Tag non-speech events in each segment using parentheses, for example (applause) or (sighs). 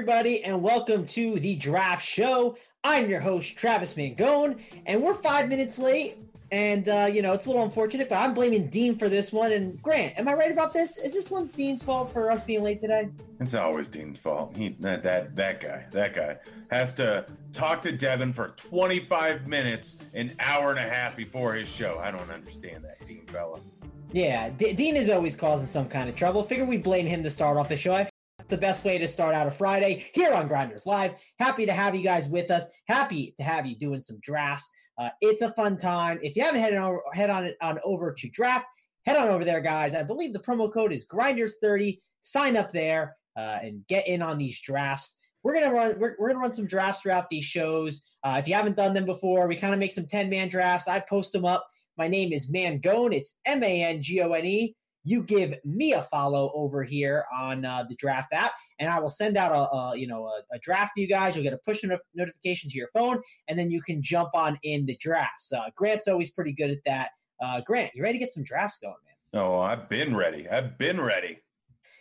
Everybody, and welcome to the Draft Show. I'm your host, Travis Mangone, and we're five minutes late. And, uh, you know, it's a little unfortunate, but I'm blaming Dean for this one. And Grant, am I right about this? Is this one's Dean's fault for us being late today? It's always Dean's fault. He that that, that guy, that guy has to talk to Devin for 25 minutes, an hour and a half before his show. I don't understand that, Dean fella. Yeah, D- Dean is always causing some kind of trouble. Figure we blame him to start off the show. I the best way to start out a Friday here on Grinders Live. Happy to have you guys with us. Happy to have you doing some drafts. Uh, it's a fun time. If you haven't head on head on on over to draft, head on over there, guys. I believe the promo code is Grinders30. Sign up there uh, and get in on these drafts. We're gonna run. We're, we're gonna run some drafts throughout these shows. Uh, if you haven't done them before, we kind of make some ten man drafts. I post them up. My name is Mangone. It's M A N G O N E you give me a follow over here on uh, the draft app and i will send out a, a you know a, a, draft to you guys. You'll get a push notification to your phone and then you can jump on in the drafts. Uh, grant's always pretty good at that. Uh, grant you ready to get some drafts going man? Oh i've been ready. I've been ready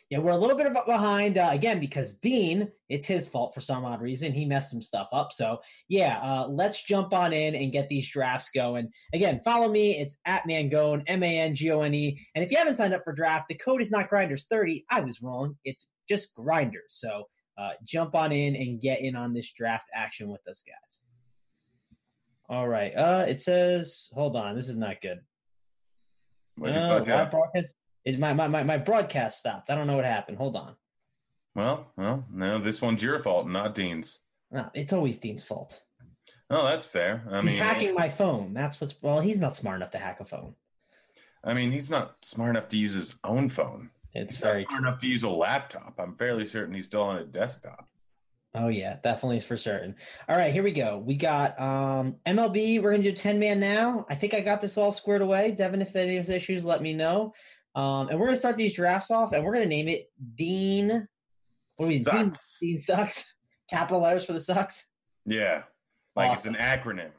yeah, we're a little bit behind uh, again because Dean, it's his fault for some odd reason. He messed some stuff up. So, yeah, uh, let's jump on in and get these drafts going. Again, follow me. It's at Mangone, M A N G O N E. And if you haven't signed up for draft, the code is not Grinders30. I was wrong. It's just Grinders. So, uh, jump on in and get in on this draft action with us, guys. All right. Uh, it says, hold on. This is not good. What the uh, fuck broadcast, is my, my, my, my broadcast stopped. I don't know what happened. Hold on. Well, well, no, this one's your fault, not Dean's. No, it's always Dean's fault. Oh, that's fair. I he's mean, hacking my phone. That's what's well. He's not smart enough to hack a phone. I mean, he's not smart enough to use his own phone. It's he's very smart true. enough to use a laptop. I'm fairly certain he's still on a desktop. Oh yeah, definitely for certain. All right, here we go. We got um MLB. We're gonna do ten man now. I think I got this all squared away. Devin, if any of issues, let me know. Um, and we're gonna start these drafts off, and we're gonna name it Dean. What do we Dean, Dean sucks. Capital letters for the sucks. Yeah, like awesome. it's an acronym.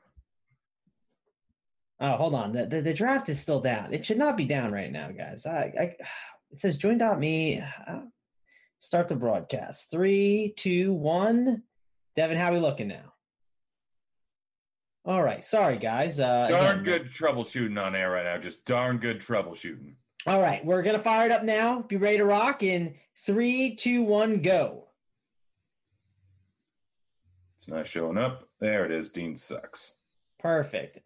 Oh, hold on. The, the, the draft is still down. It should not be down right now, guys. I, I it says join.me. Uh, (sighs) Start the broadcast. Three, two, one. Devin, how are we looking now? All right. Sorry, guys. Uh, darn again, good troubleshooting on air right now. Just darn good troubleshooting. All right. We're going to fire it up now. Be ready to rock in three, two, one, go. It's not showing up. There it is. Dean sucks. Perfect.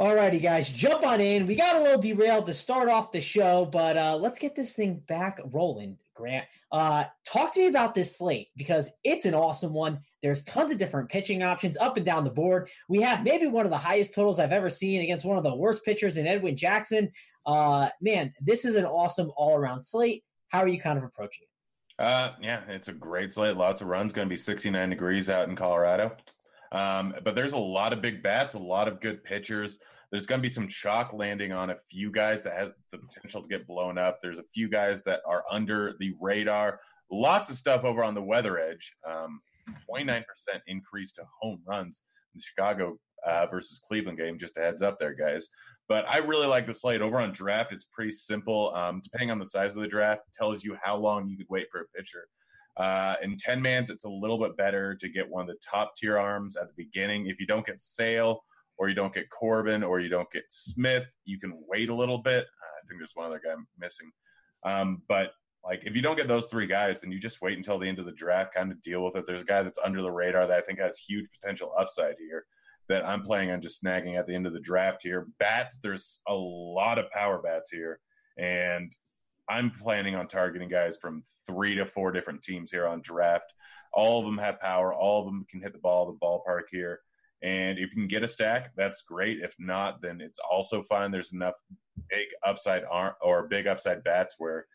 All righty, guys, jump on in. We got a little derailed to start off the show, but uh, let's get this thing back rolling. Grant, uh, talk to me about this slate because it's an awesome one. There's tons of different pitching options up and down the board. We have maybe one of the highest totals I've ever seen against one of the worst pitchers in Edwin Jackson. Uh, man, this is an awesome all around slate. How are you kind of approaching it? Uh, yeah, it's a great slate. Lots of runs. Going to be 69 degrees out in Colorado. Um, but there's a lot of big bats, a lot of good pitchers. There's going to be some chalk landing on a few guys that have the potential to get blown up. There's a few guys that are under the radar. Lots of stuff over on the weather edge. Um, 29% increase to home runs in the Chicago uh, versus Cleveland game. Just a heads up there, guys. But I really like the slate over on draft. It's pretty simple. Um, depending on the size of the draft, tells you how long you could wait for a pitcher. Uh, in 10 mans, it's a little bit better to get one of the top tier arms at the beginning. If you don't get Sale or you don't get Corbin or you don't get Smith, you can wait a little bit. Uh, I think there's one other guy I'm missing. Um, but like if you don't get those three guys, then you just wait until the end of the draft, kind of deal with it. There's a guy that's under the radar that I think has huge potential upside here that I'm planning on just snagging at the end of the draft here. Bats, there's a lot of power bats here. And I'm planning on targeting guys from three to four different teams here on draft. All of them have power. All of them can hit the ball, the ballpark here. And if you can get a stack, that's great. If not, then it's also fine. There's enough big upside or big upside bats where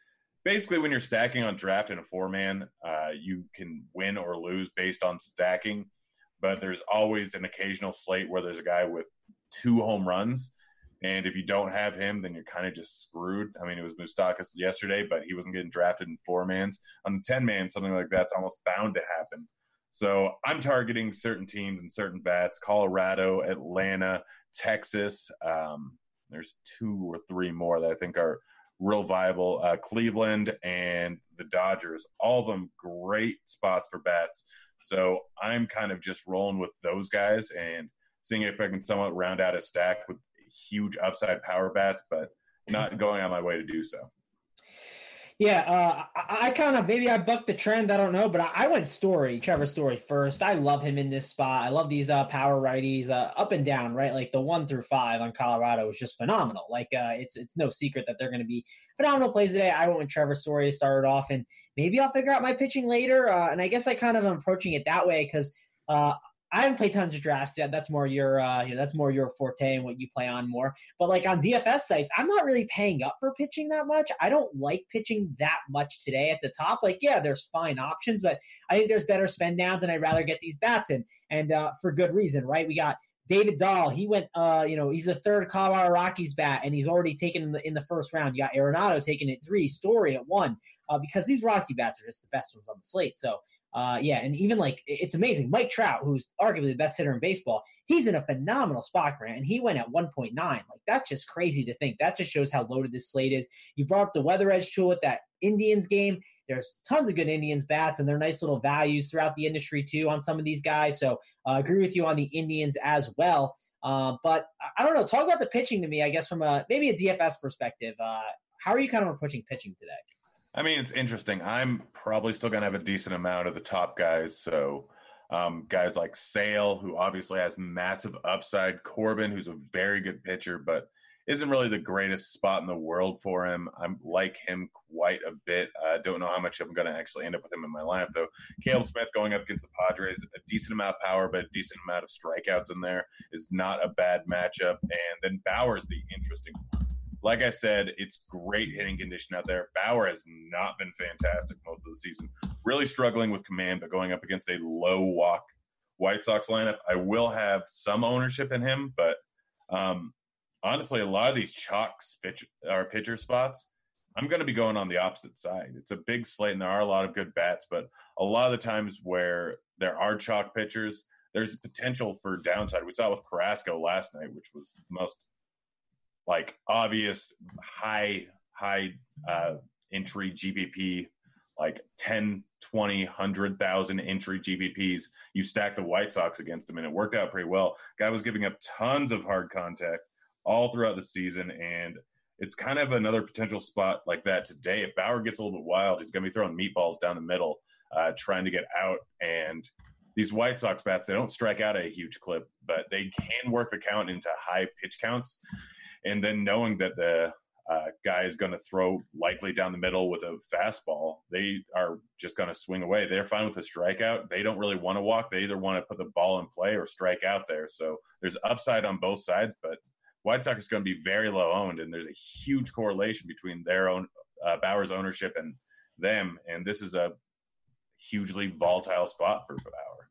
basically when you're stacking on draft in a four man, uh, you can win or lose based on stacking. But there's always an occasional slate where there's a guy with two home runs and if you don't have him, then you're kind of just screwed. I mean, it was Moustakas yesterday, but he wasn't getting drafted in four mans. On the 10 man, something like that's almost bound to happen. So I'm targeting certain teams and certain bats Colorado, Atlanta, Texas. Um, there's two or three more that I think are real viable. Uh, Cleveland and the Dodgers, all of them great spots for bats. So I'm kind of just rolling with those guys and seeing if I can somewhat round out a stack with huge upside power bats, but not going on my way to do so. Yeah, uh, I, I kind of maybe I bucked the trend. I don't know, but I, I, went Story, Trevor Story first. I love him in this spot. I love these uh, power righties, uh, up and down, right? Like the one through five on Colorado is just phenomenal. Like uh, it's it's no secret that they're going to be phenomenal plays today. I went with Trevor Story to start off, and maybe I'll figure out my pitching later. Uh, and I guess I kind of am approaching it that way because uh, I haven't played tons of drafts yet. That's more your uh, you know, that's more your forte and what you play on more. But like on DFS sites, I'm not really paying up for pitching that much. I don't like pitching that much today at the top. Like, yeah, there's fine options, but I think there's better spend downs, and I'd rather get these bats in, and uh, for good reason, right? We got David Dahl, he went, uh, you know, he's the third Colorado Rockies bat, and he's already taken in the, in the first round. You got Arenado taking it three, Story at one, uh, because these Rocky bats are just the best ones on the slate. So uh, yeah, and even like it's amazing. Mike Trout, who's arguably the best hitter in baseball, he's in a phenomenal spot, Grant, and he went at 1.9. Like that's just crazy to think. That just shows how loaded this slate is. You brought up the weather edge tool with that Indians game. There's tons of good Indians bats, and they're nice little values throughout the industry too on some of these guys. So I uh, agree with you on the Indians as well. Uh, but I don't know. Talk about the pitching to me, I guess, from a maybe a DFS perspective. Uh, how are you kind of approaching pitching today? I mean, it's interesting. I'm probably still going to have a decent amount of the top guys. So, um, guys like Sale, who obviously has massive upside, Corbin, who's a very good pitcher, but isn't really the greatest spot in the world for him. I like him quite a bit. I uh, don't know how much I'm going to actually end up with him in my lineup, though. Caleb Smith going up against the Padres, a decent amount of power, but a decent amount of strikeouts in there is not a bad matchup. And then Bauer's the interesting one like I said, it's great hitting condition out there. Bauer has not been fantastic most of the season. Really struggling with command, but going up against a low walk White Sox lineup, I will have some ownership in him. But um, honestly, a lot of these chalks pitch or pitcher spots, I'm going to be going on the opposite side. It's a big slate, and there are a lot of good bats, but a lot of the times where there are chalk pitchers, there's potential for downside. We saw with Carrasco last night, which was the most like obvious high high uh, entry GPP like 10, 20, 100,000 entry GPPs. You stack the White Sox against him, and it worked out pretty well. Guy was giving up tons of hard contact all throughout the season, and it's kind of another potential spot like that today. If Bauer gets a little bit wild, he's going to be throwing meatballs down the middle, uh, trying to get out. And these White Sox bats, they don't strike out a huge clip, but they can work the count into high pitch counts. And then knowing that the uh, guy is going to throw likely down the middle with a fastball, they are just going to swing away. They're fine with a strikeout. They don't really want to walk. They either want to put the ball in play or strike out there. So there's upside on both sides, but White Sox is going to be very low owned, and there's a huge correlation between their own uh, Bauer's ownership and them. And this is a hugely volatile spot for Bauer.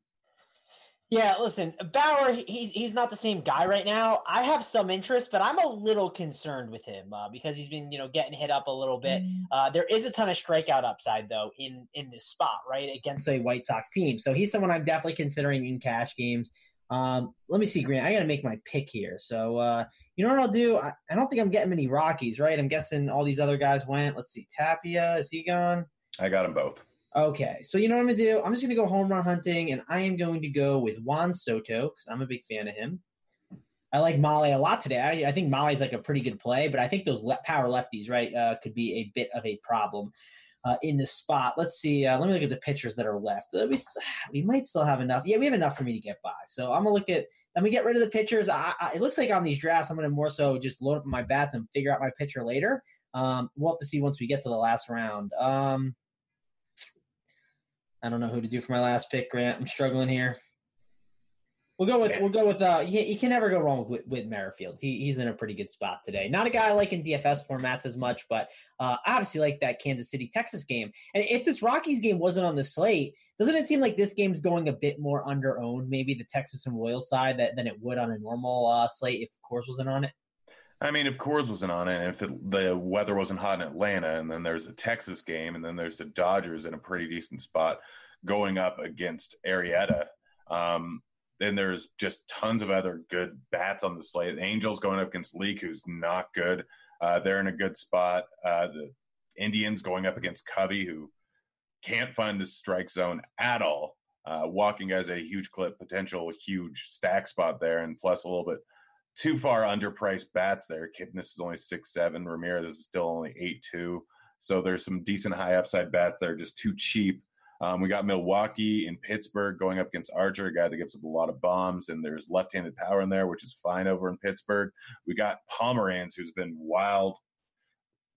Yeah, listen, Bauer, he's he's not the same guy right now. I have some interest, but I'm a little concerned with him uh, because he's been, you know, getting hit up a little bit. Mm. Uh, there is a ton of strikeout upside though in in this spot, right, against a White Sox team. So he's someone I'm definitely considering in cash games. Um, let me see, Grant. I got to make my pick here. So, uh, you know what I'll do? I, I, don't think I'm getting many Rockies, right? I'm guessing all these other guys went. Let's see. Tapia, is he gone? I got them both. Okay. So, you know what I'm to do? I'm just to go home run hunting, and I am going to go with Juan Soto because I'm a big fan of him. I like Molly a lot today. I, I think Molly's like a pretty good play, but I think those le- power lefties, right, uh, could be a bit of a problem uh, in this spot. Let's see. Uh, let me look at the pitchers that are left. Uh, we (sighs) we might still have enough. Yeah, we have enough for me to get by. So I'm gonna look at. Let me get rid of the pitchers. I, I, it looks like on these drafts, I'm gonna more so just load up my bats and figure out my pitcher later. Um, we'll have to see once we get to the last round. Um, I don't know who to do for my last pick, Grant. I'm struggling here. We'll go with we'll go with uh you, you can never go wrong with, with Merrifield. He he's in a pretty good spot today. Not a guy I like in DFS formats as much, but uh I obviously like that Kansas City Texas game. And if this Rockies game wasn't on the slate, doesn't it seem like this game's going a bit more under owned, maybe the Texas and Royal side that, than it would on a normal uh, slate if Coors wasn't on it? I mean, if Coors wasn't on it, and if it, the weather wasn't hot in Atlanta, and then there's a Texas game, and then there's the Dodgers in a pretty decent spot going up against Arrieta. Um, then there's just tons of other good bats on the slate. The Angels going up against Leake, who's not good. Uh, they're in a good spot. Uh, the Indians going up against Covey, who can't find the strike zone at all. Uh, walking guys at a huge clip, potential huge stack spot there, and plus a little bit too far underpriced bats there. Kipnis is only six seven. Ramirez is still only eight two. So there's some decent high upside bats that are just too cheap um, we got Milwaukee in Pittsburgh going up against Archer, a guy that gives up a lot of bombs, and there's left-handed power in there, which is fine over in Pittsburgh. We got Pomeranz, who's been wild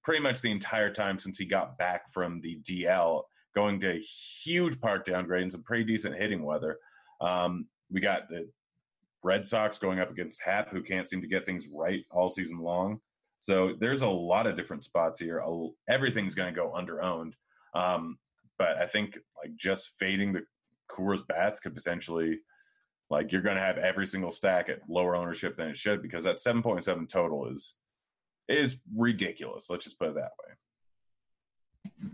pretty much the entire time since he got back from the DL, going to huge park downgrade and some pretty decent hitting weather. Um, we got the Red Sox going up against Happ, who can't seem to get things right all season long. So there's a lot of different spots here. Everything's going to go under owned. Um, but I think like just fading the Coors bats could potentially like you're going to have every single stack at lower ownership than it should because that 7.7 total is is ridiculous. Let's just put it that way.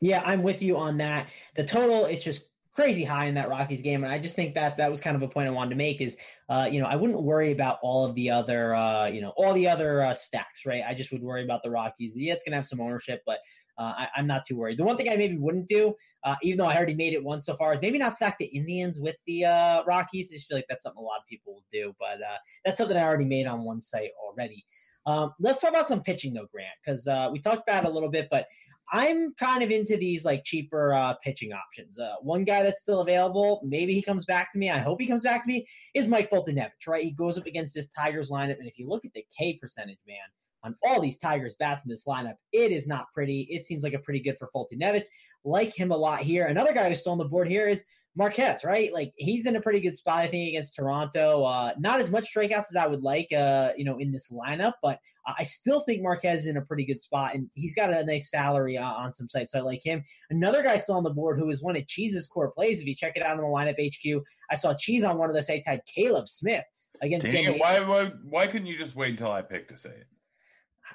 Yeah, I'm with you on that. The total, it's just crazy high in that Rockies game, and I just think that that was kind of a point I wanted to make. Is uh, you know I wouldn't worry about all of the other uh, you know all the other uh, stacks, right? I just would worry about the Rockies. Yeah, it's gonna have some ownership, but uh, I, am not too worried. The one thing I maybe wouldn't do, uh, even though I already made it once so far, maybe not stack the Indians with the uh, Rockies. I just feel like that's something a lot of people will do, but that's something I already made on one site already. Um, let's talk about some pitching though, Grant, because uh, we talked about it a little bit, but I'm kind of into these like cheaper uh, pitching options. Uh, one guy that's still available, maybe he comes back to me. I hope he comes back to me. Is Mike Foltynewicz, right? He goes up against this Tigers lineup, and if you look at the K percentage, man, on all these Tigers bats in this lineup. It is not pretty. It seems like a pretty good for Foltynewicz. Like him a lot here. Another guy who's still on the board here is Marquez, right? Like he's in a pretty good spot, I think, against Toronto. Uh, not as much strikeouts as I would like, uh, you know, in this lineup, but I still think Marquez is in a pretty good spot, and he's got a nice salary on, on some sites, so I like him. Another guy still on the board who is one of Cheese's core plays. If you check it out on the lineup HQ, I saw Cheese on one of the sites had Caleb Smith against. Dang why, why why couldn't you just wait until I pick to say it?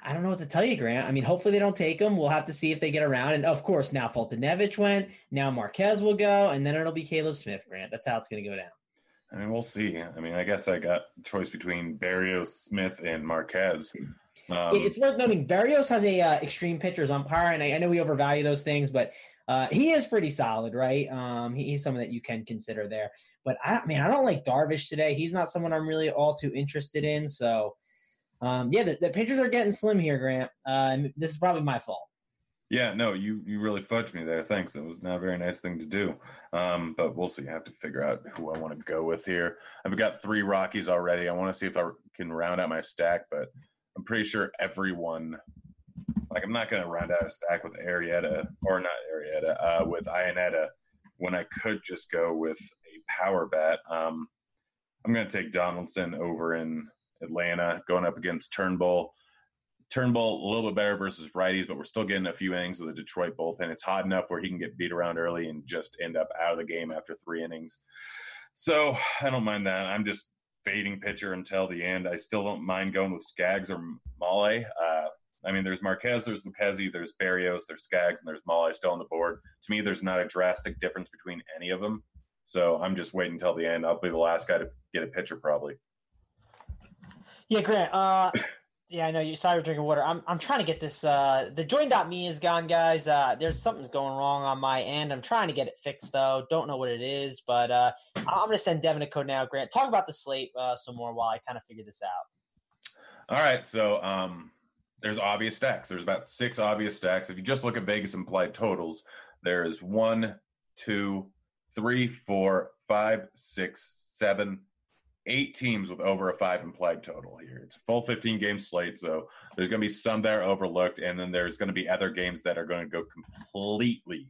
I don't know what to tell you, Grant. I mean, hopefully they don't take him. We'll have to see if they get around. And of course, now Foltynewicz went. Now Marquez will go, and then it'll be Caleb Smith, Grant. That's how it's going to go down. I mean, we'll see. I mean, I guess I got choice between Berrios, Smith, and Marquez. Um, it's worth noting Berrios has a uh, extreme pitcher's umpire, and I, I, know we overvalue those things, but uh, he is pretty solid, right? Um, he, he's someone that you can consider there. But I mean, I don't like Darvish today. He's not someone I'm really all too interested in. So, um, yeah, the, the pitchers are getting slim here, Grant. Uh, this is probably my fault. Yeah, no, you you really fudged me there. Thanks. It was not a very nice thing to do. Um, but we'll see. I have to figure out who I want to go with here. I've got three Rockies already. I want to see if I can round out my stack, but I'm pretty sure everyone. Like, I'm not going to round out a stack with Arrieta or not Arrieta, uh, with Iannetta when I could just go with a power bat. Um, I'm going to take Donaldson over in Atlanta, going up against Turnbull. Turnbull a little bit better versus righties, but we're still getting a few innings of the Detroit bullpen. It's hot enough where he can get beat around early and just end up out of the game after three innings. So I don't mind that. I'm just fading pitcher until the end. I still don't mind going with Skaggs or Mahle. Uh, I mean, there's Marquez, there's Lucchesi, there's Berrios, there's Skaggs, and there's Mahle still on the board. To me, there's not a drastic difference between any of them. So I'm just waiting until the end. I'll be the last guy to get a pitcher probably. Yeah, Grant. Uh, (coughs) Yeah, I know you sorry drinking water. I'm I'm trying to get this uh the join.me is gone, guys. Uh there's something's going wrong on my end. I'm trying to get it fixed though. Don't know what it is, but uh I'm gonna send Devin a code now. Grant, talk about the slate uh some more while I kind of figure this out. All right, so um there's obvious stacks. There's about six obvious stacks. If you just look at Vegas implied totals, there's one, two, three, four, five, six, seven, eight teams with over a five implied total here. It's a full 15 game slate, so there's going to be some that are overlooked, and then there's going to be other games that are going to go completely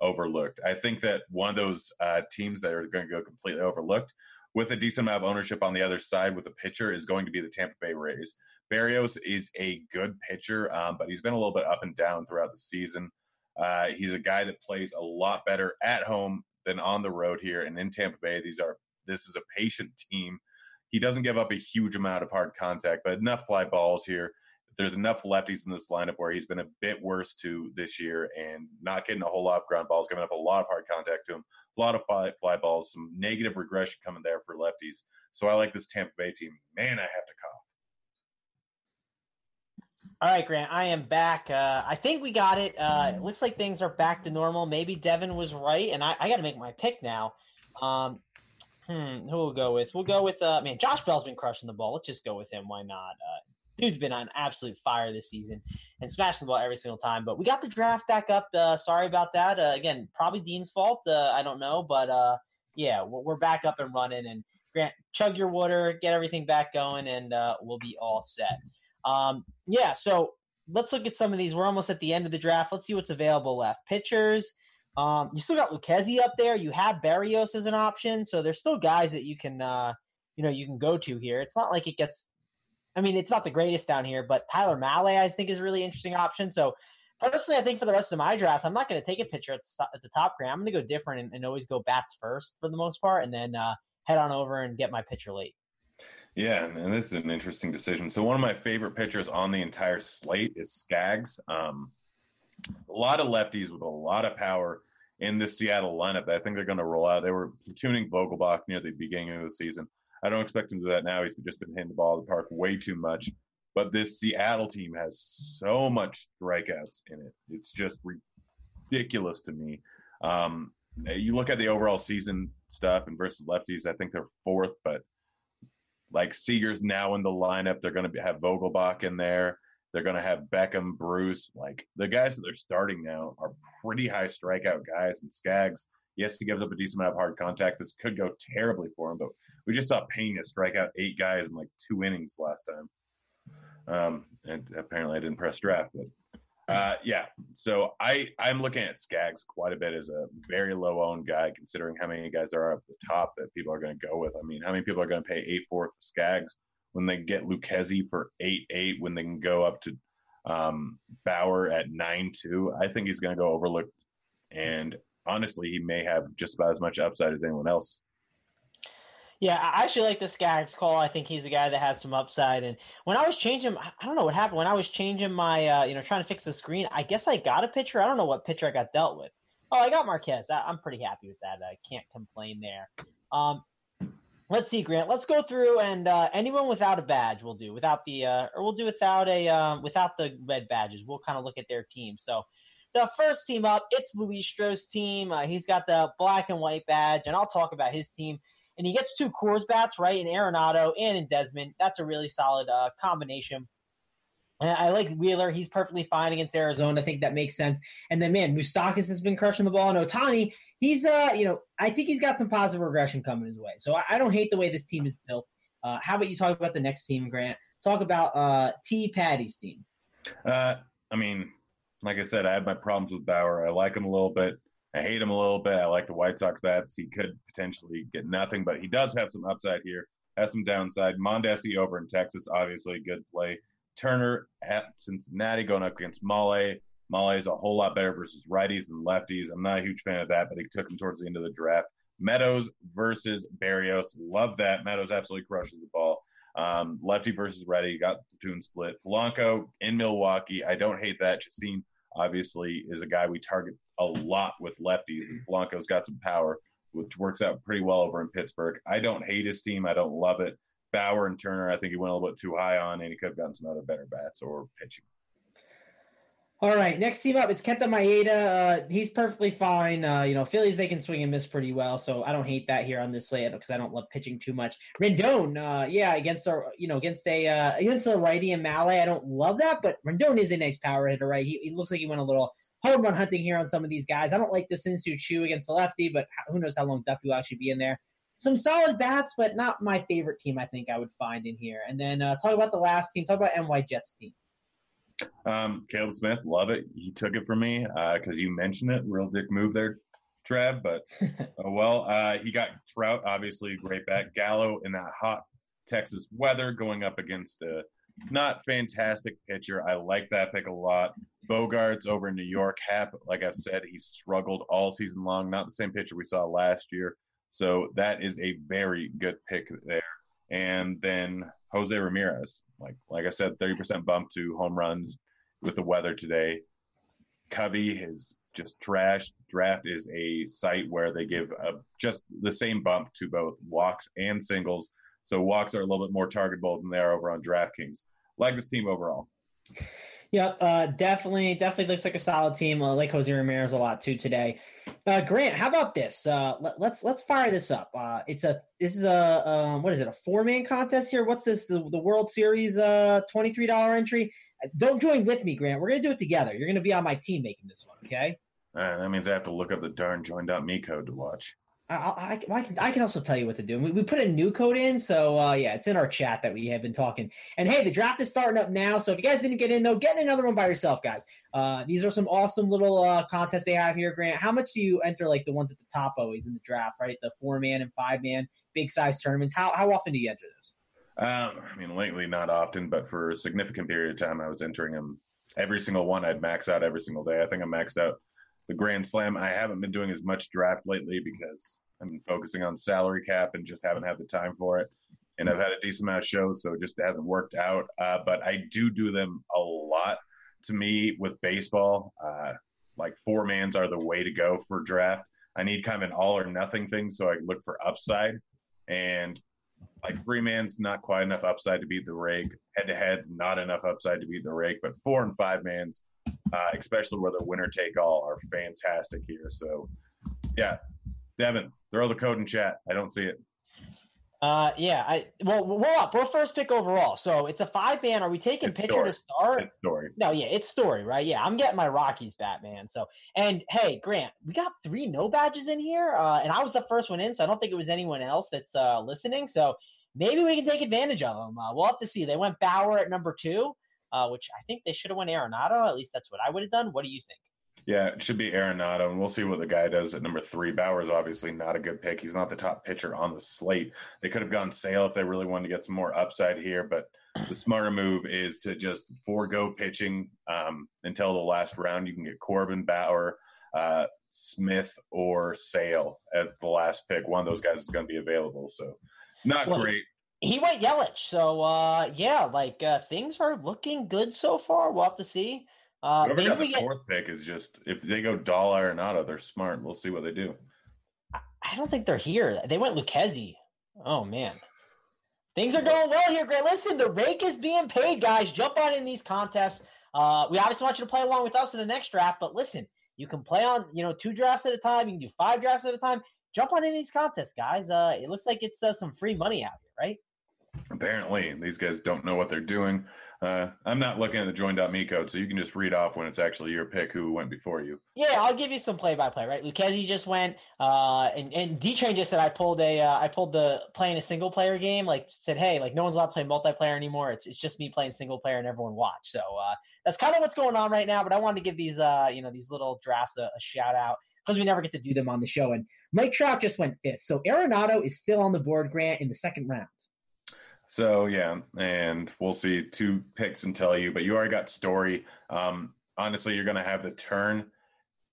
overlooked. I think that one of those uh, teams that are going to go completely overlooked with a decent amount of ownership on the other side with a pitcher is going to be the Tampa Bay Rays. Berrios is a good pitcher, um, but he's been a little bit up and down throughout the season. Uh, he's a guy that plays a lot better at home than on the road here. And in Tampa Bay, these are this is a patient team. He doesn't give up a huge amount of hard contact, but enough fly balls here. There's enough lefties in this lineup where he's been a bit worse to this year and not getting a whole lot of ground balls, giving up a lot of hard contact to him, a lot of fly, fly balls, some negative regression coming there for lefties. So I like this Tampa Bay team. Man, I have to cough. All right, Grant, I am back. Uh, I think we got it. Uh, it looks like things are back to normal. Maybe Devin was right, and I, I got to make my pick now. Um, Hmm, who will go with? We'll go with uh man, Josh Bell's been crushing the ball. Let's just go with him. Why not? Uh, dude's been on absolute fire this season and smashing the ball every single time. But we got the draft back up. Uh, sorry about that. Uh, again, probably Dean's fault. Uh, I don't know, but uh, yeah, we're back up and running. And Grant, chug your water, get everything back going, and uh, we'll be all set. Um, yeah, so let's look at some of these. We're almost at the end of the draft. Let's see what's available left. Pitchers. Um, you still got Lucchesi up there. You have Berrios as an option, so there's still guys that you can, uh, you know, you can go to here. It's not like it gets. I mean, it's not the greatest down here, but Tyler Mahle I think is a really interesting option. So personally, I think for the rest of my drafts, I'm not going to take a pitcher at the, at the top grade. I'm going to go different and, and, always go bats first for the most part, and then uh, head on over and get my pitcher late. Yeah, and this is an interesting decision. So one of my favorite pitchers on the entire slate is Skaggs. Um, a lot of lefties with a lot of power in the Seattle lineup I think they're going to roll out. They were platooning Vogelbach near the beginning of the season. I don't expect him to do that now. He's just been hitting the ball of the park way too much. But this Seattle team has so much strikeouts in it. It's just ridiculous to me. Um, you look at the overall season stuff and versus lefties, I think they're fourth, but like Seager's now in the lineup. They're going to have Vogelbach in there. They're going to have Beckham, Bruce. Like the guys that they're starting now are pretty high strikeout guys. And Skaggs, yes, he gives up a decent amount of hard contact. This could go terribly for him, but we just saw Pena strike out eight guys in like two innings last time. Um, and apparently I didn't press draft, but uh, yeah. So I I'm looking at Skaggs quite a bit as a very low owned guy, considering how many guys there are at the top that people are going to go with. I mean, how many people are going to pay eight four for Skaggs? When they get Lucchesi for eight eight, when they can go up to um, Bauer at nine two, I think he's going to go overlooked. And honestly, he may have just about as much upside as anyone else. Yeah, I actually like this guy's call. I think he's a guy that has some upside. And when I was changing, I don't know what happened. When I was changing my, uh, you know, trying to fix the screen, I guess I got a pitcher. I don't know what pitcher I got dealt with. Oh, I got Marquez. I'm pretty happy with that. I can't complain there. Um, Let's see, Grant. Let's go through and uh, anyone without a badge will do. Without the uh, or we'll do without a um, without the red badges. We'll kind of look at their team. So the first team up, it's Luis Stroh's team. Uh, he's got the black and white badge, and I'll talk about his team. And he gets two Coors bats, right, in Arenado and in Desmond. That's a really solid uh, combination. I like Wheeler. He's perfectly fine against Arizona. I think that makes sense. And then, man, Moustakas has been crushing the ball. And Ohtani, he's, uh, you know, I think he's got some positive regression coming his way. So I, I don't hate the way this team is built. Uh, how about you talk about the next team, Grant? Talk about uh, T. Patty's team. Uh, I mean, like I said, I had my problems with Bauer. I like him a little bit. I hate him a little bit. I like the White Sox bats. He could potentially get nothing, but he does have some upside here. Has some downside. Mondesi over in Texas, obviously good play. Turner at Cincinnati going up against Mahle. Mahle is a whole lot better versus righties and lefties. I'm not a huge fan of that, but he took him towards the end of the draft. Meadows versus Berrios. Love that. Meadows absolutely crushes the ball. Um, lefty versus righty. Got the platoon split. Polanco in Milwaukee. I don't hate that. Chacin obviously is a guy we target a lot with lefties, and Polanco's got some power, which works out pretty well over in Pittsburgh. I don't hate his team. I don't love it. Bauer and Turner, I think he went a little bit too high on, and he could have gotten some other better bats or pitching. All right, next team up, it's Kenta Maeda. Uh, he's perfectly fine. Uh, you know, Phillies they can swing and miss pretty well, so I don't hate that here on this slate because I don't love pitching too much. Rendon, uh, yeah, against a you know against a uh, against a righty and Mahle, I don't love that, but Rendon is a nice power hitter, right? He, he looks like he went a little home run hunting here on some of these guys. I don't like the Shin-Soo Choo against the lefty, but who knows how long Duffy will actually be in there some solid bats, but not my favorite team. I think I would find in here. And then uh, talk about the last team. Talk about NY Jets team. Um, Caleb Smith, love it. He took it from me because uh, you mentioned it. Real dick move there, Trav. But (laughs) oh well. Uh, he got Trout, obviously great bat. Gallo in that hot Texas weather, going up against a not fantastic pitcher. I like that pick a lot. Bogaerts over in New York. Happ, like I've said, he struggled all season long. Not the same pitcher we saw last year. So that is a very good pick there. And then Jose Ramirez, like like I said, 30% bump to home runs with the weather today. Covey is just trash. Draft is a site where they give a, just the same bump to both walks and singles. So walks are a little bit more targetable than they are over on DraftKings. Like this team overall. Yep, uh, definitely, definitely looks like a solid team. I like Jose Ramirez a lot too today. Uh, Grant, how about this? Uh, let, us let's, let's fire this up. Uh, it's a this is a um, what is it? A four man contest here? What's this? The, the World Series uh, twenty three dollar entry. Don't join with me, Grant. We're gonna do it together. You're gonna be on my team making this one. Okay. that means I have to look up the darn join.me code to watch. I, I, I, can, I can also tell you what to do. We, we put a new code in, so uh, yeah, it's in our chat that we have been talking. And hey, the draft is starting up now, so if you guys didn't get in though, get in another one by yourself, guys. Uh, these are some awesome little uh, contests they have here, Grant. How much do you enter like the ones at the top always in the draft, right? The four man and five man big size tournaments. How how often do you enter those? Um, I mean, lately not often, but for a significant period of time, I was entering them every single one. I'd max out every single day. I think I maxed out the Grand Slam. I haven't been doing as much draft lately because I've been focusing on salary cap and just haven't had the time for it. And I've had a decent amount of shows, so it just hasn't worked out. Uh, but I do do them a lot. To me, with baseball, uh, like four mans are the way to go for draft. I need kind of an all or nothing thing, so I look for upside. And like three man's not quite enough upside to beat the rake. Head to head's not enough upside to beat the rake. But four and five man's, uh, especially where the winner take all, are fantastic here. So, yeah, Devin, throw the code in chat. I don't see it. Uh, yeah, I well, we're up. We're first pick overall, so it's a five man. Are we taking it's pitcher story. to start? It's story. No, yeah, it's story, right? Yeah, I'm getting my Rockies Batman. So, and hey, Grant, we got three no badges in here, uh, and I was the first one in, so I don't think it was anyone else that's uh, listening. So maybe we can take advantage of them. Uh, we'll have to see. They went Bauer at number two, uh, which I think they should have went Arenado. At least that's what I would have done. What do you think? Yeah, it should be Arenado, and we'll see what the guy does at number three. Bauer's obviously not a good pick. He's not the top pitcher on the slate. They could have gone Sale if they really wanted to get some more upside here, but the smarter move is to just forego pitching um, until the last round. You can get Corbin, Bauer, uh, Smith, or Sale at the last pick. One of those guys is going to be available. So, not well, great. He went Yelich. So, uh, yeah, like uh, things are looking good so far. We'll have to see. Uh, Whoever got the get, fourth pick is just if they go Dahl Arenado, they're smart. We'll see what they do. I don't think they're here. They went Lucchesi. Oh man. (laughs) Things are going well here, Grant. Listen, the rake is being paid, guys. Jump on in these contests. Uh, we obviously want you to play along with us in the next draft, but listen, you can play on, you know, two drafts at a time. You can do five drafts at a time. Jump on in these contests, guys. Uh, it looks like it's uh, some free money out here, right? Apparently, these guys don't know what they're doing. Uh, I'm not looking at the join.me code, so you can just read off when it's actually your pick who went before you. Yeah, I'll give you some play by play, right? Lucchesi just went, uh, and, and D Train just said I pulled a, uh, I pulled the playing a single player game, like said, hey, like no one's allowed to play multiplayer anymore. It's it's just me playing single player and everyone watch. So uh, that's kind of what's going on right now. But I wanted to give these, uh, you know, these little drafts a, a shout out because we never get to do them on the show. And Mike Trout just went fifth, so Arenado is still on the board, Grant, in the second round. So yeah, and we'll see two picks and tell you, but you already got Story. Um, honestly, you're going to have the turn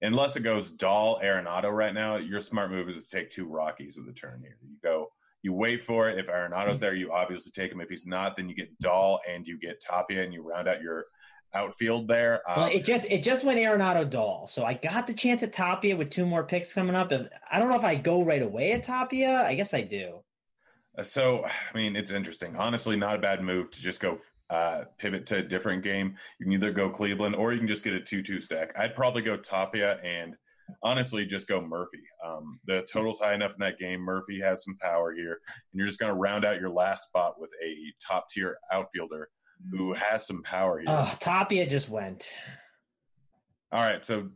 unless it goes Dahl Arenado right now. Your smart move is to take two Rockies of the turn here. You go, you wait for it. If Arenado's there, you obviously take him. If he's not, then you get Dahl and you get Tapia, and you round out your outfield there. Um, well, it just it just went Arenado Dahl, so I got the chance at Tapia with two more picks coming up. And I don't know if I go right away at Tapia. I guess I do. Uh, so, I mean, it's interesting. Honestly, not a bad move to just go uh, pivot to a different game. You can either go Cleveland or you can just get a 2 2 stack. I'd probably go Tapia and honestly just go Murphy. Um, the total's high enough in that game. Murphy has some power here, and you're just going to round out your last spot with a top tier outfielder who has some power here. Oh, Tapia just went. All right, so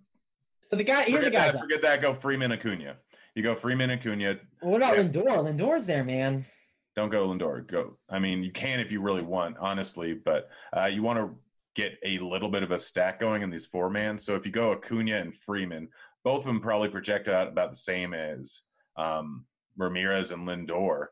so the guy here's the guy. Forget that. Go Freeman Acuna. You go Freeman Acuna. What about yeah. Lindor? Lindor's there, man. Don't go Lindor. Go. I mean, you can if you really want, honestly, but uh, you want to get a little bit of a stack going in these four man. So if you go Acuna and Freeman, both of them probably project out about the same as um, Ramirez and Lindor.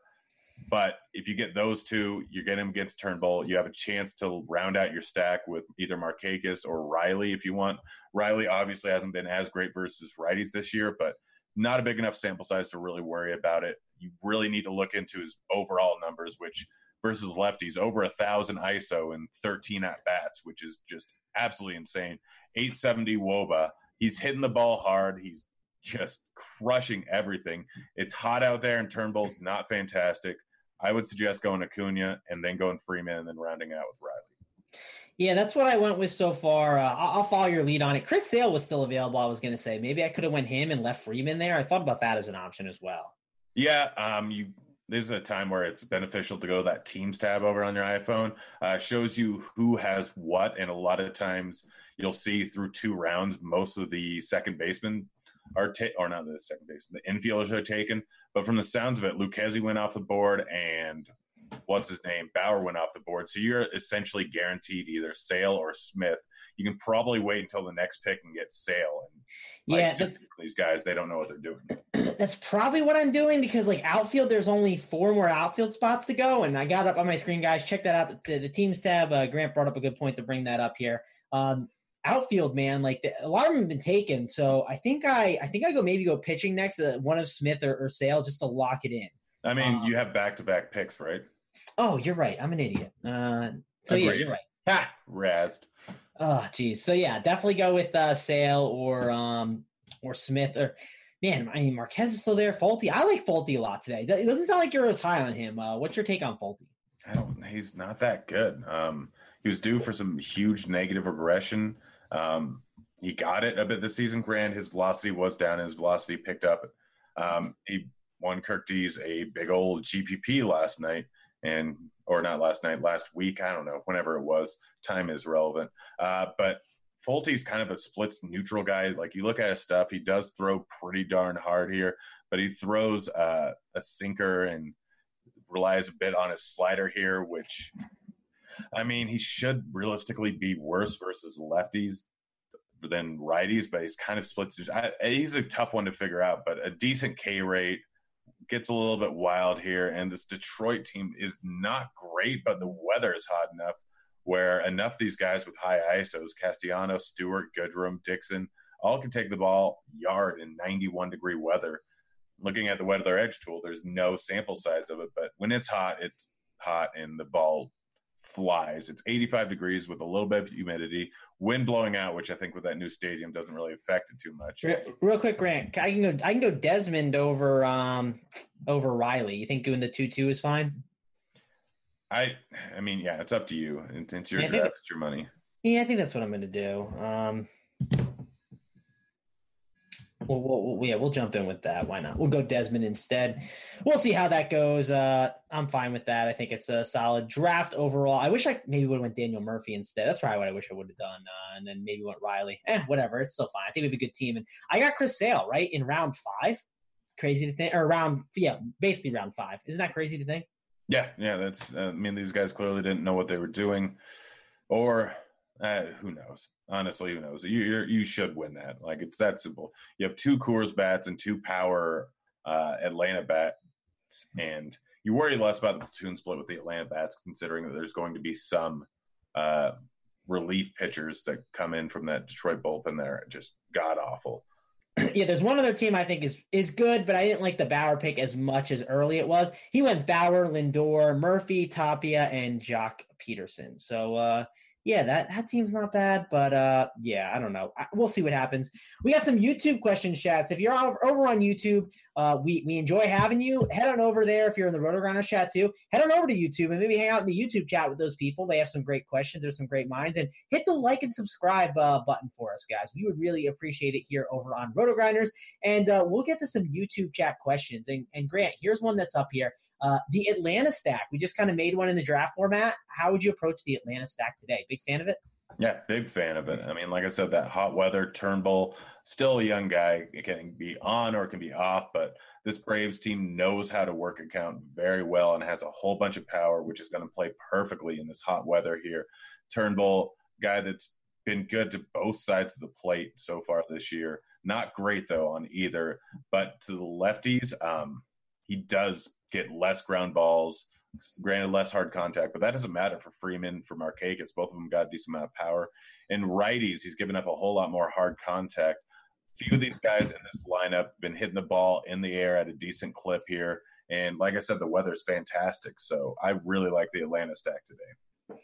But if you get those two, you get him against Turnbull. You have a chance to round out your stack with either Markakis or Riley if you want. Riley obviously hasn't been as great versus righties this year, but not a big enough sample size to really worry about it. You really need to look into his overall numbers, which versus lefties over a thousand ISO and 13 at bats, which is just absolutely insane. 870 wOBA. He's hitting the ball hard. He's just crushing everything. It's hot out there, and Turnbull's not fantastic. I would suggest going to Acuna and then going Freeman and then rounding out with Riley. Yeah, that's what I went with so far. Uh, I'll, follow your lead on it. Chris Sale was still available. I was going to say maybe I could have went him and left Freeman there. I thought about that as an option as well. Yeah, um, you. This is a time where it's beneficial to go to that Teams tab over on your iPhone. Uh, shows you who has what, and a lot of times you'll see through two rounds most of the second basemen are ta- or not the second base, the infielders are taken. But from the sounds of it, Lucchesi went off the board, and what's his name Bauer went off the board. So you're essentially guaranteed either Sale or Smith. You can probably wait until the next pick and get Sale. And yeah, like, these guys they don't know what they're doing. (clears throat) That's probably what I'm doing because like outfield, there's only four more outfield spots to go, and I got up on my screen, guys. Check that out. The, the teams tab. Uh, Grant brought up a good point to bring that up here. Um, outfield man like the, a lot of them have been taken so i think i i think i go maybe go pitching next uh, one of smith or, or sale just to lock it in i mean um, you have back-to-back picks right Oh, you're right. I'm an idiot. Uh, so yeah, you're right. Ha, Rast. Oh, geez. So yeah, definitely go with uh, Sale or um or Smith or man. I mean, Marquez is still there. Folty I like Folty a lot today. It doesn't sound like you're as high on him. Uh, what's your take on Folty I don't. He's not that good. Um, he was due for some huge negative regression. Um, he got it a bit this season. Grand, his velocity was down. His velocity picked up. Um, he won Kirk D's a big old GPP last night and or not last night, last week. I don't know, whenever it was. Time is relevant. Uh, but Folty's kind of a splits neutral guy. Like you look at his stuff, he does throw pretty darn hard here, but he throws uh, a sinker and relies a bit on his slider here, which I mean, he should realistically be worse versus lefties than righties, but he's kind of splits. I, he's a tough one to figure out, but a decent K rate gets a little bit wild here, and this Detroit team is not great, but the weather is hot enough where enough of these guys with high ISOs, Castellano, Stewart, Goodrum, Dixon, all can take the ball yard in 91 degree weather. Looking at the weather edge tool, there's no sample size of it, but when it's hot, it's hot and the ball flies. It's 85 degrees with a little bit of humidity, wind blowing out, which I think with that new stadium doesn't really affect it too much. Real quick, Grant, I can go. I can go Desmond over um over Riley. You think doing the two two is fine? I I mean, yeah, it's up to you. It's your yeah, draft, it's your money. Yeah, I think that's what I'm going to do. Um, We'll, we'll, yeah, we'll jump in with that. Why not? We'll go Desmond instead. We'll see how that goes. Uh, I'm fine with that. I think it's a solid draft overall. I wish I maybe would have went Daniel Murphy instead. That's probably what I wish I would have done. Uh, and then maybe went Riley. Eh, whatever. It's still fine. I think we have a good team. And I got Chris Sale right in round five. Crazy to think, or round yeah, basically round five. Isn't that crazy to think? Yeah, yeah. That's. Uh, I mean, these guys clearly didn't know what they were doing, or uh, who knows? Honestly, who knows? You you you should win that. Like it's that simple. You have two Coors bats and two power uh, Atlanta bats, and you worry less about the platoon split with the Atlanta bats, considering that there's going to be some uh, relief pitchers that come in from that Detroit bullpen. There, just god awful. yeah, there's one other team I think is is good, but I didn't like the Bauer pick as much as early it was. He went Bauer, Lindor, Murphy, Tapia, and Joc Pederson. So uh, yeah, that that team's not bad, but uh, yeah, I don't know. I, we'll see what happens. We got some YouTube question chats. If you're over on YouTube, uh, we we enjoy having you. Head on over there if you're in the RotoGrinders chat too. Head on over to YouTube and maybe hang out in the YouTube chat with those people. They have some great questions. There's some great minds, and hit the like and subscribe uh, button for us, guys. We would really appreciate it here over on RotoGrinders, and uh, we'll get to some YouTube chat questions. And, and Grant, here's one that's up here. Uh, the Atlanta stack. We just kind of made one in the draft format. How would you approach the Atlanta stack today? Big fan of it? Yeah, big fan of it. I mean, like I said, that hot weather Turnbull, still a young guy. It can be on or it can be off, but this Braves team knows how to work a count very well and has a whole bunch of power, which is going to play perfectly in this hot weather here. Turnbull, guy that's been good to both sides of the plate so far this year. Not great though on either, but to the lefties, um, he does get less ground balls, granted less hard contact, but that doesn't matter for Freeman, for Markakis. Both of them got a decent amount of power. And righties, he's given up a whole lot more hard contact. Few of these guys in this lineup been hitting the ball in the air at a decent clip here. And like I said, the weather's fantastic. So I really like the Atlanta stack today.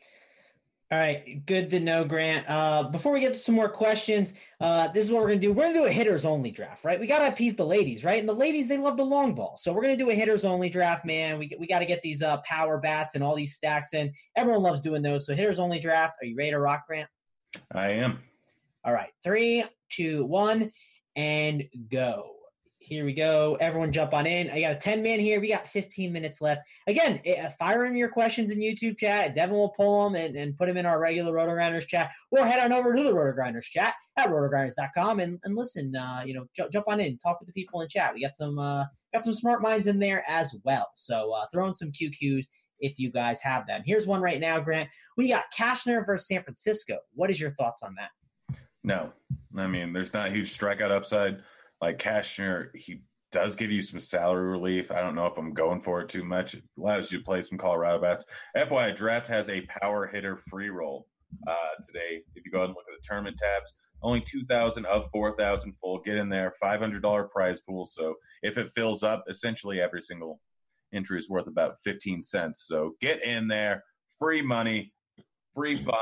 All right, good to know, Grant. Uh, before we get to some more questions, uh, this is what we're gonna do. We're gonna do a hitters only draft, right? We gotta appease the ladies, right? And the ladies they love the long ball, so we're gonna do a hitters only draft, man. We we got to get these uh, power bats and all these stacks in. Everyone loves doing those. So hitters only draft. Are you ready to rock, Grant? I am. All right, three, two, one, and go here we go. Everyone jump on in. I got a 10 man here. We got 15 minutes left. Again, eh, fire in your questions in YouTube chat. Devin will pull them and, and put them in our regular RotoGrinders chat or head on over to the RotoGrinders chat at rotogrinders.com and, and listen, uh, you know, j- jump on in, talk with the people in chat. We got some, uh, got some smart minds in there as well. So, uh, throw in some QQs if you guys have them. Here's one right now, Grant. We got Cashner versus San Francisco. What is your thoughts on that? No, I mean, there's not huge strikeout upside like Cashner, he does give you some salary relief. I don't know if I'm going for it too much. It allows you to play some Colorado bats. FYI, draft has a power hitter free roll uh, today. If you go ahead and look at the tournament tabs, only 2,000 of 4,000 full. Get in there, $500 prize pool. So if it fills up, essentially every single entry is worth about 15 cents. So get in there, free money, free fun.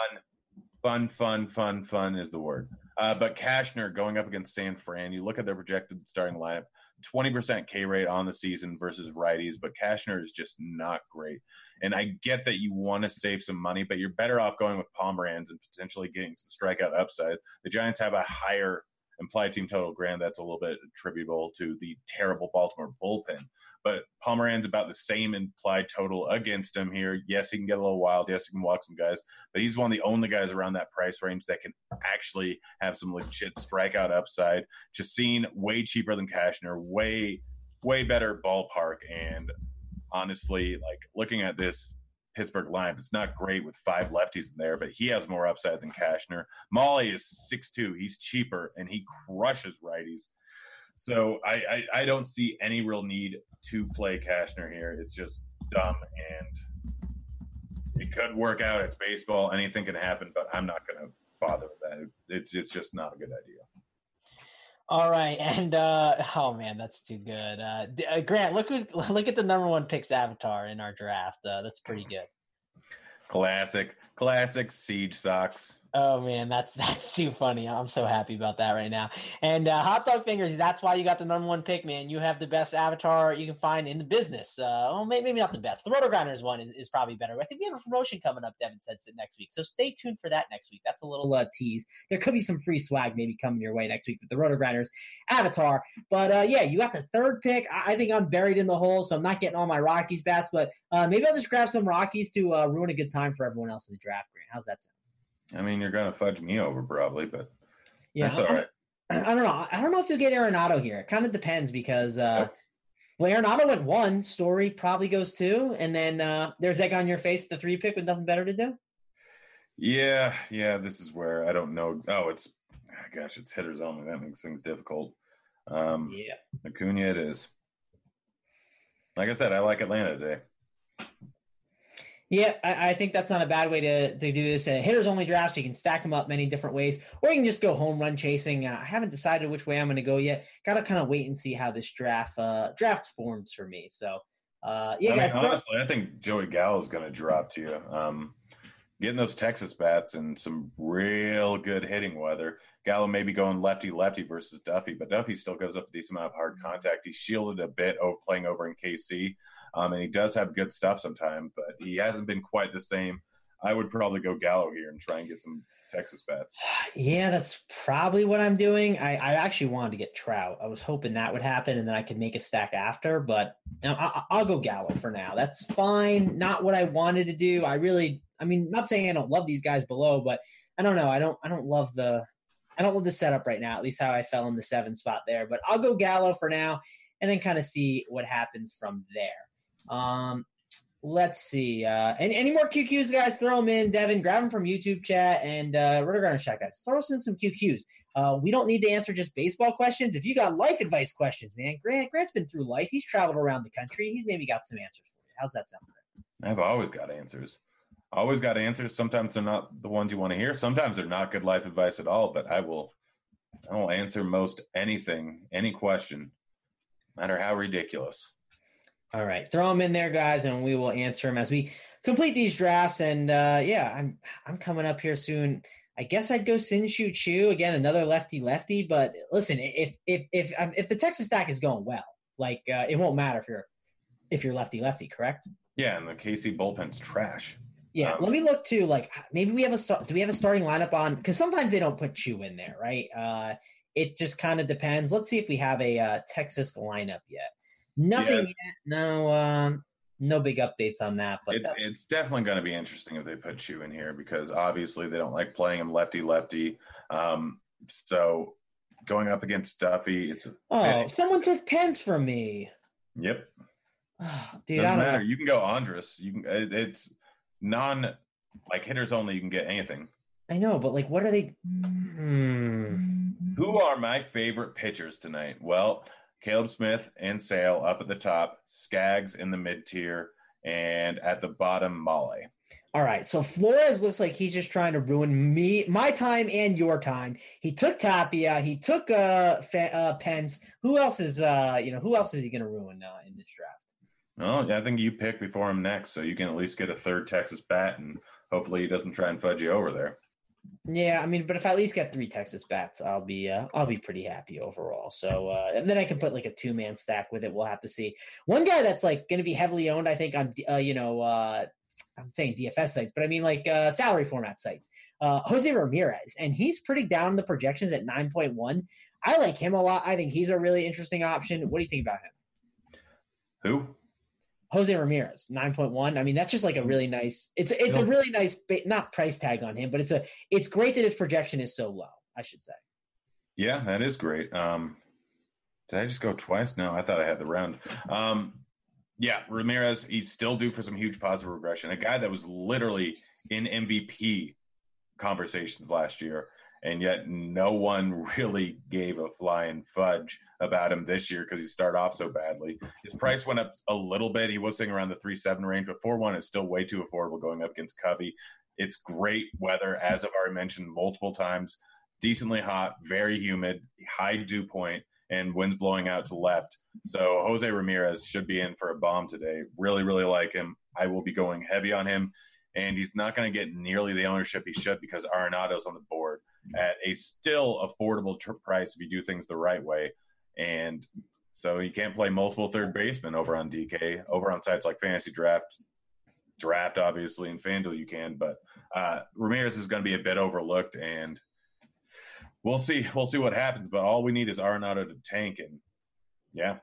Fun, fun, fun, fun is the word. Uh, but Cashner going up against San Fran, you look at their projected starting lineup, 20% K rate on the season versus righties, but Cashner is just not great. And I get that you want to save some money, but you're better off going with Pomeranz and potentially getting some strikeout upside. The Giants have a higher implied team total. Grand that's a little bit attributable to the terrible Baltimore bullpen. But Pomeranz about the same implied total against him here. Yes, he can get a little wild. Yes, he can walk some guys, but he's one of the only guys around that price range that can actually have some legit strikeout upside. Chacin way cheaper than Cashner, way way better ballpark, and honestly, like looking at this Pittsburgh lineup. It's not great with five lefties in there, but he has more upside than Cashner. Mahle is six two. He's cheaper and he crushes righties. So I, I, I don't see any real need to play Cashner here. It's just dumb and it could work out. It's baseball. Anything can happen, but I'm not going to bother with that. It's it's just not a good idea. All right, (laughs) and uh, oh man, that's too good. Uh, uh, Grant, look who's (laughs) look at the number one picks avatar in our draft. Uh, that's pretty good. Classic, classic siege socks. Oh man, that's (laughs) that's too funny. I'm so happy about that right now. And uh, hot dog fingers, that's why you got the number one pick, man. You have the best avatar you can find in the business. Uh, maybe, maybe not the best. The Roto Grinders one is, is probably better. I think we have a promotion coming up. Devin said next week, so stay tuned for that next week. That's a little uh, tease. There could be some free swag maybe coming your way next week with the Roto Grinders avatar. But uh, yeah, you got the third pick. I, I, think I'm buried in the hole, so I'm not getting all my Rockies bats. But uh, maybe I'll just grab some Rockies to uh, ruin a good time for everyone else in the draft. Grant, how's that sound? I mean, you're going to fudge me over probably, but yeah, that's all right. I don't know. I don't know if you'll get Arenado here. It kind of depends because uh, well, Arenado went one. Story probably goes two, and then uh, there's egg on your face, the three pick with nothing better to do. Yeah, yeah. This is where I don't know. Oh, it's gosh, it's hitters only. That makes things difficult. Um, yeah, Acuna it is. Like I said, I like Atlanta today. Yeah, I, I, think that's not a bad way to, to do this. Uh, hitters only drafts, you can stack them up many different ways, or you can just go home run chasing. Uh, I haven't decided which way I'm going to go yet. Got to kind of wait and see how this draft uh, draft forms for me. So, uh, yeah, I guys. Mean, honestly, I think Joey Gallo is going to drop to you. Um, getting those Texas bats and some real good hitting weather. Gallo may be going lefty lefty versus Duffy, but Duffy still goes up a decent amount of hard contact. He's shielded a bit over playing over in KC, um, and he does have good stuff sometimes, but he hasn't been quite the same. I would probably go Gallo here and try and get some Texas bats. (sighs) Yeah, that's probably what I'm doing. I, I actually wanted to get Trout. I was hoping that would happen and then I could make a stack after, but I, I'll go Gallo for now. That's fine. Not what I wanted to do. I really, I mean, not saying I don't love these guys below, but I don't know. I don't, I don't love the, I don't love the setup right now. At least how I fell in the seven spot there. But I'll go Gallo for now, and then kind of see what happens from there. Um, let's see. Uh, any, any more QQs, guys? Throw them in, Devin. Grab them from YouTube chat and uh, RotoGrinders chat, guys. Throw us in some QQs. Uh, we don't need to answer just baseball questions. If you got life advice questions, man, Grant Grant's been through life. He's traveled around the country. He's maybe got some answers for you. How's that sound? I've always got answers always got answers. Sometimes they're not the ones you want to hear. Sometimes they're not good life advice at all. But I will, I will answer most anything, any question, no matter how ridiculous. All right, throw them in there, guys, and we will answer them as we complete these drafts. And uh, yeah, I'm I'm coming up here soon. I guess I'd go Shin-Soo Choo again, another lefty lefty. But listen, if if if if the Texas stack is going well, like uh, it won't matter if you're if you're lefty lefty, correct? Yeah, and the KC bullpen's trash. Yeah, um, let me look to like maybe we have a start. Do we have a starting lineup on? Because sometimes they don't put Choo in there, right? Uh, it just kind of depends. Let's see if we have a uh, Texas lineup yet. Nothing yeah. yet. No, um, no big updates on that. But it's, it's definitely going to be interesting if they put Choo in here because obviously they don't like playing him lefty lefty. Um, so going up against Duffy, it's oh, someone took Pence from me. Yep. (sighs) Dude, Doesn't matter. Know. You can go Andrus. You can. It's non like hitters only, you can get anything. I know, but like, what are they? Hmm. Who are my favorite pitchers tonight? Well, Caleb Smith and Sale up at the top, Skaggs in the mid tier, and at the bottom, Mahle. All right, so Flores looks like he's just trying to ruin me, my time, and your time. He took Tapia, he took uh, uh Pence. Who else is uh, you know, who else is he going to ruin uh, in this draft? Oh, yeah, I think you pick before him next, so you can at least get a third Texas bat, and hopefully he doesn't try and fudge you over there. Yeah, I mean, but if I at least get three Texas bats, I'll be uh, I'll be pretty happy overall. So, uh, and then I can put like a two man stack with it. We'll have to see. One guy that's like going to be heavily owned, I think, on uh, you know, uh, I'm saying DFS sites, but I mean like uh, salary format sites. Uh, Jose Ramirez, and he's pretty down in the projections at 9.1. I like him a lot. I think he's a really interesting option. What do you think about him? Who? Jose Ramirez, 9.1. I mean, that's just like a really nice, it's it's a really nice not price tag on him, but it's a it's great that his projection is so low, I should say. Yeah, that is great. Um did I just go twice? No, I thought I had the round. Um yeah, Ramirez, he's still due for some huge positive regression. A guy that was literally in MVP conversations last year and yet no one (laughs) really gave a flying fudge about him this year because he started off so badly. His price went up a little bit. He was sitting around the three seven range, but four one is still way too affordable going up against Covey. It's great weather, as I've already mentioned multiple times. Decently hot, very humid, high dew point, and winds blowing out to left. So Jose Ramirez should be in for a bomb today. Really, really like him. I will be going heavy on him. and he's not going to get nearly the ownership he should because Arenado's on the board at a still affordable tr- price if you do things the right way. And so you can't play multiple third basemen over on DK. Over on sites like Fantasy Draft, Draft obviously, and FanDuel you can, but uh, Ramirez is going to be a bit overlooked, and we'll see. We'll see what happens. But all we need is Arenado to tank, and yeah,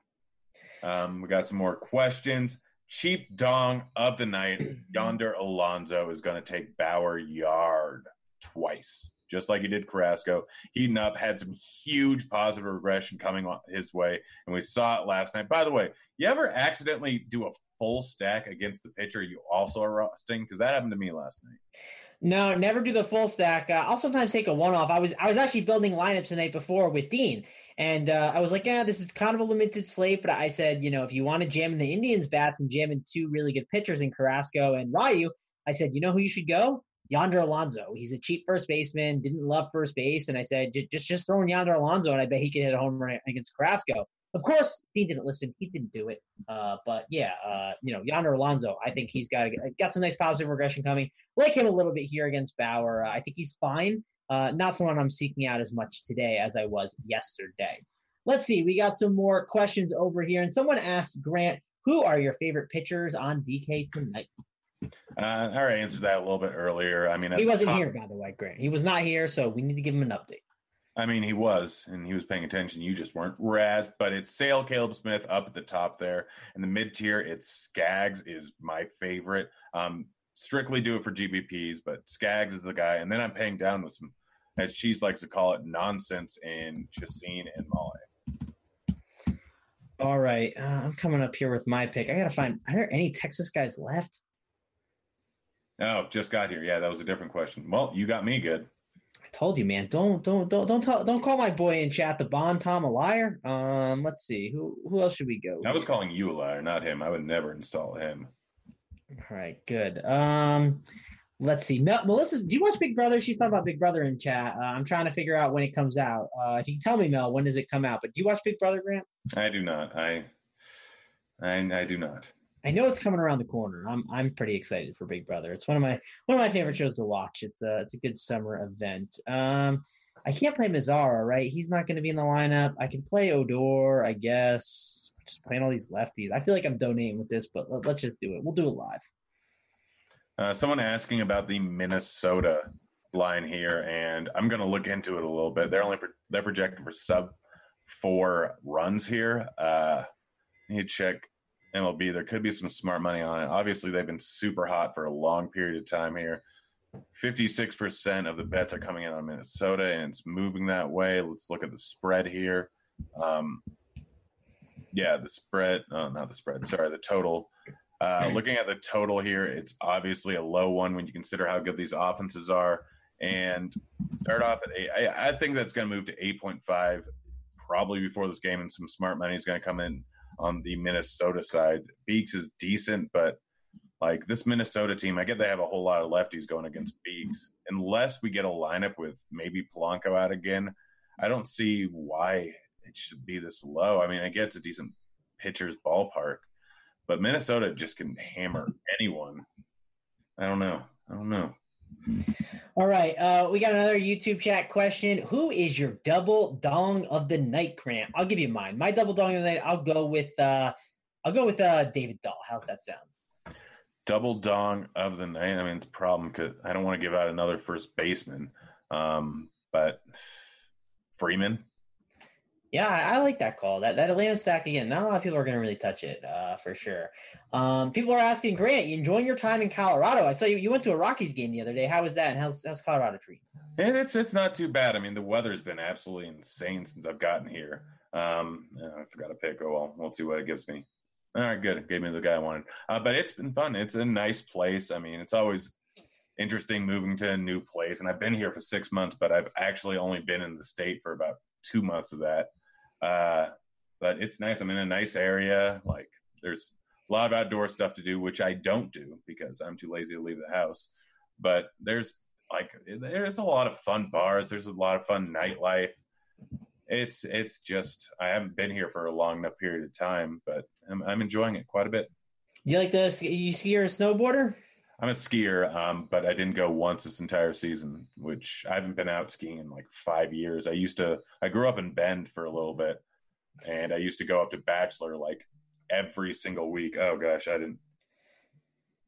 um, we got some more questions. Cheap dong of the night, (clears throat) Yonder Alonso is going to take Bauer yard twice, just like he did Carrasco. Heating up, had some huge positive regression coming his way, and we saw it last night. By the way, you ever accidentally do a full stack against the pitcher you also are roasting? Because that happened to me last night. No, never do the full stack. Uh, I'll sometimes take a one off. I was I was actually building lineups the night before with Dean, and uh, I was like, yeah, this is kind of a limited slate. But I said, you know, if you want to jam in the Indians bats and jam in two really good pitchers in Carrasco and Ryu, I said, you know who you should go? Yonder Alonso. He's a cheap first baseman, didn't love first base, and I said, just just throw in Yonder Alonso, and I bet he could hit a home run against Carrasco. Of course, he didn't listen. He didn't do it. Uh, but yeah, uh, you know, Yonder Alonso, I think he's got got some nice positive regression coming. Like him a little bit here against Bauer. I think he's fine. Uh, not someone I'm seeking out as much today as I was yesterday. Let's see. We got some more questions over here, and someone asked Grant, "Who are your favorite pitchers on DK tonight?" Uh, I already answered that a little bit earlier. I mean, he wasn't top, here, by the way, Grant. He was not here, so we need to give him an update. I mean, he was, and he was paying attention. You just weren't. razzed, but it's Sale Caleb Smith up at the top there. In the mid tier, it's Skaggs is my favorite. Um, strictly do it for GPPs, but Skaggs is the guy. And then I'm paying down with some, as Cheese likes to call it, nonsense in Chacin and Mahle. All right, uh, I'm coming up here with my pick. I gotta find. Are there any Texas guys left? Oh, just got here. Yeah, that was a different question. Well, you got me good. I told you, man. Don't don't don't don't tell, don't call my boy in chat the Bon Tom a liar. Um, let's see who who else should we go? I was calling you a liar, not him. I would never install him. All right, good. Um, let's see. Mel- Melissa, do you watch Big Brother? She's talking about Big Brother in chat. Uh, I'm trying to figure out when it comes out. Uh, if you can tell me, Mel, when does it come out? But do you watch Big Brother, Grant? I do not. I I, I do not. I know it's coming around the corner. I'm I'm pretty excited for Big Brother. It's one of my one of my favorite shows to watch. It's a it's a good summer event. Um, I can't play Mazara, right? He's not going to be in the lineup. I can play Odor, I guess. Just playing all these lefties. I feel like I'm donating with this, but let, us just do it. We'll do it live. Uh, someone asking about the Minnesota line here, and I'm going to look into it a little bit. They're only pro- they're projected for sub four runs here. Uh, need to check MLB, there could be some smart money on it. Obviously, they've been super hot for a long period of time here. 56% of the bets are coming in on Minnesota, and it's moving that way. Let's look at the spread here. Um, yeah, the spread, oh, not the spread, sorry, the total. Uh, looking at the total here, it's obviously a low one when you consider how good these offenses are. And start off at eight. I, I think that's going to move to 8.5 probably before this game, and some smart money is going to come in on the Minnesota side. Beeks is decent, but like this Minnesota team, I get they have a whole lot of lefties going against Beeks. Unless we get a lineup with maybe Polanco out again, I don't see why it should be this low. I mean, I get it's a decent pitcher's ballpark, but Minnesota just can hammer anyone. I don't know. I don't know. All right, uh, we got another YouTube chat question. Who is your double dong of the night, Grant? I'll give you mine. My double dong of the night. I'll go with. Uh, I'll go with uh, David Dahl. How's that sound? Double dong of the night. I mean, it's a problem because I don't want to give out another first baseman, um, but Freeman. Yeah, I, like that call. That that Atlanta stack again. Not a lot of people are going to really touch it uh, for sure. Um, people are asking Grant, you enjoying your time in Colorado? I saw you. You went to a Rockies game the other day. How was that? And how's how's Colorado treat? And it's it's not too bad. I mean, the weather's been absolutely insane since I've gotten here. Um, I forgot to pick. Oh well, we'll see what it gives me. All right, good. Gave me the guy I wanted. Uh, but it's been fun. It's a nice place. I mean, it's always interesting moving to a new place. And I've been here for six months, but I've actually only been in the state for about two months of that. Uh, but it's nice. I'm in a nice area. Like there's a lot of outdoor stuff to do, which I don't do because I'm too lazy to leave the house. But there's like there's a lot of fun bars. There's a lot of fun nightlife. It's it's just I haven't been here for a long enough period of time, but I'm, I'm enjoying it quite a bit. Do you like this? You ski or a snowboarder? I'm a skier, um, but I didn't go once this entire season, which I haven't been out skiing in like five years. I used to, I grew up in Bend for a little bit, and I used to go up to Bachelor like every single week. Oh gosh, I didn't.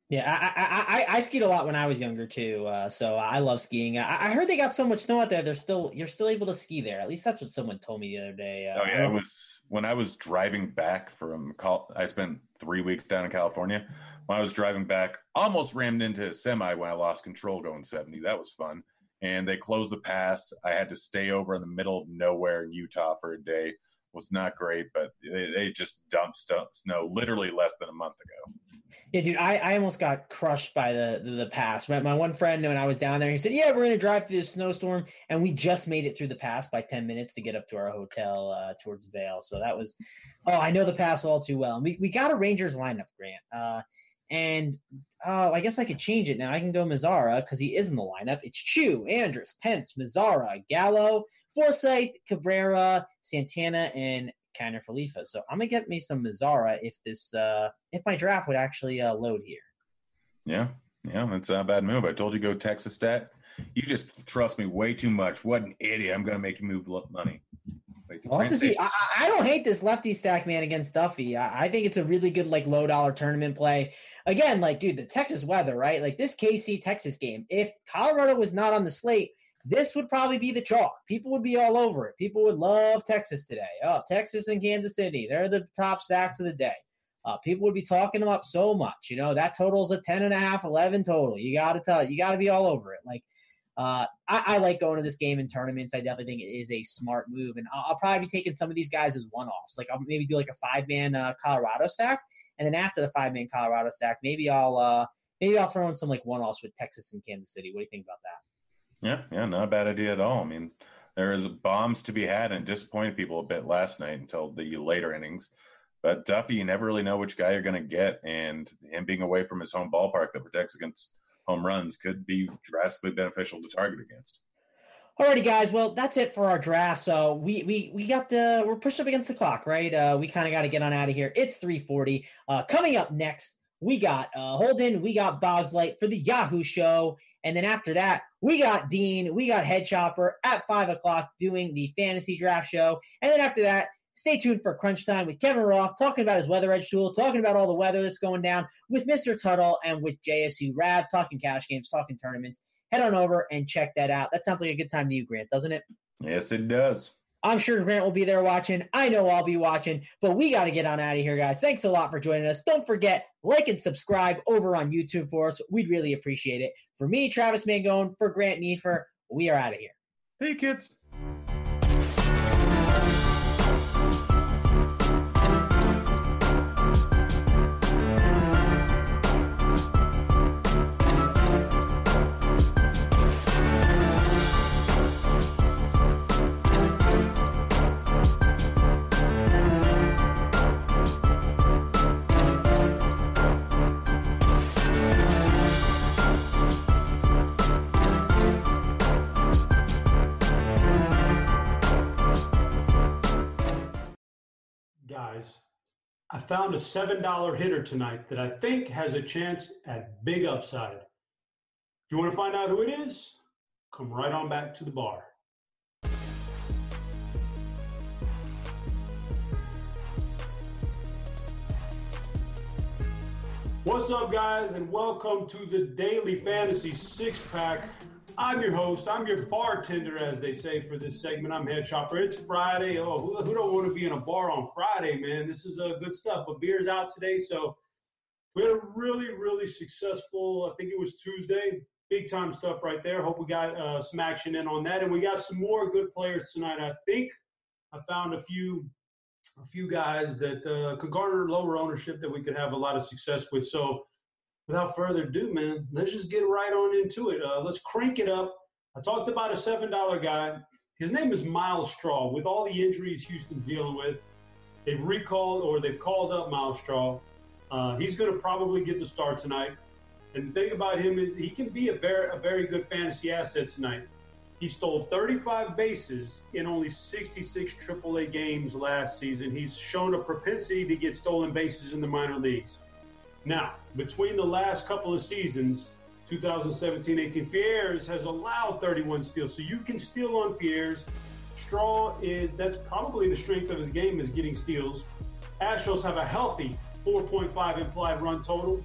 Yeah, I I, I, I skied a lot when I was younger too, uh, so I love skiing. I, I, heard they got so much snow out there. They're still you're still able to ski there. At least that's what someone told me the other day. Uh, oh yeah, it was when I was driving back from. I spent three weeks down in California when I was driving back, almost rammed into a semi when I lost control going 70. That was fun. And they closed the pass. I had to stay over in the middle of nowhere in Utah for a day. Was not great, but they, they just dumped snow literally less than a month ago. Yeah, dude, I, I almost got crushed by the the, the pass. My, my one friend, when I was down there, he said, "Yeah, we're going to drive through the snowstorm," and we just made it through the pass by ten minutes to get up to our hotel uh, towards Vail. So that was, oh, I know the pass all too well. And we we got a Rangers lineup, Grant. Uh, and uh, I guess I could change it now. I can go Mazara because he is in the lineup. It's Choo, Andrus, Pence, Mazara, Gallo, Forsythe, Cabrera, Santana, and Kiner Falefa. So I'm gonna get me some Mazara if this uh, if my draft would actually uh, load here. Yeah, yeah, that's a bad move. I told you go Texas stat. You just trust me way too much. What an idiot! I'm gonna make you move money. I'll have to see. I, I, don't hate this lefty stack man against Duffy. I, I, think it's a really good like low dollar tournament play. Again, like dude, the Texas weather, right? Like this KC Texas game. If Colorado was not on the slate, this would probably be the chalk. People would be all over it. People would love Texas today. Oh, Texas and Kansas City, they're the top stacks of the day. Uh, people would be talking them up so much. You know that totals a 10 and a half, 11 total. You got to tell, you got to be all over it. Like uh, I, I, like going to this game in tournaments. I definitely think it is a smart move, and I'll, I'll probably be taking some of these guys as one-offs. Like I'll maybe do like a five-man uh, Colorado stack, and then after the five-man Colorado stack, maybe I'll uh, maybe I'll throw in some like one-offs with Texas and Kansas City. What do you think about that? Yeah, yeah, not a bad idea at all. I mean, there is bombs to be had, and disappointed people a bit last night until the later innings. But Duffy, you never really know which guy you're going to get, and him being away from his home ballpark that protects against home runs could be drastically beneficial to target against. Alrighty, guys. Well, that's it for our draft. So we we we got the we're pushed up against the clock, right? Uh, we kind of got to get on out of here. It's three forty. Uh, coming up next, we got uh, Holden, we got Boggs Light for the Yahoo Show, and then after that, we got Dean, we got Head Chopper at five o'clock doing the fantasy draft show, and then after that, Stay tuned for Crunch Time with Kevin Roth talking about his Weather Edge tool, talking about all the weather that's going down with Mr. Tuttle and with JSU Rab, talking cash games, talking tournaments. Head on over and check that out. That sounds like a good time to you, Grant, doesn't it? Yes, it does. I'm sure Grant will be there watching. I know I'll be watching, but we got to get on out of here, guys. Thanks a lot for joining us. Don't forget, like and subscribe over on YouTube for us. We'd really appreciate it. For me, Travis Mangone, for Grant Neefer, we are out of here. Hey, kids. I found a $7 hitter tonight that I think has a chance at big upside. If you want to find out who it is, come right on back to the bar. What's up, guys, and welcome to the Daily Fantasy Six Pack. I'm your host. I'm your bartender, as they say for this segment. I'm Head Chopper. It's Friday. Oh, who, who don't want to be in a bar on Friday, man? This is uh, good stuff. But beer's out today, so we had a really, really successful. I think it was Tuesday. Big time stuff right there. Hope we got uh, some action in on that, and we got some more good players tonight. I think I found a few, a few guys that uh, could garner lower ownership that we could have a lot of success with. So without further ado, man, let's just get right on into it. Uh, let's crank it up. I talked about a $7 guy. His name is Myles Straw. With all the injuries Houston's dealing with, they've recalled or they've called up Myles Straw. Uh, he's going to probably get the start tonight. And the thing about him is he can be a very, a very good fantasy asset tonight. He stole 35 bases in only 66 AAA games last season. He's shown a propensity to get stolen bases in the minor leagues. Now, between the last couple of seasons, 2017-18, Fiers has allowed 31 steals, so you can steal on Fiers. Straw is that's probably the strength of his game is getting steals. Astros have a healthy 4.5 implied run total.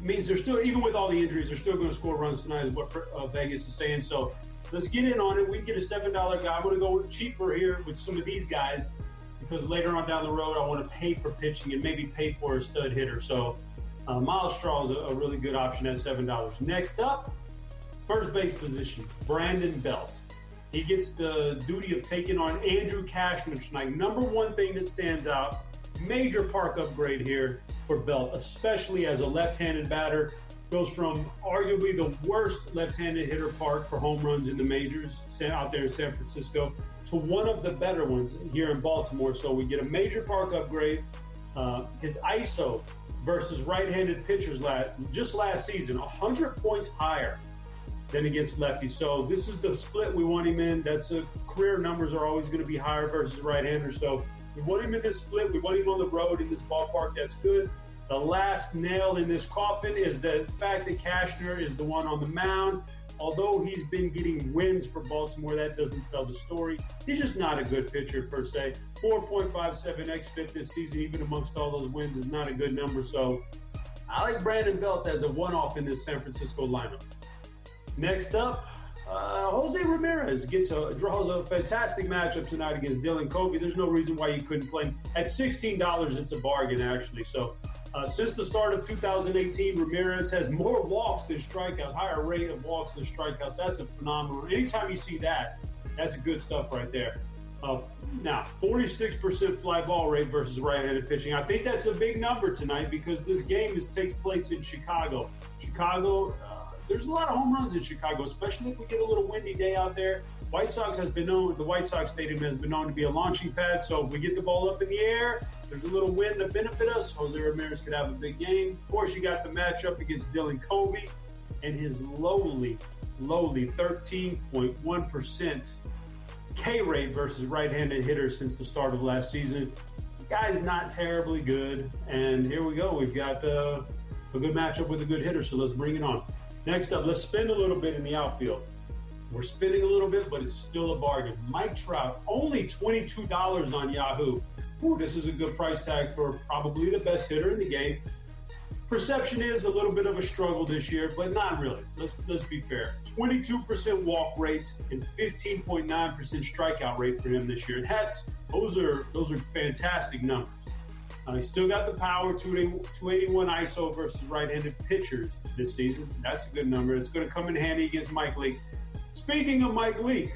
Means they're still, even with all the injuries, they're still going to score runs tonight, is what uh, Vegas is saying. So let's get in on it. We get a $7 guy. I'm going to go cheaper here with some of these guys because later on down the road, I want to pay for pitching and maybe pay for a stud hitter. So uh, Myles Straw is a, a, really good option at $7. Next up, first base position, Brandon Belt. He gets the duty of taking on Andrew Cashner tonight. Number one thing that stands out, major park upgrade here for Belt, especially as a left-handed batter. Goes from arguably the worst left-handed hitter park for home runs in the majors out there in San Francisco to one of the better ones here in Baltimore. So we get a major park upgrade. Uh, his ISO versus right-handed pitchers last, just last season, 100 points higher than against lefties. So this is the split we want him in. That's a career numbers are always going to be higher versus right-hander. So we want him in this split. We want him on the road in this ballpark. That's good. The last nail in this coffin is the fact that Cashner is the one on the mound. Although he's been getting wins for Baltimore, that doesn't tell the story. He's just not a good pitcher per se. 4.57 xFIP this season, even amongst all those wins, is not a good number. So I like Brandon Belt as a one-off in this San Francisco lineup. Next up, uh, Jose Ramirez gets a draws a fantastic matchup tonight against Dylan Covey. There's no reason why you couldn't play at sixteen dollars. It's a bargain actually. So uh, since the start of 2018, Ramirez has more walks than strikeouts, higher rate of walks than strikeouts. That's a phenomenal. Anytime you see that, that's good stuff right there. Uh, now, 46% fly ball rate versus right-handed pitching. I think that's a big number tonight because this game is, takes place in Chicago. Chicago there's a lot of home runs in Chicago, especially if we get a little windy day out there. White Sox has been known, the White Sox Stadium has been known to be a launching pad. So if we get the ball up in the air, there's a little wind to benefit us. Jose Ramirez could have a big game. Of course, you got the matchup against Dylan Covey and his lowly, lowly 13.1% K rate versus right handed hitters since the start of last season. The guy's not terribly good. And here we go. We've got uh, a good matchup with a good hitter. So let's bring it on. Next up, let's spend a little bit in the outfield. We're spending a little bit, but it's still a bargain. Mike Trout, only $22 on Yahoo. Ooh, this is a good price tag for probably the best hitter in the game. Perception is a little bit of a struggle this year, but not really. Let's let's be fair. 22% walk rate and 15.9% strikeout rate for him this year. And that's those are those are fantastic numbers. Uh, he's still got the power, 281 ISO versus right-handed pitchers this season. That's a good number. It's going to come in handy against Mike Leake. Speaking of Mike Leake,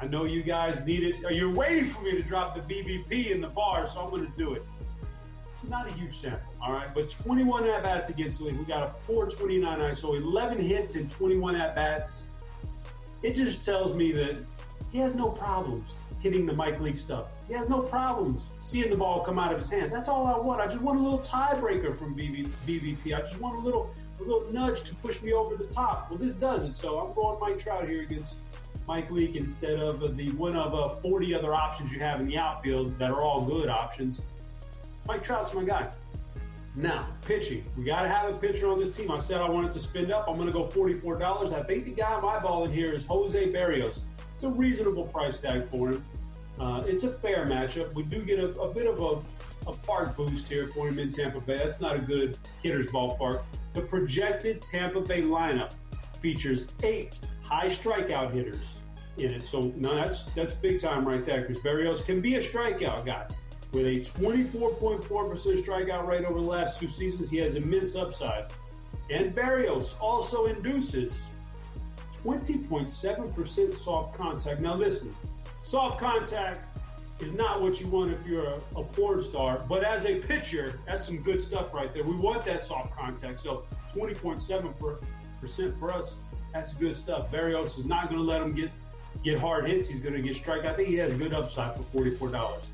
I know you guys need it. You're waiting for me to drop the BVP in the bar, so I'm going to do it. Not a huge sample, all right, but 21 at bats against Leake. We got a 429 ISO, 11 hits and 21 at bats. It just tells me that he has no problems hitting the Mike Leake stuff. He has no problems seeing the ball come out of his hands. That's all I want. I just want a little tiebreaker from BB, BVP. I just want a little a little nudge to push me over the top. Well, this doesn't. So I'm going Mike Trout here against Mike Leake instead of the one of uh, 40 other options you have in the outfield that are all good options. Mike Trout's my guy. Now, pitching. We got to have a pitcher on this team. I said I wanted to spend up. I'm going to go $44. I think the guy I'm eyeballing here is Jose Berrios. It's a reasonable price tag for him. Uh, it's a fair matchup. We do get a, a bit of a, a, park boost here for him in Tampa Bay. That's not a good hitter's ballpark. The projected Tampa Bay lineup features eight high strikeout hitters in it. So now that's that's big time right there because Berrios can be a strikeout guy. With a 24.4% strikeout rate over the last two seasons, he has immense upside. And Berrios also induces 20.7% soft contact. Now, listen, soft contact is not what you want if you're a, a porn star, but as a pitcher, that's some good stuff right there. We want that soft contact. So 20.7% for us, that's good stuff. Berrios is not going to let him get get hard hits. He's going to get strike. I think he has good upside for $44.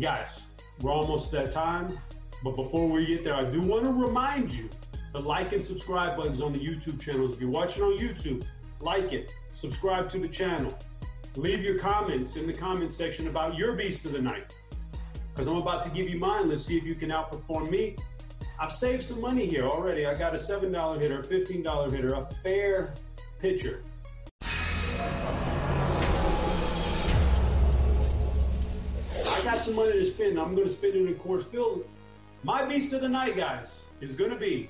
Guys, we're almost at time. But before we get there, I do want to remind you the like and subscribe buttons on the YouTube channels. If you're watching on YouTube, like it, subscribe to the channel. Leave your comments in the comment section about your beast of the night. Because I'm about to give you mine. Let's see if you can outperform me. I've saved some money here already. I got a $7 hitter, a $15 hitter, a fair pitcher. I got some money to spend. I'm going to spend it in Coors Field. My beast of the night, guys, is going to be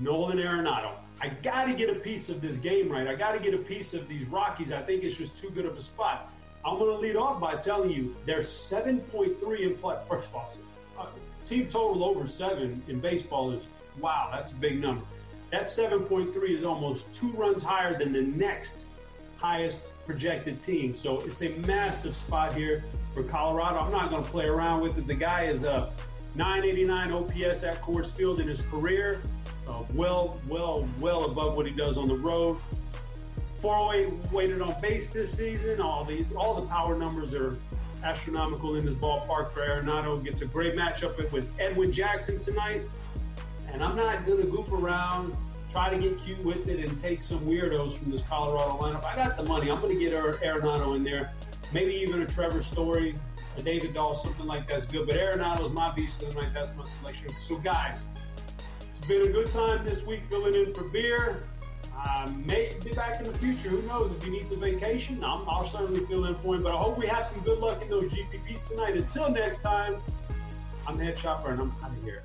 Nolan Arenado. I got to get a piece of this game right. I got to get a piece of these Rockies. I think it's just too good of a spot. I'm going to lead off by telling you they're 7.3 in play. First of all, uh, team total over seven in baseball is wow, that's a big number. That 7.3 is almost two runs higher than the next highest projected team. So it's a massive spot here for Colorado. I'm not going to play around with it. The guy is a 989 OPS at Coors Field in his career. Uh, well, well, well above what he does on the road. 408 weighted on base this season. All the all the power numbers are astronomical in this ballpark for Arenado. Gets a great matchup with Edwin Jackson tonight. And I'm not going to goof around, try to get cute with it, and take some weirdos from this Colorado lineup. I got the money. I'm going to get Arenado in there. Maybe even a Trevor Story, a David Dahl, something like that's good. But Arenado's my beast of the night. That's my selection. So, guys, it's been a good time this week filling in for beer. I may be back in the future. Who knows? If he needs a vacation, i will certainly fill in for him. But I hope we have some good luck in those GPPs tonight. Until next time, I'm Head Chopper, and I'm out of here.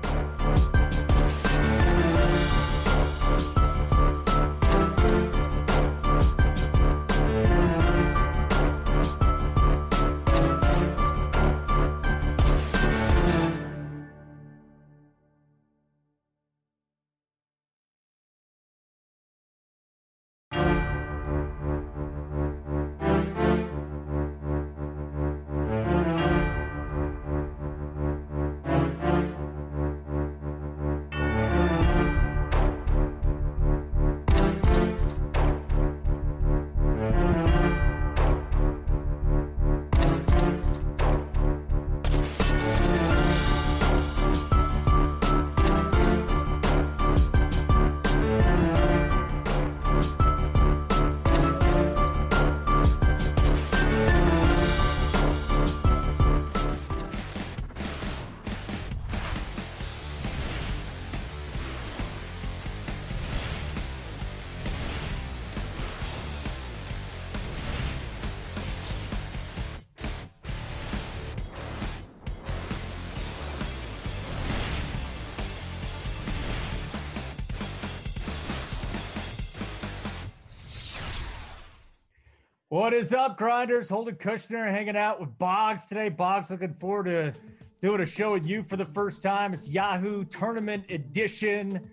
What is up, grinders? Holden Kushner hanging out with Boggs today. Boggs, looking forward to doing a show with you for the first time. It's Yahoo Tournament Edition.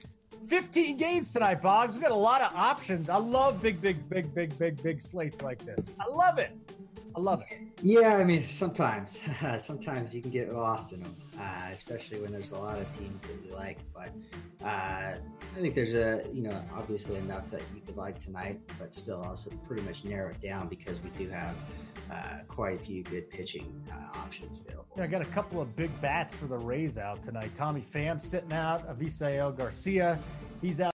15 games tonight, Boggs. We got a lot of options. I love big, big, big, big, big, big slates like this. I love it. I love it. Yeah, I mean, sometimes, (laughs) sometimes you can get lost in them, uh, especially when there's a lot of teams that you like. But uh, I think there's a, you know, obviously enough that you could like tonight, but still also pretty much narrow it down because we do have uh, quite a few good pitching uh, options available. Yeah, I got a couple of big bats for the Rays out tonight. Tommy Pham sitting out, Avisail Garcia, he's out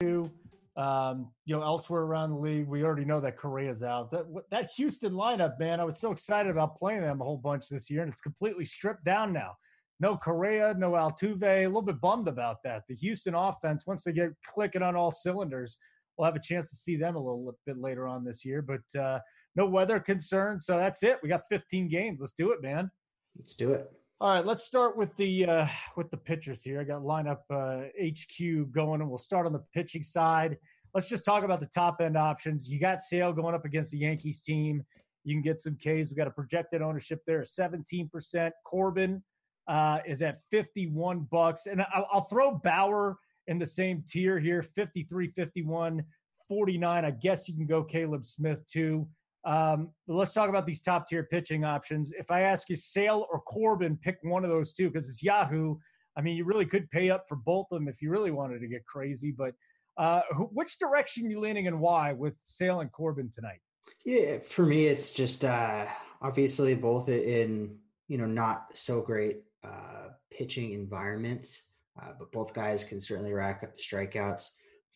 too. Um, you know, elsewhere around the league, we already know that Correa's out. That that Houston lineup, man, I was so excited about playing them a whole bunch this year, and it's completely stripped down now. No Correa, no Altuve. A little bit bummed about that. The Houston offense, once they get clicking on all cylinders, we'll have a chance to see them a little bit later on this year. But uh, no weather concerns, so that's it. We got 15 games. Let's do it, man. Let's do it. All right, let's start with the uh, with the pitchers here. I got lineup uh, HQ going, and we'll start on the pitching side. Let's just talk about the top end options. You got Sale going up against the Yankees team. You can get some Ks. We got a projected ownership there, seventeen percent. Corbin uh, is at fifty-one bucks, and I'll, I'll throw Bauer in the same tier here, 53, 51, 49. I guess you can go Caleb Smith too. Um, let's talk about these top tier pitching options. If I ask you Sale or Corbin, pick one of those two because it's Yahoo. I mean, you really could pay up for both of them if you really wanted to get crazy. But uh, which direction you leaning and why with Sale and Corbin tonight? Yeah, for me, it's just uh, obviously both in you know not so great uh, pitching environments, uh, but both guys can certainly rack up the strikeouts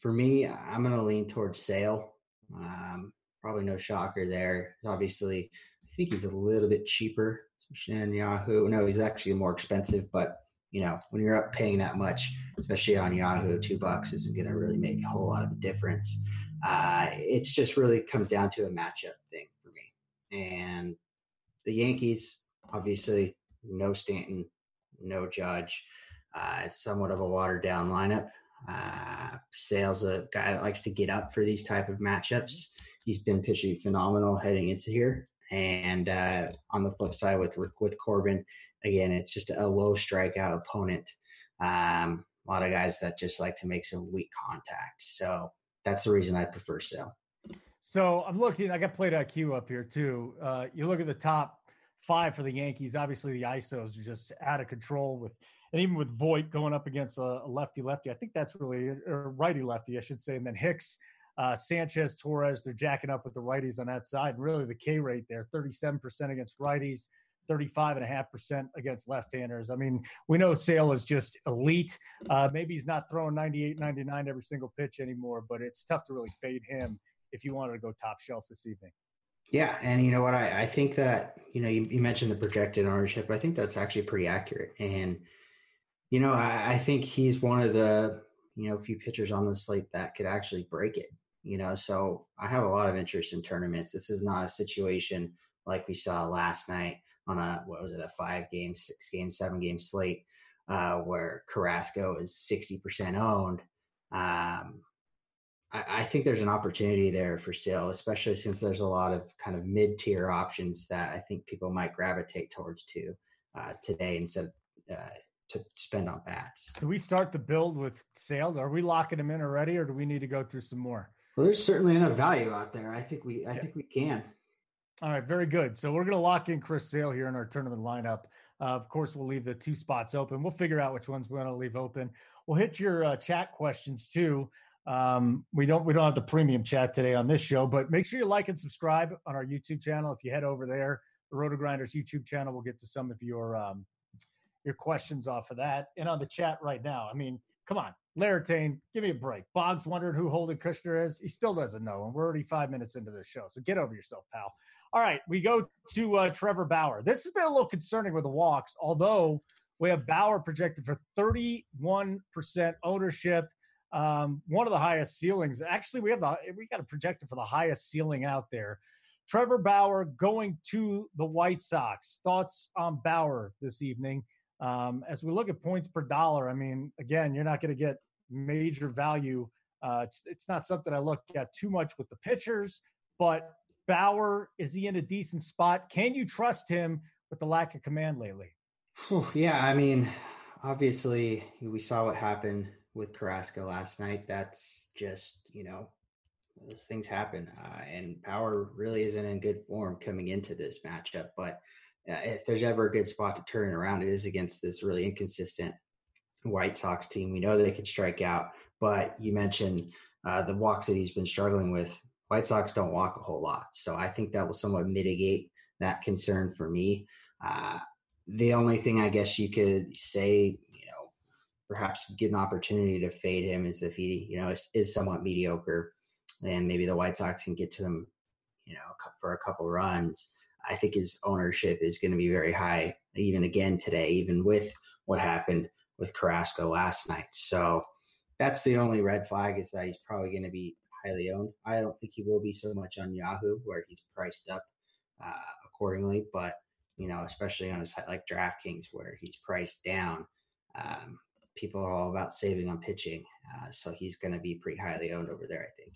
for me, I'm going to lean towards Sale. Um, probably no shocker there. Obviously, I think he's a little bit cheaper, on Yahoo. No, he's actually more expensive, but you know, when you're up paying that much, especially on Yahoo, two bucks isn't going to really make a whole lot of difference. Uh, it's just really comes down to a matchup thing for me. And the Yankees, obviously, no Stanton, no Judge. Uh, it's somewhat of a watered down lineup. Uh, Sale's a guy that likes to get up for these type of matchups. He's been pitching phenomenal heading into here. And uh, on the flip side with with Corbin, again, it's just a low strikeout opponent. Um, a lot of guys that just like to make some weak contact. So that's the reason I prefer Sale. So I'm looking. I got plate IQ up here too. Uh, you look at the top five for the Yankees. Obviously, the ISOs are just out of control with, and even with Voit going up against a, lefty lefty. I think that's really or righty lefty, I should say. And then Hicks, uh, Sanchez, Torres, they're jacking up with the righties on that side. Really, the K rate there, 37% against righties. 35.5% against left-handers. I mean, we know Sale is just elite. Uh, maybe he's not throwing 98, 99 every single pitch anymore, but it's tough to really fade him if you wanted to go top shelf this evening. Yeah, and you know what? I, I think that you know you, you, mentioned the projected ownership. I think that's actually pretty accurate, and you know I, I think he's one of the you know few pitchers on the slate that could actually break it. You know, so I have a lot of interest in tournaments. This is not a situation like we saw last night on a what was it a five game, six game, seven game slate uh, where Carrasco is sixty percent owned. Um, I, I, think there's an opportunity there for Sale, especially since there's a lot of kind of mid tier options that I think people might gravitate towards to uh, today instead uh, to spend on bats. Do we start the build with Sale? Are we locking them in already, or do we need to go through some more? Well, there's certainly enough value out there. I think we I yeah. think we can. All right, very good. So we're going to lock in Chris Sale here in our tournament lineup. Uh, of course, we'll leave the two spots open. We'll figure out which ones we want to leave open. We'll hit your uh, chat questions too. Um, we don't we don't have the premium chat today on this show, but make sure you like and subscribe on our YouTube channel. If you head over there, the RotoGrinders YouTube channel, we'll get to some of your um, your questions off of that. And on the chat right now, I mean, come on, Larratane, give me a break. Boggs wondering who Holden Kushner is. He still doesn't know, and we're already five minutes into the show. So get over yourself, pal. All right, we go to uh, Trevor Bauer. This has been a little concerning with the walks, although we have Bauer projected for 31% ownership, um, one of the highest ceilings. Actually, we have the we got a projected for the highest ceiling out there. Trevor Bauer going to the White Sox. Thoughts on Bauer this evening? Um, as we look at points per dollar, I mean, again, you're not going to get major value. Uh, it's it's not something I look at too much with the pitchers, but Bauer, is he in a decent spot? Can you trust him with the lack of command lately? Yeah, I mean, obviously, we saw what happened with Carrasco last night. That's just, you know, those things happen. Uh, and Bauer really isn't in good form coming into this matchup. But uh, if there's ever a good spot to turn around, it is against this really inconsistent White Sox team. We know they can strike out, but you mentioned uh, the walks that he's been struggling with White Sox don't walk a whole lot. So I think that will somewhat mitigate that concern for me. Uh, the only thing I guess you could say, you know, perhaps get an opportunity to fade him is if he, you know, is, is somewhat mediocre and maybe the White Sox can get to him, you know, for a couple runs. I think his ownership is going to be very high, even again today, even with what happened with Carrasco last night. So that's the only red flag is that he's probably going to be highly owned. I don't think he will be so much on Yahoo, where he's priced up uh, accordingly. But you know, especially on a site like DraftKings, where he's priced down, um, people are all about saving on pitching. Uh, so he's going to be pretty highly owned over there, I think.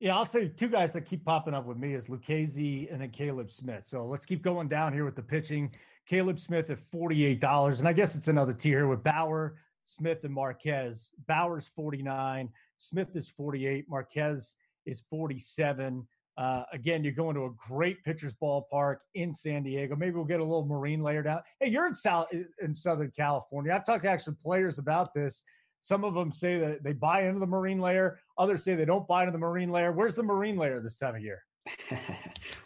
Yeah, I'll say two guys that keep popping up with me is Lucchesi and then Caleb Smith. So let's keep going down here with the pitching. Caleb Smith at $48. And I guess it's another tier with Bauer, Smith, and Marquez. Bauer's 49, Smith is 48. Marquez is 47. Uh, again, you're going to a great pitcher's ballpark in San Diego. Maybe we'll get a little marine layer down. Hey, you're in South in Southern California. I've talked to actually players about this. Some of them say that they buy into the marine layer. Others say they don't buy into the marine layer. Where's the marine layer this time of year? (laughs)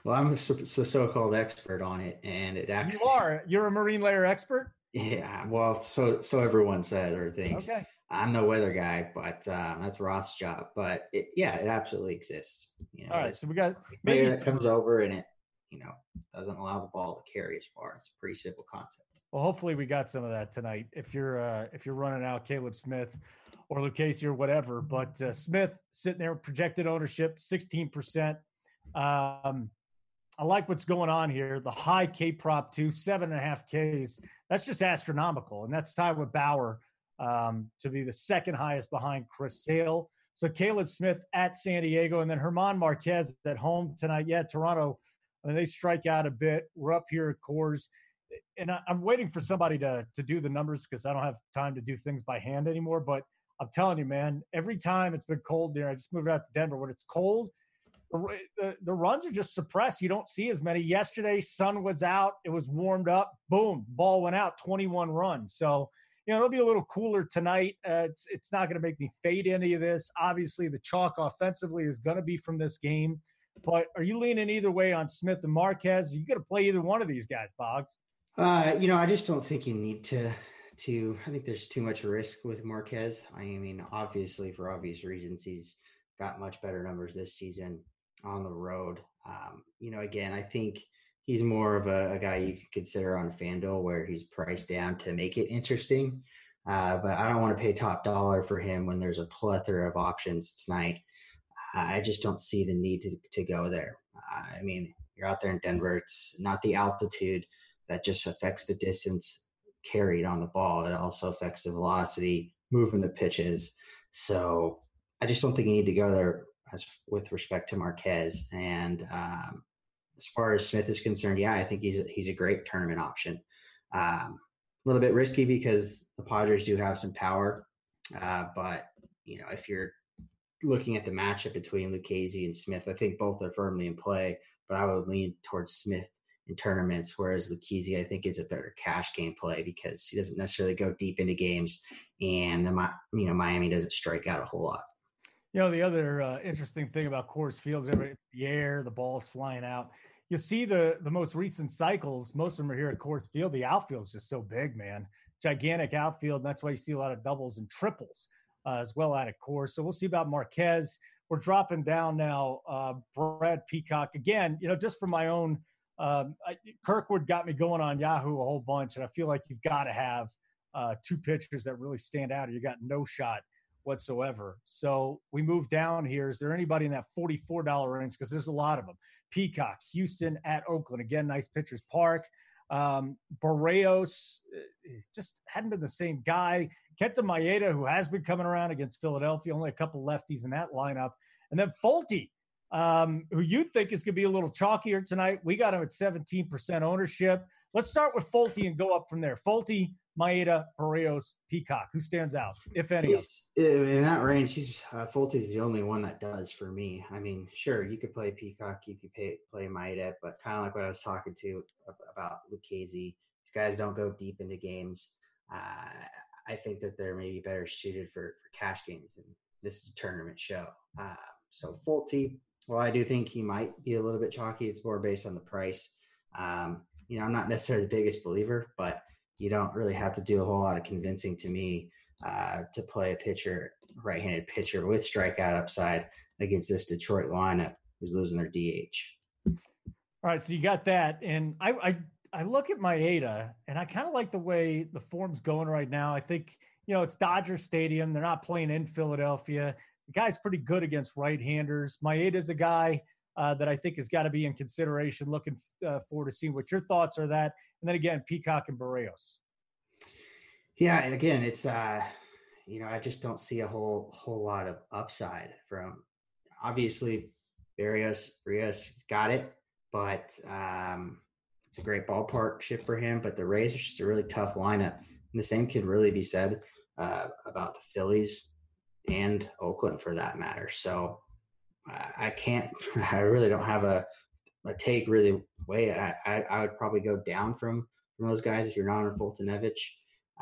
well, I'm a so-called expert on it, and it actually you are. You're a marine layer expert. Yeah, well, so so everyone says or thinks. Okay. I'm no weather guy, but um, that's Roth's job. But it, yeah, it absolutely exists. You know, All right, so we got maybe that comes over and it, you know, doesn't allow the ball to carry as far. It's a pretty simple concept. Well, hopefully we got some of that tonight. If you're uh, if you're running out Caleb Smith or Lucchesi or whatever, but uh, Smith sitting there projected ownership sixteen percent. Um, I like what's going on here. The high K prop two seven and a half Ks. That's just astronomical, and that's tied with Bauer um, to be the second highest behind Chris Sale. So Caleb Smith at San Diego, and then German Marquez at home tonight. Yeah, Toronto. I mean, they strike out a bit. We're up here at Coors, and I, am waiting for somebody to to do the numbers because I don't have time to do things by hand anymore. But I'm telling you, man, every time it's been cold there, I just moved out to Denver. When it's cold, the, the runs are just suppressed. You don't see as many. Yesterday, sun was out. It was warmed up. Boom, ball went out. 21 runs. So you know, it'll be a little cooler tonight. Uh, it's it's not going to make me fade any of this. Obviously, the chalk offensively is going to be from this game. But are you leaning either way on Smith and Marquez? Are you going to play either one of these guys, Boggs? Uh, you know, I just don't think you need to. To I think there's too much risk with Marquez. I mean, obviously for obvious reasons, he's got much better numbers this season on the road. Um, you know, again, I think he's more of a, a, guy you could consider on FanDuel where he's priced down to make it interesting. Uh, but I don't want to pay top dollar for him when there's a plethora of options tonight. I just don't see the need to, to go there. I mean, you're out there in Denver. It's not the altitude that just affects the distance carried on the ball. It also affects the velocity, moving the pitches. So I just don't think you need to go there as with respect to Marquez. And um, as far as Smith is concerned, yeah, I think he's a, he's a great tournament option. Um, a little bit risky because the Padres do have some power, uh, but you know if you're looking at the matchup between Lucchesi and Smith, I think both are firmly in play. But I would lean towards Smith in tournaments, whereas Lucchesi I think is a better cash game play because he doesn't necessarily go deep into games, and the you know Miami doesn't strike out a whole lot. You know the other uh, interesting thing about Coors Fields, it's the air, the ball's flying out you see the the most recent cycles, most of them are here at Coors Field. The outfield is just so big, man. Gigantic outfield. And that's why you see a lot of doubles and triples uh, as well out of Coors. So we'll see about Marquez. We're dropping down now. Uh, Brad Peacock again. You know, just for my own. Um, I, Kirkwood got me going on Yahoo a whole bunch, and I feel like you've got to have uh, two pitchers that really stand out, or you got no shot whatsoever. So we move down here. Is there anybody in that forty-four dollar range? Because there's a lot of them. Peacock, Houston at Oakland. Again, nice pitchers park. Um, Berrios eh, just hadn't been the same guy. Kenta Maeda, who has been coming around against Philadelphia, only a couple lefties in that lineup. And then Folty, um, who you think is going to be a little chalkier tonight. We got him at 17% ownership. Let's start with Folty and go up from there. Folty, Maeda, Berrios, Peacock. Who stands out, if any? in that range, he's uh, is the only one that does for me. I mean, sure, you could play Peacock, you could pay, play Maeda, but kind of like what I was talking to about Lucchesi, these guys don't go deep into games. Uh, I think that they're maybe better suited for, for cash games, and this is a tournament show. Uh, so Folty, well, I do think he might be a little bit chalky. It's more based on the price. Um, you know, I'm not necessarily the biggest believer, but you don't really have to do a whole lot of convincing to me uh, to play a pitcher, right-handed pitcher with strikeout upside against this Detroit lineup who's losing their DH. All right, so you got that, and I I, I look at Maeda, and I kind of like the way the form's going right now. I think you know it's Dodger Stadium; they're not playing in Philadelphia. The guy's pretty good against right-handers. Maeda's a guy uh, that I think has got to be in consideration. Looking uh, forward to seeing what your thoughts are that, and then again, Peacock and Berrios. Yeah, and again, it's uh, you know, I just don't see a whole whole lot of upside from obviously Berrios Rios got it, but um, it's a great ballpark shift for him. But the Rays are just a really tough lineup, and the same can really be said uh, about the Phillies and Oakland for that matter. So I can't, (laughs) I really don't have a a take really way. I, I, I would probably go down from from those guys if you're not on Foltynewicz,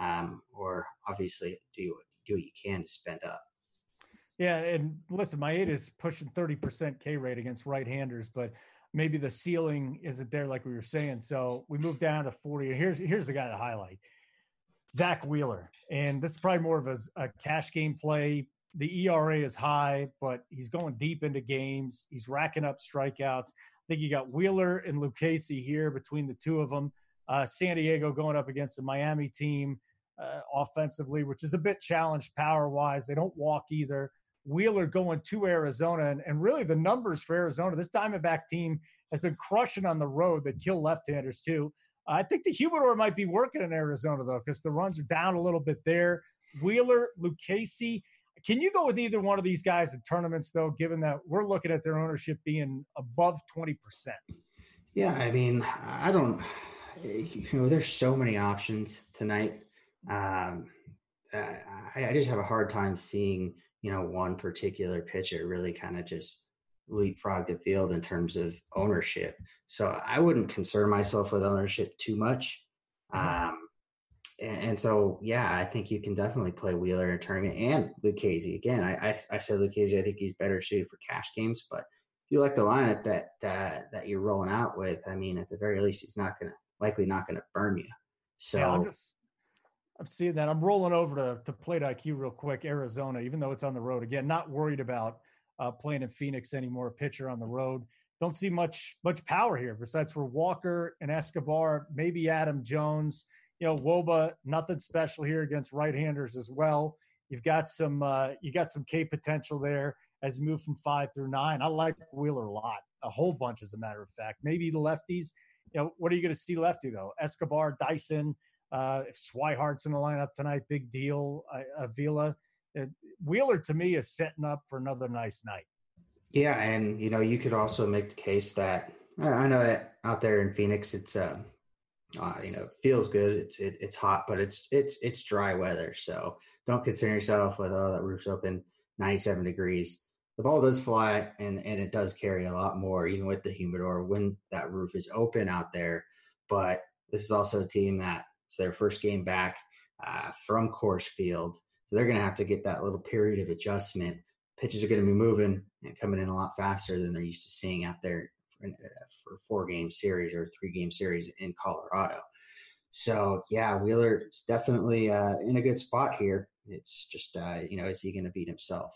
um, or obviously do do what you can to spend up. Yeah, and listen, Maeda is pushing thirty percent K rate against right-handers, but maybe the ceiling isn't there like we were saying. So we move down to forty. Here's here's the guy to highlight. Zack Wheeler. And this is probably more of a, a cash game play. The ERA is high, but he's going deep into games. He's racking up strikeouts. I think you got Wheeler and Lucchesi here between the two of them. Uh, San Diego going up against the Miami team uh, offensively, which is a bit challenged power wise. They don't walk either. Wheeler going to Arizona, and, and really the numbers for Arizona. This Diamondback team has been crushing on the road. They kill left-handers too. I think the humidor might be working in Arizona though, because the runs are down a little bit there. Wheeler, Lucchesi. Can you go with either one of these guys in tournaments though, given that we're looking at their ownership being above twenty percent? Yeah, I mean, I don't. You know, there's so many options tonight. Um, I, I just have a hard time seeing you know one particular pitcher really kind of just leapfrog the field in terms of ownership. So I wouldn't concern myself with ownership too much. Mm-hmm. Um, and, and, so, yeah, I think you can definitely play Wheeler in tournament and Lucchesi. Again, I, I, I said Lucchesi, I think he's better suited for cash games, but if you like the lineup that uh, that you're rolling out with, I mean, at the very least, he's not to likely not going to burn you. So yeah, I'm, just, I'm seeing that. I'm rolling over to to Plate IQ real quick. Arizona, even though it's on the road again, not worried about uh, playing in Phoenix anymore. Pitcher on the road. Don't see much much power here besides for Walker and Escobar, maybe Adam Jones. You know, wOBA, nothing special here against right-handers as well. You've got some uh, you got some K potential there as you move from five through nine. I like Wheeler a lot, a whole bunch as a matter of fact. Maybe the lefties. You know, what are you going to see lefty though? Escobar, Dyson. Uh, if Swihart's in the lineup tonight, big deal. Uh, Avila it, Wheeler to me is setting up for another nice night. Yeah, and you know you could also make the case that I know that out there in Phoenix, it's uh, uh you know feels good. It's it, it's hot, but it's it's it's dry weather. So don't concern yourself with oh that roof's open, ninety seven degrees. The ball does fly, and and it does carry a lot more, even with the humidor when that roof is open out there. But this is also a team that it's their first game back uh, from Coors Field. So they're going to have to get that little period of adjustment. Pitches are going to be moving and coming in a lot faster than they're used to seeing out there for, for four game series or three game series in Colorado. So yeah, Wheeler is definitely uh, in a good spot here. It's just uh, you know, is he going to beat himself?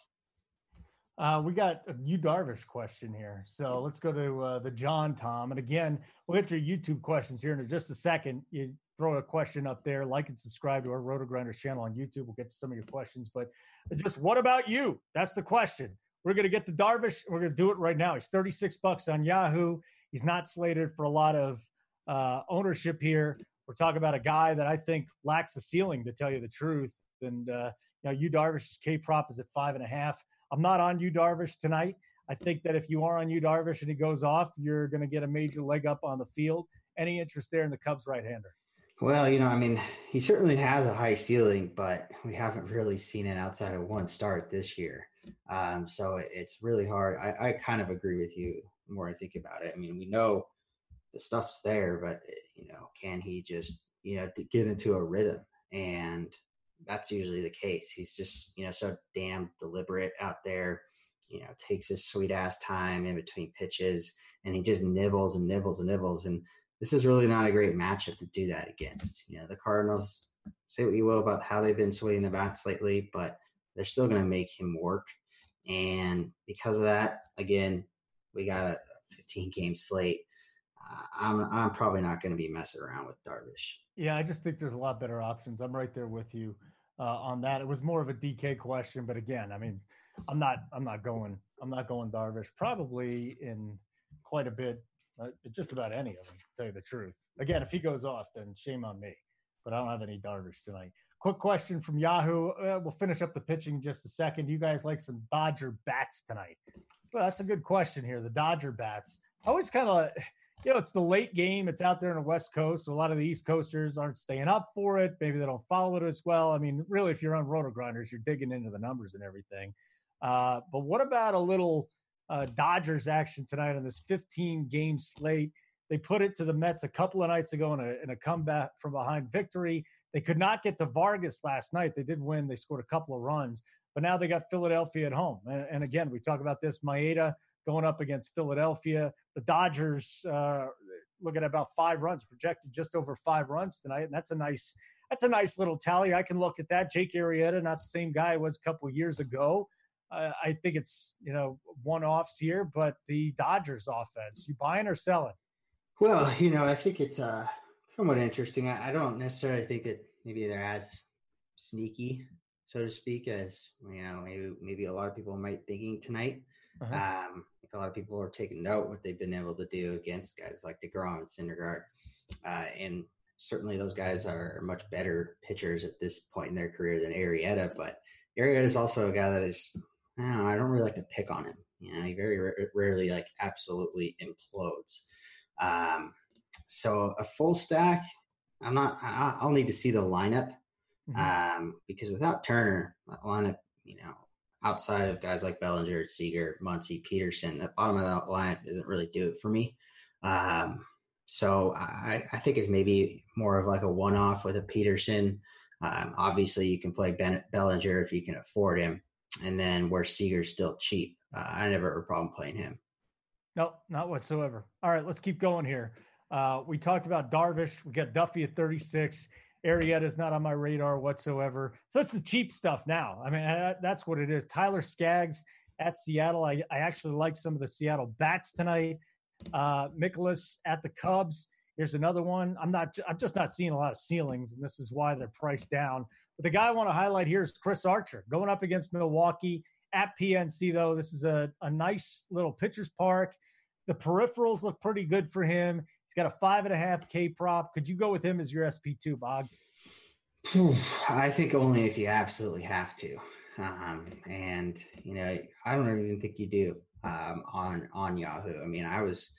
Uh, we got a Yu Darvish question here. So let's go to uh, the John Tom. And again, we'll get your YouTube questions here in just a second. You throw a question up there, like and subscribe to our RotoGrinders channel on YouTube. We'll get to some of your questions, but just what about you? That's the question. We're going to get to Darvish. We're going to do it right now. He's 36 bucks on Yahoo. He's not slated for a lot of uh, ownership here. We're talking about a guy that I think lacks a ceiling, to tell you the truth. And uh, you know, Yu Darvish's K prop is at five and a half. I'm not on Yu Darvish tonight. I think that if you are on Yu Darvish and he goes off, you're going to get a major leg up on the field. Any interest there in the Cubs right-hander? Well, you know, I mean, he certainly has a high ceiling, but we haven't really seen it outside of one start this year. Um, so it's really hard. I, I kind of agree with you the more I think about it. I mean, we know the stuff's there, but you know, can he just you know get into a rhythm? And that's usually the case. He's just you know so damn deliberate out there. You know, takes his sweet ass time in between pitches, and he just nibbles and nibbles and nibbles. And this is really not a great matchup to do that against. You know, the Cardinals, say what you will about how they've been swinging the bats lately, but they're still going to make him work. And because of that, again, we got a 15 game slate. Uh, I'm I'm probably not going to be messing around with Darvish. Yeah, I just think there's a lot better options. I'm right there with you uh, on that. It was more of a DK question, but again, I mean, I'm not I'm not going I'm not going Darvish probably in quite a bit uh, just about any of them, to tell you the truth. Again, if he goes off, then shame on me. But I don't have any Darvish tonight. Quick question from Yahoo. Uh, we'll finish up the pitching in just a second. You guys like some Dodger bats tonight? Well, that's a good question here. The Dodger bats. Always kind of, you know, it's the late game. It's out there on the West Coast. So a lot of the East Coasters aren't staying up for it. Maybe they don't follow it as well. I mean, really, if you're on RotoGrinders, you're digging into the numbers and everything. Uh, but what about a little uh, Dodgers action tonight on this 15 game slate. They put it to the Mets a couple of nights ago in a, in a comeback from behind victory. They could not get to Vargas last night. They did win. They scored a couple of runs, but now they got Philadelphia at home. And, and again, we talk about this Maeda going up against Philadelphia. The Dodgers uh, look at about five runs, projected just over five runs tonight, and that's a nice that's a nice little tally. I can look at that. Jake Arrieta, not the same guy was a couple years ago. Uh, I think it's you know one offs here, but the Dodgers offense, you buying or selling? Well, you know, I think it's uh, somewhat interesting. I, I don't necessarily think that maybe they're as sneaky, so to speak, as you know, maybe maybe a lot of people might thinking tonight. Uh-huh. Um, a lot of people are taking note what they've been able to do against guys like deGrom and Syndergaard, uh, and certainly those guys are much better pitchers at this point in their career than Arrieta. But Arrieta is also a guy that is, I don't know, I don't really like to pick on him. You know, he very rarely like absolutely implodes. Um, so a full stack, I'm not. I, will need to see the lineup mm-hmm. um, because without Turner, that lineup, you know, outside of guys like Bellinger, Seager, Muncy, Pederson, the bottom of that lineup doesn't really do it for me. Um, so I, I, think it's maybe more of like a one-off with a Pederson. Um, obviously, you can play ben, Bellinger if you can afford him, and then where Seager's still cheap, uh, I never have a problem playing him. Nope, not whatsoever. All right, let's keep going here. Uh, we talked about Darvish. We got Duffy at 36. Arrieta is not on my radar whatsoever. So it's the cheap stuff now. I mean, that's what it is. Tyler Skaggs at Seattle. I, I actually like some of the Seattle bats tonight. Uh, Mikolas at the Cubs. Here's another one. I'm not. I'm just not seeing a lot of ceilings, and this is why they're priced down. The guy I want to highlight here is Chris Archer going up against Milwaukee at PNC. Though this is a, a nice little pitcher's park. The peripherals look pretty good for him. He's got a five and a half K prop. Could you go with him as your SP two, Boggs? I think only if you absolutely have to. Um, and you know, I don't even think you do um, on on Yahoo. I mean, I was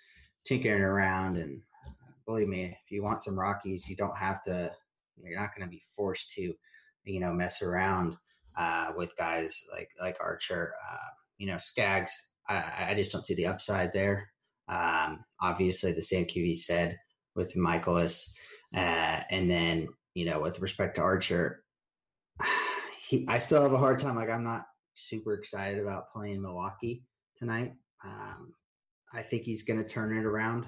tinkering around, and believe me, if you want some Rockies, you don't have to. You're not going to be forced to, you know, mess around uh, with guys like like Archer. Uh, you know, Skaggs. I, I just don't see the upside there. Um, obviously, the same QB said with Mikolas, uh, and then you know with respect to Archer, (sighs) he, I still have a hard time. Like I'm not super excited about playing Milwaukee tonight. Um, I think he's going to turn it around.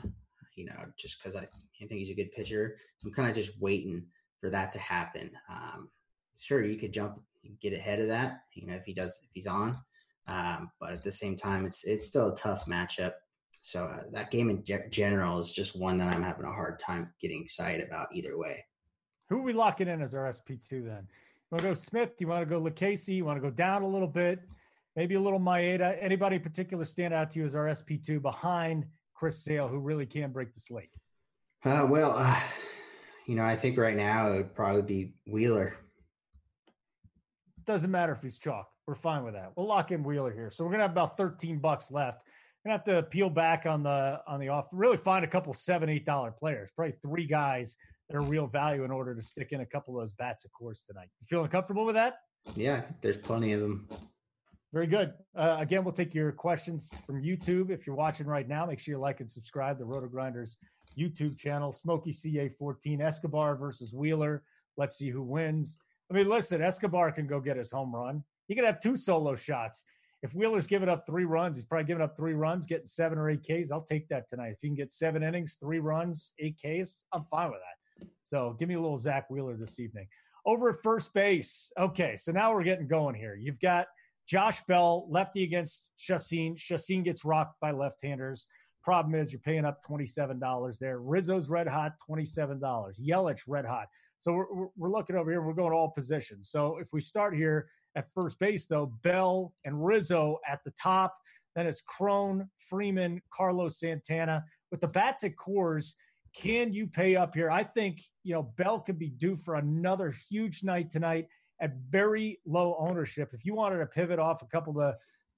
You know, just because I, I, think he's a good pitcher. I'm kind of just waiting for that to happen. Um, sure, you could jump, get ahead of that. You know, if he does, if he's on. Um, but at the same time, it's it's still a tough matchup. So uh, that game in ge- general is just one that I'm having a hard time getting excited about either way. Who are we locking in as our SP2 then? You want to go Smith? You want to go Lucchesi? You want to go down a little bit? Maybe a little Maeda? Anybody in particular stand out to you as our SP2 behind Chris Sale, who really can break the slate? Uh, well, uh, you know, I think right now it would probably be Wheeler. Doesn't matter if he's chalk. We're fine with that. We'll lock in Wheeler here. So we're gonna have about 13 bucks left gonna have to peel back on the on the off. Really find a couple seven eight dollar players. Probably three guys that are real value in order to stick in a couple of those bats, of course, tonight. You feeling comfortable with that? Yeah, there's plenty of them. Very good. Uh, again, we'll take your questions from YouTube. If you're watching right now, make sure you like and subscribe to RotoGrinders YouTube channel. Smoky CA 14, Escobar versus Wheeler. Let's see who wins. I mean, listen, Escobar can go get his home run. He could have two solo shots if Wheeler's giving up three runs, he's probably giving up three runs, getting seven or eight Ks. I'll take that tonight. If you can get seven innings, three runs, eight Ks, I'm fine with that. So give me a little Zack Wheeler this evening. Over at first base. Okay, so now we're getting going here. You've got Josh Bell, lefty against Chacin. Chacin gets rocked by left-handers. Problem is, you're paying up $27 there. Rizzo's red hot, $27. Yelich red hot. So we're, we're looking over here. We're going all positions. So if we start here, at first base, though, Bell and Rizzo at the top. Then it's Cron, Freeman, Carlos Santana. With the bats at Coors, can you pay up here? I think, you know, Bell could be due for another huge night tonight at very low ownership. If you wanted to pivot off a couple of the,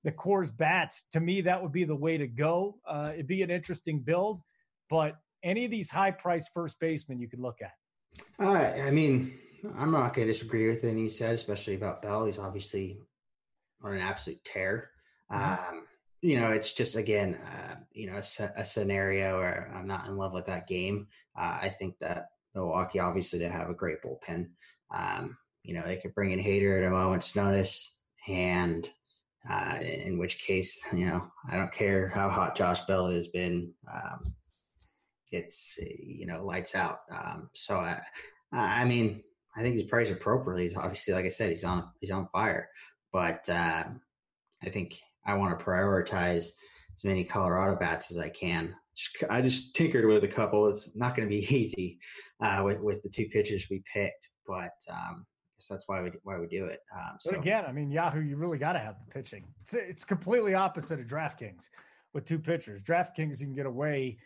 the Coors bats, to me, that would be the way to go. Uh, it'd be an interesting build, but any of these high priced first basemen you could look at. Uh, I mean, I'm not going to disagree with anything he said, especially about Bell. He's obviously on an absolute tear. Mm-hmm. Um, you know, it's just again, uh, you know, a, a, scenario where I'm not in love with that game. Uh, I think that Milwaukee, obviously, they have a great bullpen. Um, you know, they could bring in Hader at a moment's notice, and uh, in which case, (laughs) you know, I don't care how hot Josh Bell has been. Um, it's you know lights out. Um, so I, I mean, I think he's priced appropriately. He's obviously, like I said, he's on he's on fire, but uh, I think I want to prioritize as many Colorado bats as I can. I just tinkered with a couple. It's not going to be (laughs) easy uh, with with the two pitchers we picked, but um, I guess that's why we why we do it. Um, so. But again, I mean, Yahoo, you really got to have the pitching. It's it's completely opposite of DraftKings with two pitchers. DraftKings you can get away with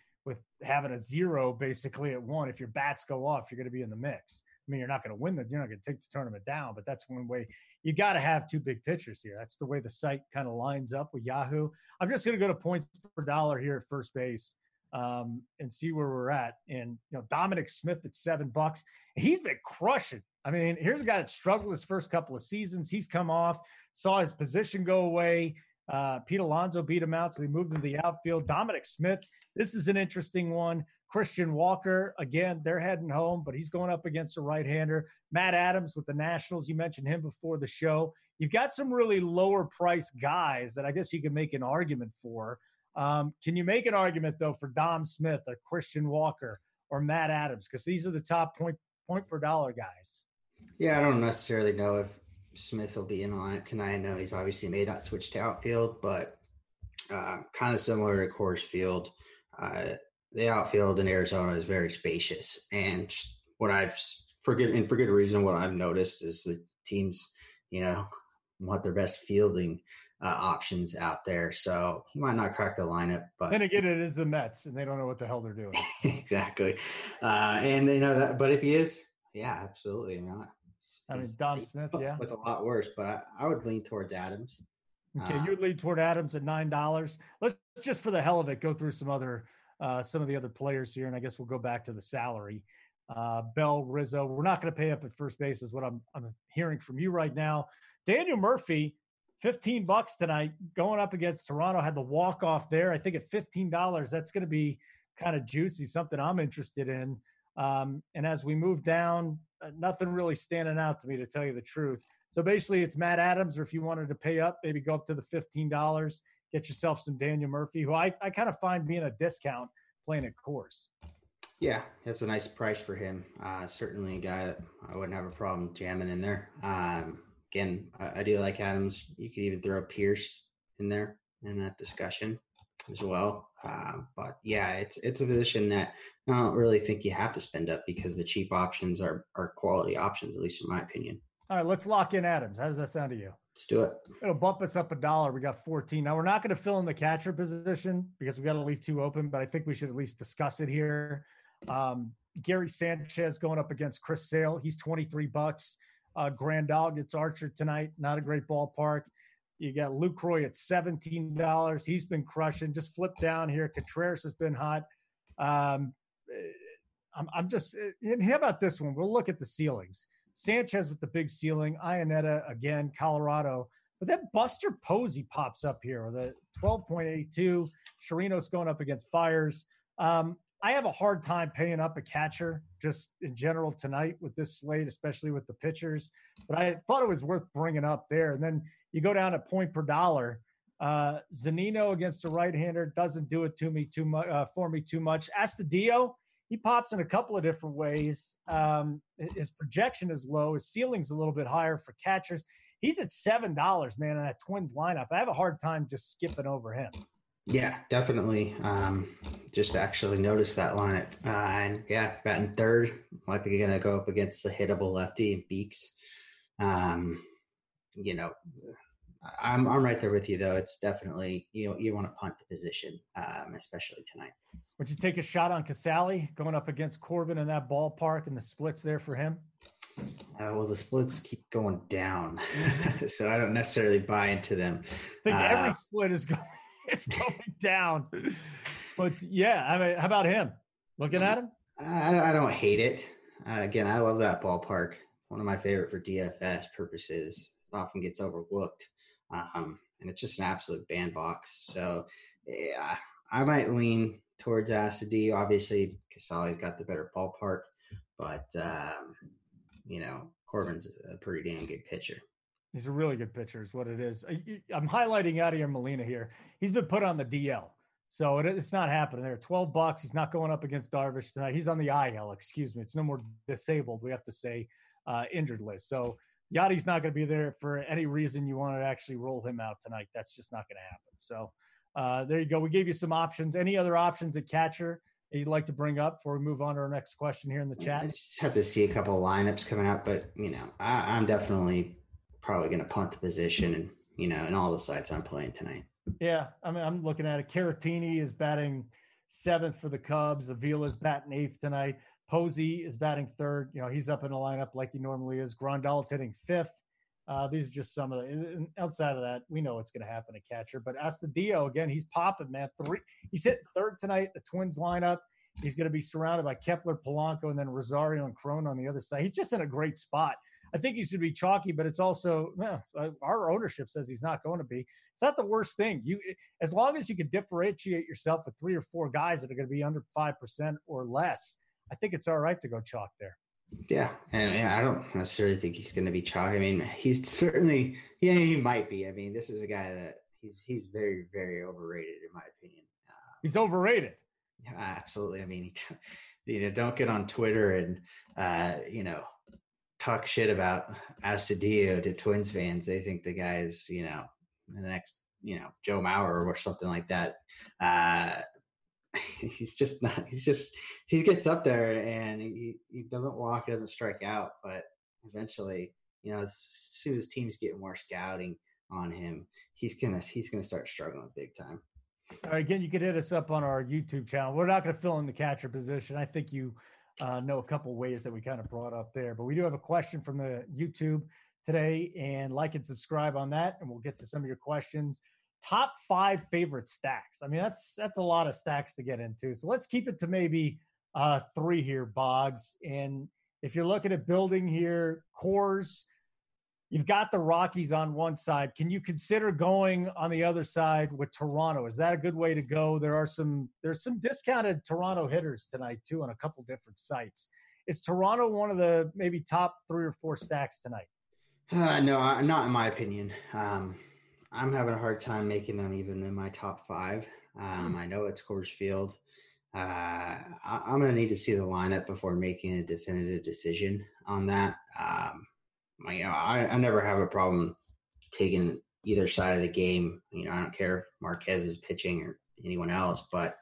having a zero basically at one. If your bats go off, you're going to be in the mix. I mean, you're not going to win the, you're not going to take the tournament down, but that's one way you got to have two big pitchers here. That's the way the site kind of lines up with Yahoo. I'm just going to go to points per dollar here at first base um, and see where we're at. And you know, Dominic Smith at seven bucks, he's been crushing. I mean, here's a guy that struggled his first couple of seasons. He's come off, saw his position go away. Uh, Pete Alonso beat him out, so he moved into the outfield. Dominic Smith, this is an interesting one. Christian Walker, again, they're heading home, but he's going up against a right hander. Matt Adams with the Nationals, you mentioned him before the show. You've got some really lower price guys that I guess you can make an argument for. Um, can you make an argument, though, for Dom Smith or Christian Walker or Matt Adams? Because these are the top point, point per dollar guys. Yeah, I don't necessarily know if Smith will be in on it tonight. I know he's obviously made that switch to outfield, but uh, kind of similar to Coors Field. Uh, the outfield in Arizona is very spacious, and what I've forget and for good reason, what I've noticed is the teams, you know, (laughs) want their best fielding uh, options out there. So he might not crack the lineup, but then again, it is the Mets, and they don't know what the hell they're doing. (laughs) exactly, uh, and you know that. But if he is, yeah, absolutely not. I mean, Dom Smith, yeah, with a lot worse. But I, I would lean towards Adams. Okay, uh, you lead toward Adams at nine dollars. Let's just for the hell of it go through some other uh, some of the other players here, and I guess we'll go back to the salary. Uh, Bell, Rizzo, we're not going to pay up at first base, is what I'm I'm hearing from you right now. Daniel Murphy, 15 bucks tonight, going up against Toronto, had the walk off there. I think at $15, that's going to be kind of juicy, something I'm interested in. Um, and as we move down, uh, nothing really standing out to me, to tell you the truth. So basically, it's Matt Adams, or if you wanted to pay up, maybe go up to the $15 get yourself some Daniel Murphy, who I, I kind of find being a discount playing at Coors. Yeah, that's a nice price for him. Uh, certainly a guy that I wouldn't have a problem jamming in there. Um, again, I, I, do like Adams. You could even throw Pierce in there in that discussion as well. Uh, but yeah, it's it's a position that I don't really think you have to spend up because the cheap options are are quality options, at least in my opinion. All right, let's lock in Adams. How does that sound to you? Let's do it. It'll bump us up a dollar. We got 14. Now we're not going to fill in the catcher position because we got to leave two open, but I think we should at least discuss it here. Um, Gary Sanchez going up against Chris Sale. He's 23 bucks. Uh, Dog gets Archer tonight. Not a great ballpark. You got Lucroy at $17. He's been crushing. Just flip down here. Contreras has been hot. Um, I'm, I'm just, and how about this one? We'll look at the ceilings. Sanchez with the big ceiling, Iannetta again, Colorado. But then Buster Posey pops up here with a 12.82. Chirinos going up against Fiers. Um, I have a hard time paying up a catcher just in general tonight with this slate, especially with the pitchers. But I thought it was worth bringing up there. And then you go down to point per dollar. Uh, Zunino against the right-hander doesn't do it to me too much uh, for me too much. Astudillo, he pops in a couple of different ways. Um, his projection is low. His ceiling's a little bit higher for catchers. He's at seven dollars, man, in that Twins lineup. I have a hard time just skipping over him. Yeah, definitely. Um, just actually noticed that lineup, uh, and yeah, batting third, likely going to go up against the hittable lefty and Beeks. Um, you know, I'm I'm right there with you though. It's definitely you know you want to punt the position, um, especially tonight. Would you take a shot on Casali going up against Corbin in that ballpark and the splits there for him? Uh, well, the splits keep going down, (laughs) so I don't necessarily buy into them. I think uh, every split is going (laughs) it's going down. (laughs) But yeah, I mean, how about him? Looking at him, I, I don't hate it. Uh, again, I love that ballpark. It's one of my favorite for DFS purposes. It often gets overlooked um, and it's just an absolute bandbox. So yeah, I might lean towards Astudillo. Obviously, Casali's got the better ballpark, but um, you know Corbin's a pretty damn good pitcher. He's a really good pitcher, is what it is. I'm highlighting out Yadier Molina here. He's been put on the DL, so it, it's not happening there. 12 bucks. He's not going up against Darvish tonight. He's on the IL. Excuse me. It's no more disabled. We have to say uh, injured list. So Yadi's not going to be there for any reason you want to actually roll him out tonight. That's just not going to happen. So uh, there you go. We gave you some options. Any other options at catcher you'd like to bring up before we move on to our next question here in the chat? I just have to see a couple of lineups coming up, but you know, I, I'm definitely probably going to punt the position and you know, and all the sites I'm playing tonight. Yeah, I mean, I'm looking at it. Caratini is batting seventh for the Cubs. Avila is batting eighth tonight. Posey is batting third. You know, he's up in the lineup like he normally is. Grandal is hitting fifth. Uh, these are just some of the outside of that. We know what's going to happen to catcher, but Astudillo again, he's popping, man. Three, he's hitting third tonight. The Twins lineup. He's going to be surrounded by Kepler, Polanco, and then Rosario and Cron on the other side. He's just in a great spot. I think he should be chalky, but it's also well, our ownership says he's not going to be. It's not the worst thing. You, as long as you can differentiate yourself with three or four guys that are going to be under five percent or less, I think it's all right to go chalk there. Yeah, and I don't necessarily think he's going to be chalk. I mean, he's certainly yeah, he might be. I mean, this is a guy that he's he's very very overrated in my opinion. Uh, he's overrated. Yeah, absolutely. I mean, (laughs) you know, don't get on Twitter and uh, you know talk shit about Astudillo to Twins fans. They think the guy is, you know, the next, you know, Joe Mauer or something like that. Uh, (laughs) he's just not. He's just he gets up there and he he doesn't walk, he doesn't strike out, but eventually, you know, as soon as teams get more scouting on him, he's gonna he's gonna start struggling big time. All right, again, you could hit us up on our YouTube channel. We're not to fill in the catcher position. I think you uh, know a couple ways that we kind of brought up there. But we do have a question from the YouTube today, and like and subscribe on that, and we'll get to some of your questions. Top five favorite stacks. I mean, that's that's a lot of stacks to get into. So let's keep it to maybe uh, three here, Boggs. And if you're looking at building here, Coors, You've got the Rockies on one side. Can you consider going on the other side with Toronto? Is that a good way to go? There are some there's some discounted Toronto hitters tonight too on a couple different sites. Is Toronto one of the maybe top three or four stacks tonight? Uh, no, not in my opinion. Um, I'm having a hard time making them even in my top five. Um, hmm. I know it's Coors Field. Uh, I, am going to need to see the lineup before making a definitive decision on that. Um, you know, I, I never have a problem taking either side of the game. You know, I don't care if Marquez is pitching or anyone else, but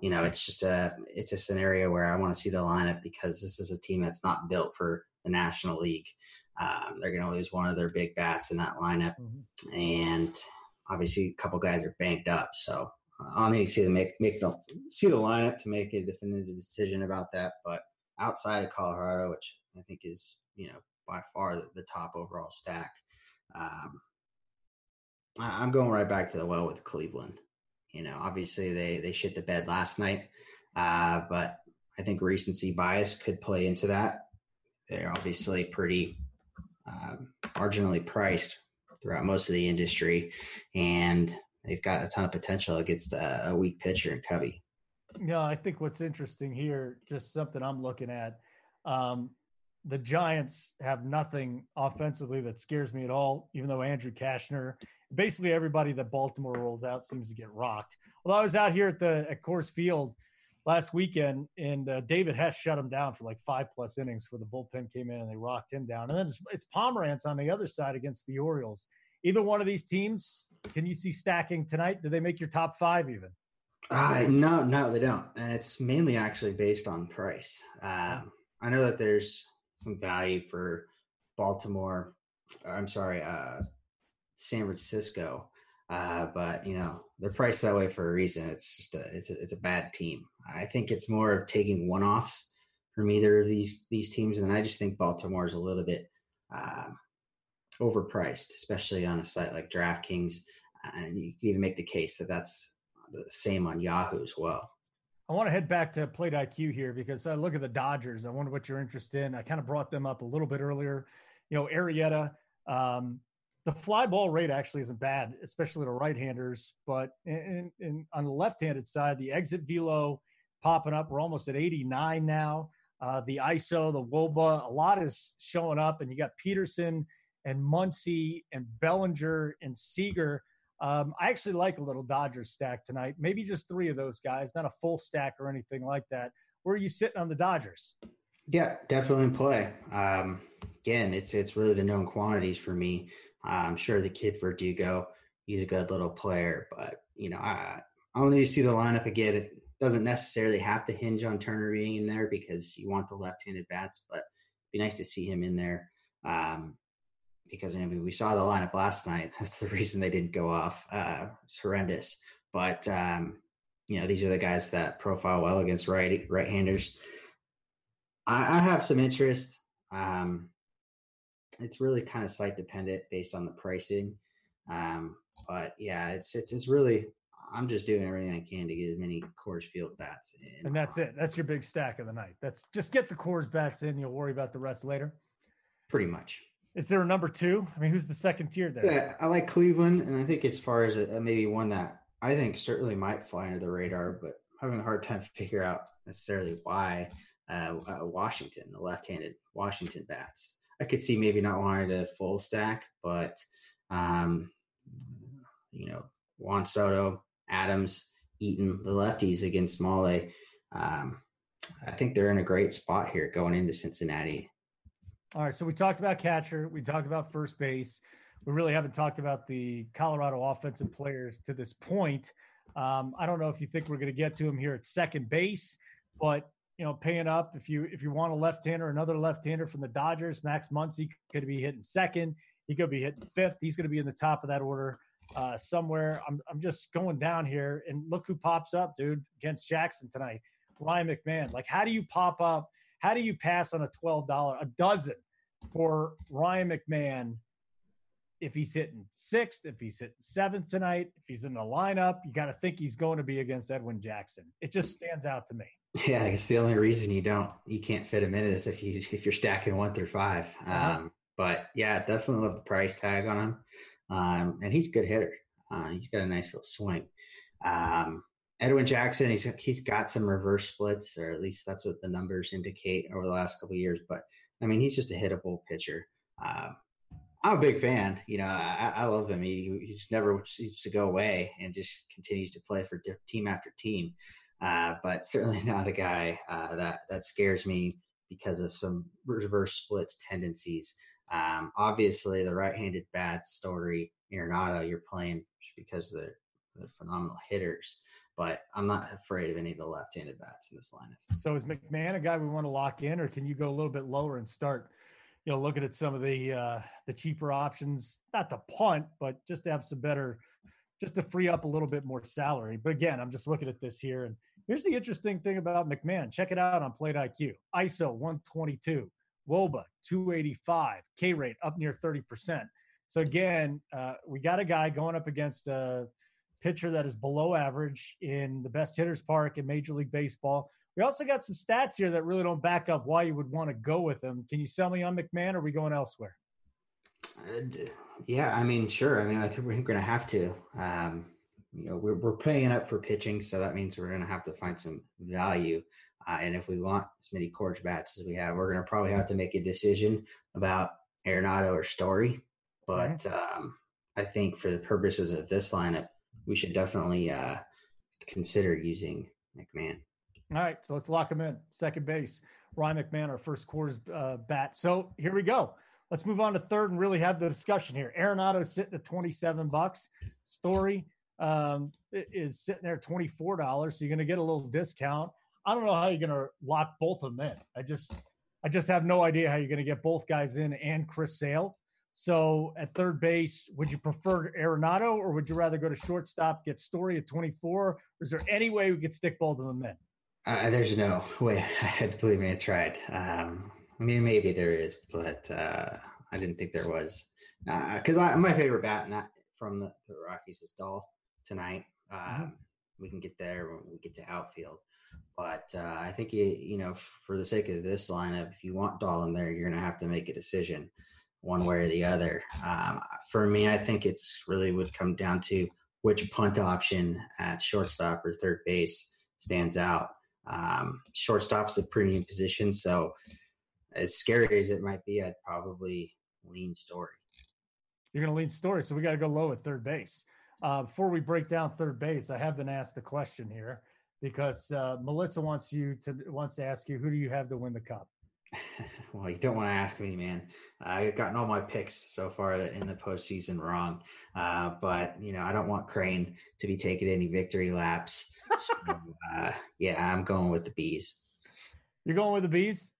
you know, it's just a it's a scenario where I want to see the lineup because this is a team that's not built for the National League. Um, they're going to lose one of their big bats in that lineup, mm-hmm. and obviously a couple guys are banked up. So uh, I'll need to see the make make the see the lineup to make a definitive decision about that. But outside of Colorado, which I think is you know by far the top overall stack. Um, I, am going right back to the well with Cleveland. You know, obviously they they shit the bed last night, uh, but I think recency bias could play into that. They're obviously pretty uh, marginally priced throughout most of the industry, and they've got a ton of potential against a, a weak pitcher in Covey. Yeah, I think what's interesting here, just something I'm looking at. Um, the Giants have nothing offensively that scares me at all, even though Andrew Cashner, basically everybody that Baltimore rolls out seems to get rocked. Although I was out here at the at Coors Field last weekend, and uh, David Hess shut him down for like five plus innings where the bullpen came in and they rocked him down. And then it's, it's Pomeranz on the other side against the Orioles. Either one of these teams, can you see stacking tonight? Do they make your top five even? Uh, no, no, they don't. And it's mainly actually based on price. Um, I know that there's some value for Baltimore. I'm sorry, uh, San Francisco. Uh, but you know they're priced that way for a reason. It's just a it's a, it's a bad team. I think it's more of taking one offs from either of these these teams, and I just think Baltimore is a little bit um, overpriced, especially on a site like DraftKings. And you can even make the case that that's the same on Yahoo as well. I want to head back to Plate IQ here because I look at the Dodgers. I wonder what you're interested in. I kind of brought them up a little bit earlier. You know, Arrieta, um, the fly ball rate actually isn't bad, especially to right-handers. But in, in, on the left-handed side, the exit velo popping up. We're almost at 89 now. Uh, the ISO, the WOBA, a lot is showing up, and you got Pederson and Muncy and Bellinger and Seager um, I actually like a little Dodgers stack tonight. Maybe just three of those guys, not a full stack or anything like that. Where are you sitting on the Dodgers? Yeah, definitely in play. Um, again, it's it's really the known quantities for me. I'm sure the kid Verdugo, he's a good little player, but you know, I I to see the lineup again. It doesn't necessarily have to hinge on Turner being in there because you want the left-handed bats, but it'd be nice to see him in there. Um, because I mean, we saw the lineup last night. (laughs) That's the reason they didn't go off. Uh, it's horrendous. But um, you know, these are the guys that profile well against right right-handers. I, I have some interest. Um, it's really kind of site dependent based on the pricing. Um, but yeah, it's it's it's really I'm just doing everything I can to get as many Coors Field bats in. And that's it. That's your big stack of the night. That's just get the Coors bats in. You'll worry about the rest later. Pretty much. Is there a number two? I mean, who's the second tier there? Yeah, I like Cleveland, and I think as far as a, maybe one that I think certainly might fly under the radar, but having a hard time to (laughs) figure out necessarily why. Uh, uh, Washington, the left-handed Washington bats. I could see maybe not wanting to full stack, but um, you know, Juan Soto, Adams, Eaton, the lefties against Mahle. Um, I think they're in a great spot here going into Cincinnati. All right, so we talked about catcher, we talked about first base. We really haven't talked about the Colorado offensive players to this point. Um, I don't know if you think we're going to get to him here at second base, but you know, paying up if you if you want a left-hander, another left-hander from the Dodgers, Max Muncy could be hitting second. He could be hitting fifth. He's going to be in the top of that order uh, somewhere. I'm I'm just going down here, and look who pops up, dude, against Jackson tonight. Ryan McMahon. Like, how do you pop up? How do you pass on a twelve dollar, a dozen for Ryan McMahon? If he's hitting sixth, if he's hitting seventh tonight, if he's in the lineup, you got to think he's going to be against Edwin Jackson. It just stands out to me. Yeah, I guess the only reason you don't you can't fit him in is if you if you're stacking one through 5 uh-huh. Um, but yeah, definitely love the price tag on him, um, and he's a good hitter. Uh, he's got a nice little swing. Um, Edwin Jackson, he's he's got some reverse splits, or at least that's what the numbers indicate over the last couple years. But I mean, he's just a hittable pitcher. Uh, I'm a big fan. You know, I, I love him. He, he just never seems to go away and just continues to play for team after team. Uh, but certainly (laughs) not a guy uh, that that scares me because of some reverse splits tendencies. Um, obviously, the right-handed bats Story, Arenado, you're playing because they're, they're phenomenal hitters. But I'm not afraid of any of the left-handed bats in this lineup. So is McMahon a guy we want to lock in, or can you go a little bit lower and start? You know, looking at some of the uh, the cheaper options, not to punt, but just to have some better, just to free up a little bit more salary. But again, I'm just looking at this here, and Here's the interesting thing about McMahon. Check it out on Plate IQ. ISO 122, WOBA 285, K rate up near 30%. So again, uh, we got a guy going up against a pitcher that is below average in the best hitters park in Major League Baseball. We also got some stats here that really don't back up why you would want to go with him. Can you sell me on McMahon or are we going elsewhere? Uh, yeah, I mean, sure. I mean, I think we're going to have to. Um, you know we're, we're paying up for pitching so that means we're going to have to find some value uh, and if we want as many Coors bats as we have we're going to probably have to make a decision about Arenado or Story but um, I think for the purposes of this lineup we should definitely uh, consider using McMahon. All right so let's lock him in second base Ryan McMahon our first Coors uh, bat. So here we go. Let's move on to third and really have the discussion here. Arenado sitting at 27 bucks. Story um, is sitting there twenty four dollars, so you're going to get a little discount. I don't know how you're going to lock both of them in. I just I just have no idea how you're going to get both guys in and Chris Sale. So at third base, would you prefer Arenado or would you rather go to shortstop, get Story at 24? Is there any way we could stick both of them in? Uh, there's no way. (laughs) Believe me, I tried. Um, I mean, maybe there is, but uh, I didn't think there was. Because uh, my favorite bat not from the, the Rockies is Dahl tonight. mm-hmm. Um, we can get there when we get to outfield. But uh, I think you you know for the sake of this lineup, if you want Dahl in there, you're going to have to make a decision one way or the other. Um, for me, I think it's really would come down to which punt option at shortstop or third base stands out. Um, shortstop's the premium position, so as scary as it might be, I'd probably lean Story. You're going to lean Story, so we got to go low at third base. Uh, before we break down third base, I have been asked a question here because uh, Melissa wants you to wants to ask you who do you have to win the cup? (laughs) well, you don't want to ask me, man. I've gotten all my picks so far in the postseason wrong, uh, but you know I don't want Crane to be taking any victory laps. So, (laughs) uh, yeah, I'm going with the bees. You're going with the bees.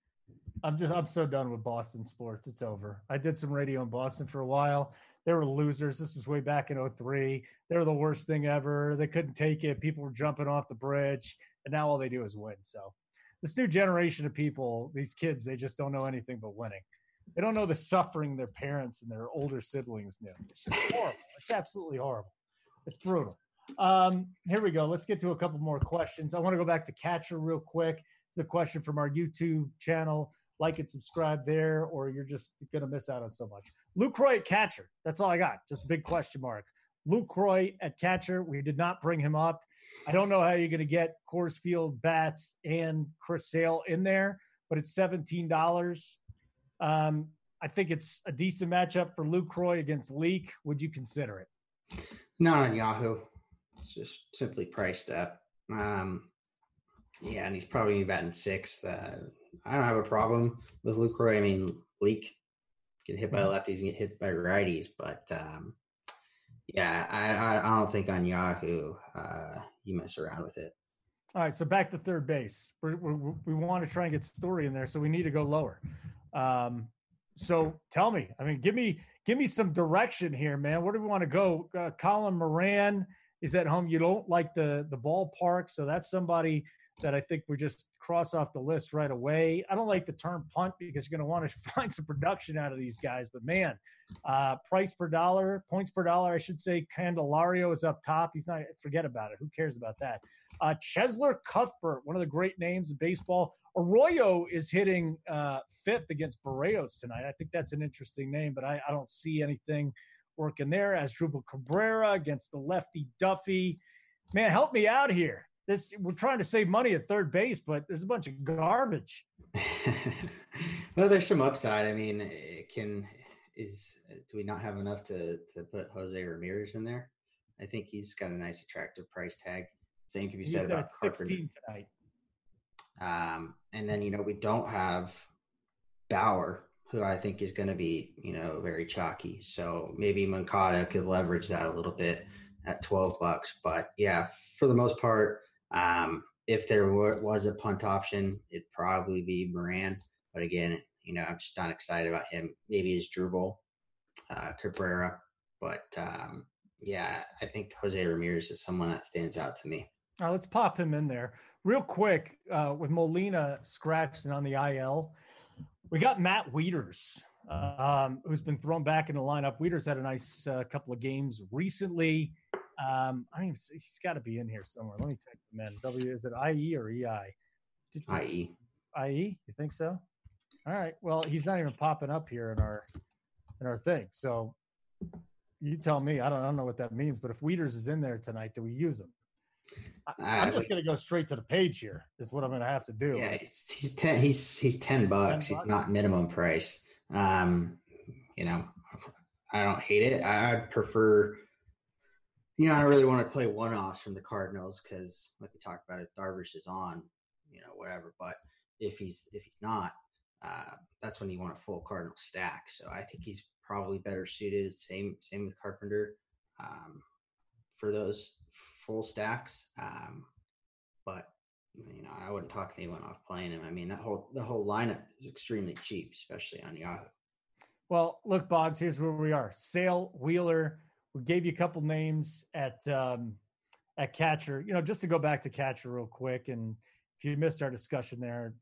I'm just I'm so done with Boston sports. It's over. I did some radio in Boston for a while. They were losers. This was way back in 03. They were the worst thing ever. They couldn't take it. People were jumping off the bridge, and now all they do is win. So this new generation of people, these kids, they just don't know anything but winning. They don't know the suffering their parents and their older siblings knew. It's just horrible. It's absolutely horrible. It's brutal. Um, here we go. Let's get to a couple more questions. I want to go back to catcher real quick. It's a question from our YouTube channel. Like and subscribe there, or you're just going to miss out on so much. Lucroy at catcher. That's all I got. Just a big question mark. Lucroy at catcher. We did not bring him up. I don't know how you're going to get Coors Field bats and Chris Sale in there, but it's seventeen dollars. Um, I think it's a decent matchup for Lucroy against Leake. Would you consider it? Not on Yahoo. It's just simply priced up. Um, yeah, and he's probably batting sixth. Uh, I don't have a problem with Lucroy. I mean, Leake get hit by mm-hmm. lefties and get hit by righties, but um, yeah, I, I, don't think on Yahoo uh, you mess around with it. All right, so back to third base. We're, we're, we want to try and get Story in there, so we need to go lower. Um, so tell me, I mean, give me give me some direction here, man. Where do we want to go? Uh, Colin Moran is at home. You don't like the the ballpark, so that's somebody that I think we just cross off the list right away. I don't like the term punt because you're going to want to find some production out of these guys. But man, uh, price per dollar, points per dollar, I should say. Candelario is up top. He's not. Forget about it. Who cares about that? Uh, Cheslor Cuthbert, one of the great names of baseball. Arroyo is hitting uh, fifth against Berrios tonight. I think that's an interesting name, but I, I don't see anything working there. Asdrubal Cabrera against the lefty Duffy. Man, help me out here this we're trying to save money at third base, but there's a bunch of garbage. (laughs) well, there's some upside. I mean, it can is do we not have enough to to put Jose Ramirez in there? I think he's got a nice attractive price tag. Same can be said he's about 16 tonight. Um, and then you know we don't have Bauer, who I think is going to be you know very chalky. So maybe Moncada could leverage that a little bit at 12 bucks. But yeah, for the most part, um, if there was a punt option, it'd probably be Moran. But again, you know, I'm just not excited about him. Maybe it's Drupal, uh, Cabrera. But um, yeah, I think Jose Ramirez is someone that stands out to me. Right, let's pop him in there real quick uh, with Molina scratched and on the IL. We got Matt Wieters, um, who's been thrown back in the lineup. Wieters had a nice uh, couple of games recently. Um, I mean, he's got to be in here somewhere. Let me type him in. W is it IE or EI? IE. IE. You think so? All right. Well, he's not even popping up here in our in our thing. So you tell me. I don't, I don't know what that means. But if Wieters is in there tonight, do we use him? I, am just going to go straight to the page here. Is what I'm going to have to do. Yeah, he's, he's ten. He's he's ten bucks. 10 bucks. He's not minimum price. Um, you know, I don't hate it. I, I'd prefer you know, I really want to play one offs from the Cardinals because, like we talked about, it Darvish is on, you know, whatever. But if he's if he's not, uh, that's when you want a full Cardinal stack. So I think he's probably better suited. Same same with Carpenter um, for those full stacks. Um, but you know, I wouldn't talk anyone off playing him. I mean, that whole the whole lineup is extremely cheap, especially on Yahoo. Well, look, Boggs, here's where we are: Sale, Wheeler, we gave you a couple names at um, at catcher. You know, just to go back to catcher real quick, and if you missed our discussion there,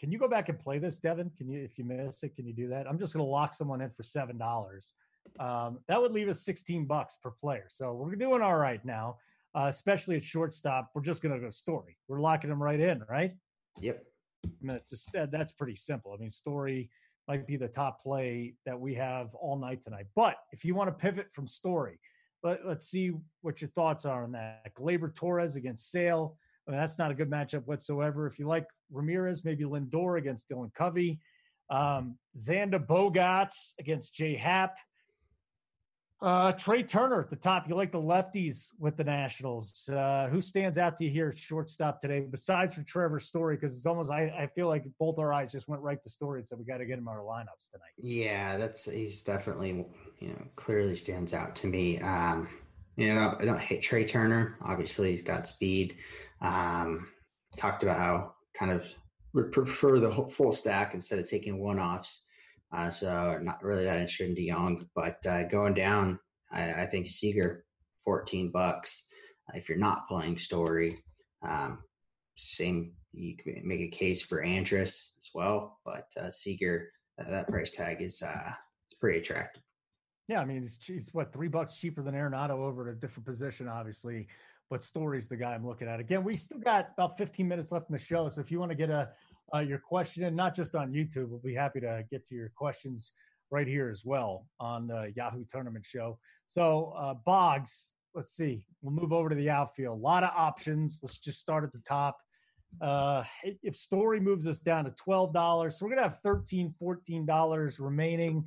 can you go back and play this, Devin? Can you, if you miss it, can you do that? I'm just going to lock someone in for seven dollars. Um, that would leave us 16 bucks per player. So we're doing all right now, uh, especially at shortstop. We're just going to go story. We're locking them right in, right? Yep. I mean, it's just, that's pretty simple. I mean, story might be the top play that we have all night tonight. But if you want to pivot from story, let, us see what your thoughts are on that. Gleyber Torres against Sale. I mean, that's not a good matchup whatsoever. If you like Ramirez, maybe Lindor against Dylan Covey. Um, Xander Bogaerts against Jay Happ. Uh, Trea Turner at the top. You like the lefties with the Nationals. Uh, who stands out to you here at shortstop today, besides for Trevor Story? Because it's almost I, I feel like both our eyes just went right to Story and said we got to get him our lineups tonight. Yeah, that's he's definitely you know clearly stands out to me. Um, you know, I don't, I don't hate Trea Turner. Obviously, he's got speed. Um, talked about how kind of would prefer the full stack instead of taking one offs. Uh, so not really that interested in DeJong, but uh, going down, I, I, think Seager, fourteen bucks. Uh, if you're not playing Story, um, same you can make a case for Andrus as well, but uh, Seager uh, that price tag is it's pretty attractive. Yeah, I mean it's, it's what three bucks cheaper than Arenado over at a different position, obviously. But Story's the guy I'm looking at. Again, we still got about 15 minutes left in the show, so if you want to get a uh, your question, and not just on YouTube. We'll be happy to get to your questions right here as well on the Yahoo Tournament Show. So, uh, Boggs, let's see. We'll move over to the outfield. A lot of options. Let's just start at the top. Uh, if Story moves us down to $12, so we're going to have $13, $14 remaining.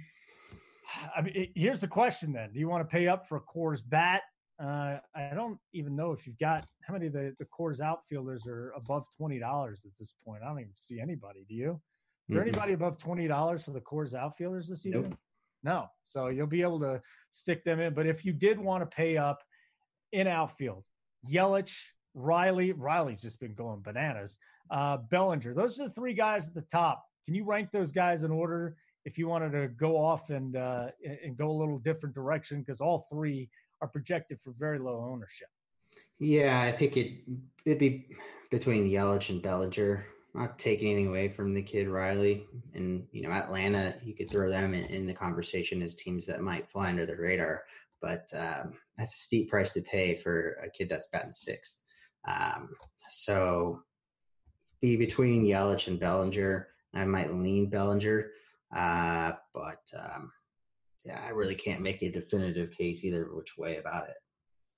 (sighs) I mean, here's the question then. Do you want to pay up for a Coors bat? Uh, I don't even know if you've got how many of the, the Coors outfielders are above twenty dollars at this point. I don't even see anybody. Do you? Is there mm-hmm. anybody above twenty dollars for the Coors outfielders this season? Nope. No. So you'll be able to stick them in. But if you did want to pay up in outfield, Yelich, Riley, Riley's just been going bananas. Uh, Bellinger, those are the three guys at the top. Can you rank those guys in order if you wanted to go off and uh, and go a little different direction? Because all three are projected for very low ownership. Yeah, I think it it'd be between Yelich and Bellinger. Not taking anything away from the kid Riley, and you know Atlanta, you could throw them in, in the conversation as teams that might fly under the radar. But um, that's a steep price to pay for a kid that's batting sixth. Um, so be between Yelich and Bellinger. I might lean Bellinger, uh, but um, yeah, I really can't make a definitive case either which way about it.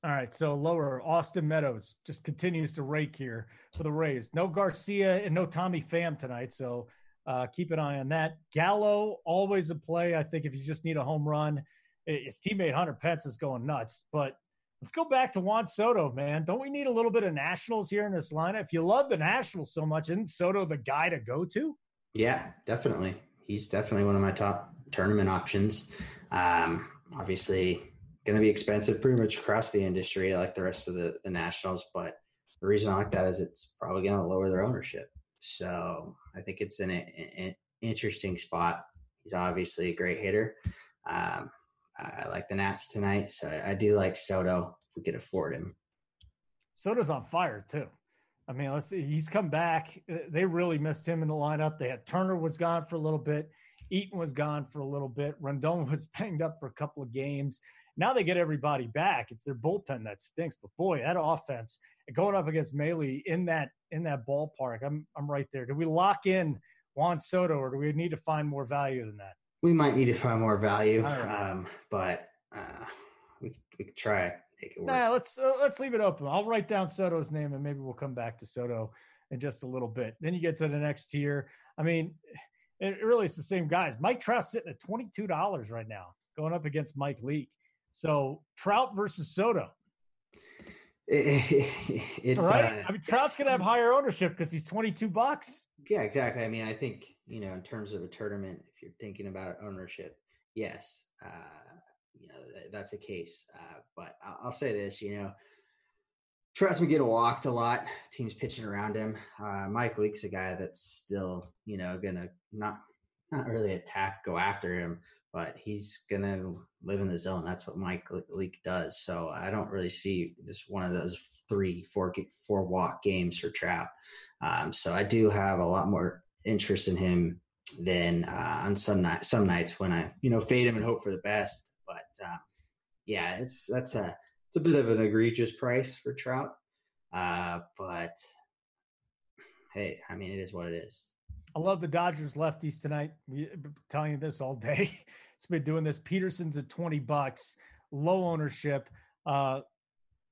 All right, so lower Austin Meadows just continues to rake here for the Rays. No Garcia and no Tommy Pham tonight, so uh, keep an eye on that. Gallo always a play. I think if you just need a home run, his teammate Hunter Pence is going nuts. But let's go back to Juan Soto, man. Don't we need a little bit of Nationals here in this lineup? If you love the Nationals so much, isn't Soto the guy to go to? Yeah, definitely. He's definitely one of my top tournament options. Um, obviously, going to be expensive pretty much across the industry, like the rest of the, the nationals. But the reason I like that is it's probably going to lower their ownership. So I think it's an, an interesting spot. He's obviously a great hitter. Um, I like the Nats tonight, so I, I do like Soto if we could afford him. Soto's on fire too. I mean, let's see. He's come back. They really missed him in the lineup. They had Turner was gone for a little bit. Eaton was gone for a little bit. Rendon (laughs) was banged up for a couple of games. Now they get everybody back. It's their bullpen that stinks. But boy, that offense going up against Mahle in that in that ballpark, I'm I'm right there. Do we lock in Juan Soto, or do we need to find more value than that? We might need to find more value, um, but uh, we we could try make it work. Nah, let's uh, let's leave it open. I'll write down Soto's name, and maybe we'll come back to Soto in just a little bit. Then you get to the next tier. I mean, it really is the same guys. Mike Trout's sitting at twenty two dollars right now, going up against Mike Leake. So Trout versus Soto. (laughs) it's right. Uh, I mean, Trout's gonna have higher ownership because he's twenty two bucks. Yeah, exactly. I mean, I think you know, in terms of a tournament, if you're thinking about ownership, yes, uh, you know that's a case. Uh, but I'll, I'll, say this, you know, Trout's been getting walked a lot. Teams pitching around him. Uh, Mike Leake's a guy that's still, you know, gonna not not really attack, go after him, but he's gonna live in the zone. That's what Mike Leake does. So I don't really see this one of those three, four, four walk games for Trout. Um, so I do have a lot more interest in him than uh, on some night, some nights when I you know fade him and hope for the best. But uh, yeah, it's that's a it's a bit of an egregious price for Trout. Uh, but hey, I mean, it is what it is. I love the Dodgers lefties tonight. We telling you this all (laughs) day. It's been doing this. Pederson's at 20 bucks, low ownership. Uh,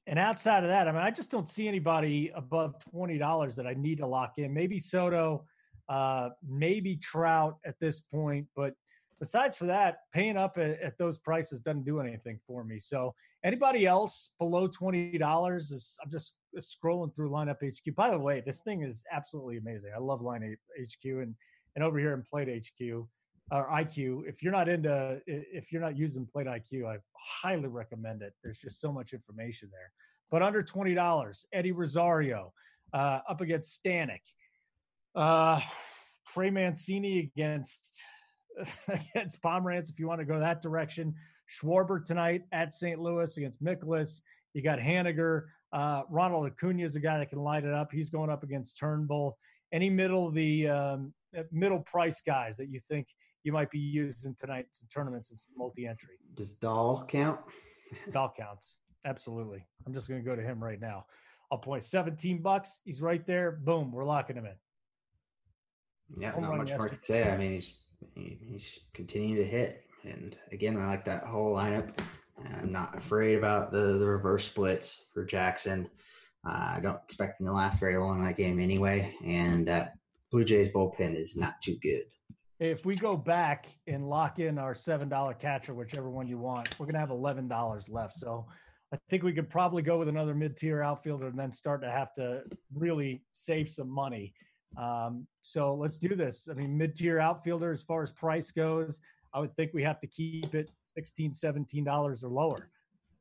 and outside of that, I mean, I just don't see anybody above $20 that I need to lock in. Maybe Soto, uh, maybe Trout at this point, but besides for that, paying up at, at, those prices doesn't do anything for me. So anybody else below twenty dollars is I'm just scrolling through lineup HQ. By the way, this thing is absolutely amazing. I love line HQ and and over here in Plate HQ or IQ. If you're not into if you're not using Plate IQ, I highly recommend it. There's just so much information there. But under twenty dollars, Eddie Rosario uh, up against Stanek. Uh, Trey Mancini against (laughs) against Pomeranz if you want to go that direction. Schwarber tonight at St. Louis against Mikolas. You got Haniger. Uh, Ronald Acuna is a guy that can light it up. He's going up against Turnbull. Any middle the um, uh, middle price guys that you think you might be using tonight in tournaments and some multi-entry. Does Dahl count? (laughs) Dahl counts. Absolutely. I'm just going to go to him right now. I'll point 17 bucks. He's right there. Boom. We're locking him in. Yeah, not much more to say. I mean, he's he's continuing to hit, and again, I like that whole lineup. I'm not afraid about the the reverse splits for Jackson. Uh, I don't expect him to last very long in that game anyway, and that Blue Jays bullpen is not too good. If we go back and lock in our seven dollar catcher, whichever one you want, we're gonna have eleven dollars left. So I think we could probably go with another mid tier outfielder and then start to have to really save some money. Um, so let's do this. I mean, mid tier outfielder, as far as price goes, I would think we have to keep it 16 $17 or lower.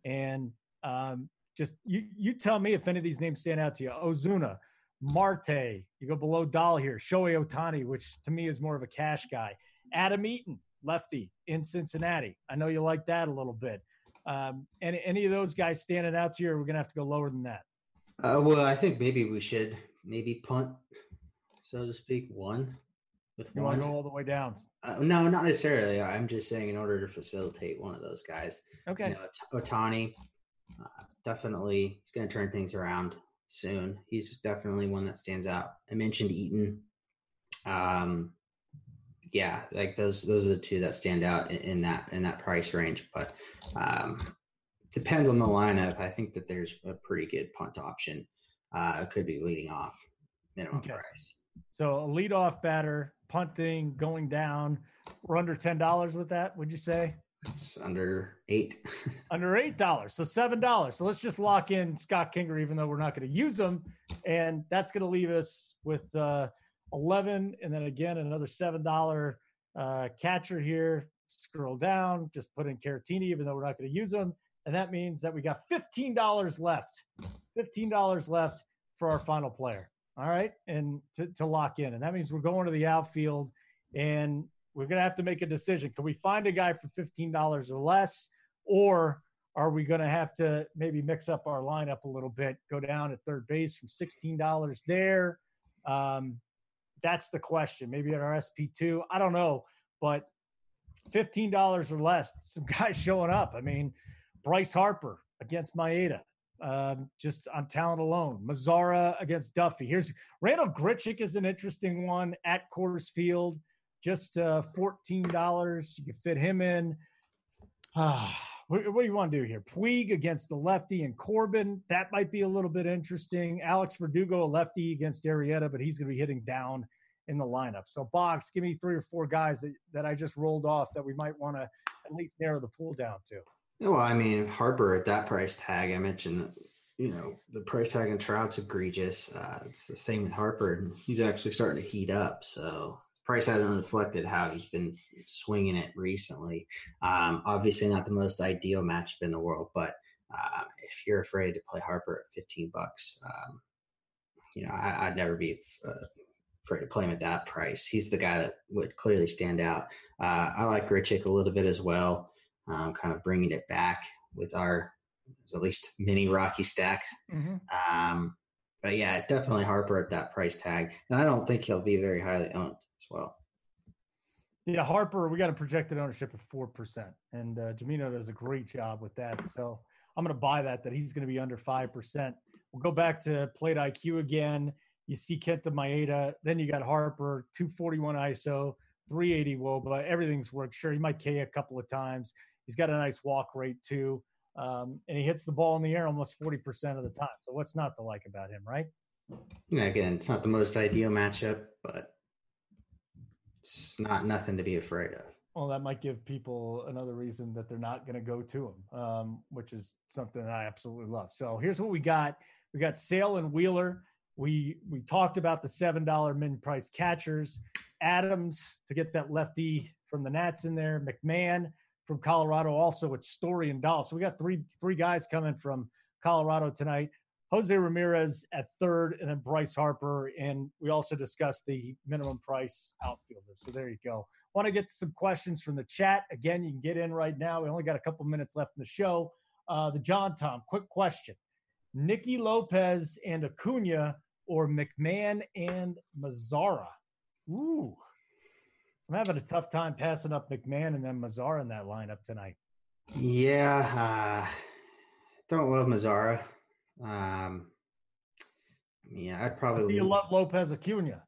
And um, just you, you tell me if any of these names stand out to you. Ozuna, Marte, you go below Dahl here, Shohei Ohtani, which to me is more of a cash guy. Adam Eaton, lefty in Cincinnati. I know you like that a little bit. Um, any, any of those guys standing out to you, or we're going to have to go lower than that? Uh, well, I think maybe we should maybe punt so to speak, one with you one. want to go all the way down? Uh, no, not necessarily. I'm just saying in order to facilitate one of those guys. Okay. You know, Ohtani, uh, definitely, he's going to turn things around soon. He's definitely one that stands out. I mentioned Eaton. Um, yeah, like those those are the two that stand out in, in that in that price range. But um, depends on the lineup. I think that there's a pretty good punt option. Uh, could be leading off minimum okay. price. So a leadoff batter, punting, going down. We're under ten dollars with that. Would you say? It's under eight. (laughs) under eight dollars, so seven dollars. So let's just lock in Scott Kingery, even though we're not going to use them, and that's going to leave us with uh, eleven, and then again another seven dollar uh, catcher here. Scroll down, just put in Caratini, even though we're not going to use them, and that means that we got fifteen dollars left. Fifteen dollars left for our final player. All right. And to, to lock in. And that means we're going to the outfield and we're going to have to make a decision. Can we find a guy for $15 or less? Or are we going to have to maybe mix up our lineup a little bit, go down at third base from $16 there? Um, that's the question. Maybe at our SP2. I don't know. But $15 or less, some (laughs) guys showing up. I mean, Bryce Harper against Maeda um, just on talent alone. Mazara against Duffy. Here's Randall Grichuk is an interesting one at Coors Field. Just uh, fourteen dollars. You can fit him in. Ah, what, what, do you want to do here? Puig against the lefty and Corbin. That might be a little bit interesting. Alex Verdugo, a lefty against Arrieta, but he's going to be hitting down in the lineup. So, Boggs, give me three or four guys that, that I just rolled off that we might want to at least narrow the pool down to. Well, I mean, Harper at that price tag, I mentioned you know, the price tag on Trout's egregious. Uh, it's the same with Harper, and he's actually starting to heat up. So price hasn't reflected how he's been swinging it recently. Um, obviously, not the most ideal matchup in the world, but uh, if you're afraid to play Harper at 15 bucks, um, you know, I, would never be uh, afraid to play him at that price. He's the guy that would clearly stand out. Uh, I like Grichuk a little bit as well um, kind of bringing it back with our at least mini Rocky stack. Mm-hmm. Um, but yeah, definitely Harper at that price tag, and I don't think he'll be very highly owned as well. Yeah, Harper, we got a projected ownership of four percent, and uh, Jamino does a great job with that. So I'm going to buy that. That he's going to be under five percent. We'll go back to plate IQ again. You see Kenta Maeda, then you got Harper, 241 ISO, 380 WOBA. Everything's worked. Sure, he might K a couple of times. He's got a nice walk rate too. Um, and he hits the ball in the air almost 40% of the time. So what's not to like about him, right? Yeah, again, it's not the most ideal matchup, but it's not nothing to be afraid of. Well, that might give people another reason that they're not going to go to him, um, which is something that I absolutely love. So here's what we got: we got Sale and Wheeler. We we talked about the seven dollar min price catchers, Adams to get that lefty from the Nats in there, McMahon from Colorado, also it's Story and Dahl. So we got three three guys coming from Colorado tonight. Jose Ramirez at third, and then Bryce Harper. And we also discussed the minimum price outfielder. So there you go. Want to get some questions from the chat. Again, you can get in right now. We only got a couple minutes left in the show. Uh, the John Tom, quick question Nicky Lopez and Acuna or McMahon and Mazara? Ooh. I'm having a tough time passing up McMahon and then Mazara in that lineup tonight. Yeah. Uh, don't love Mazara. Um, yeah, I'd probably. you love Lopez Acuna?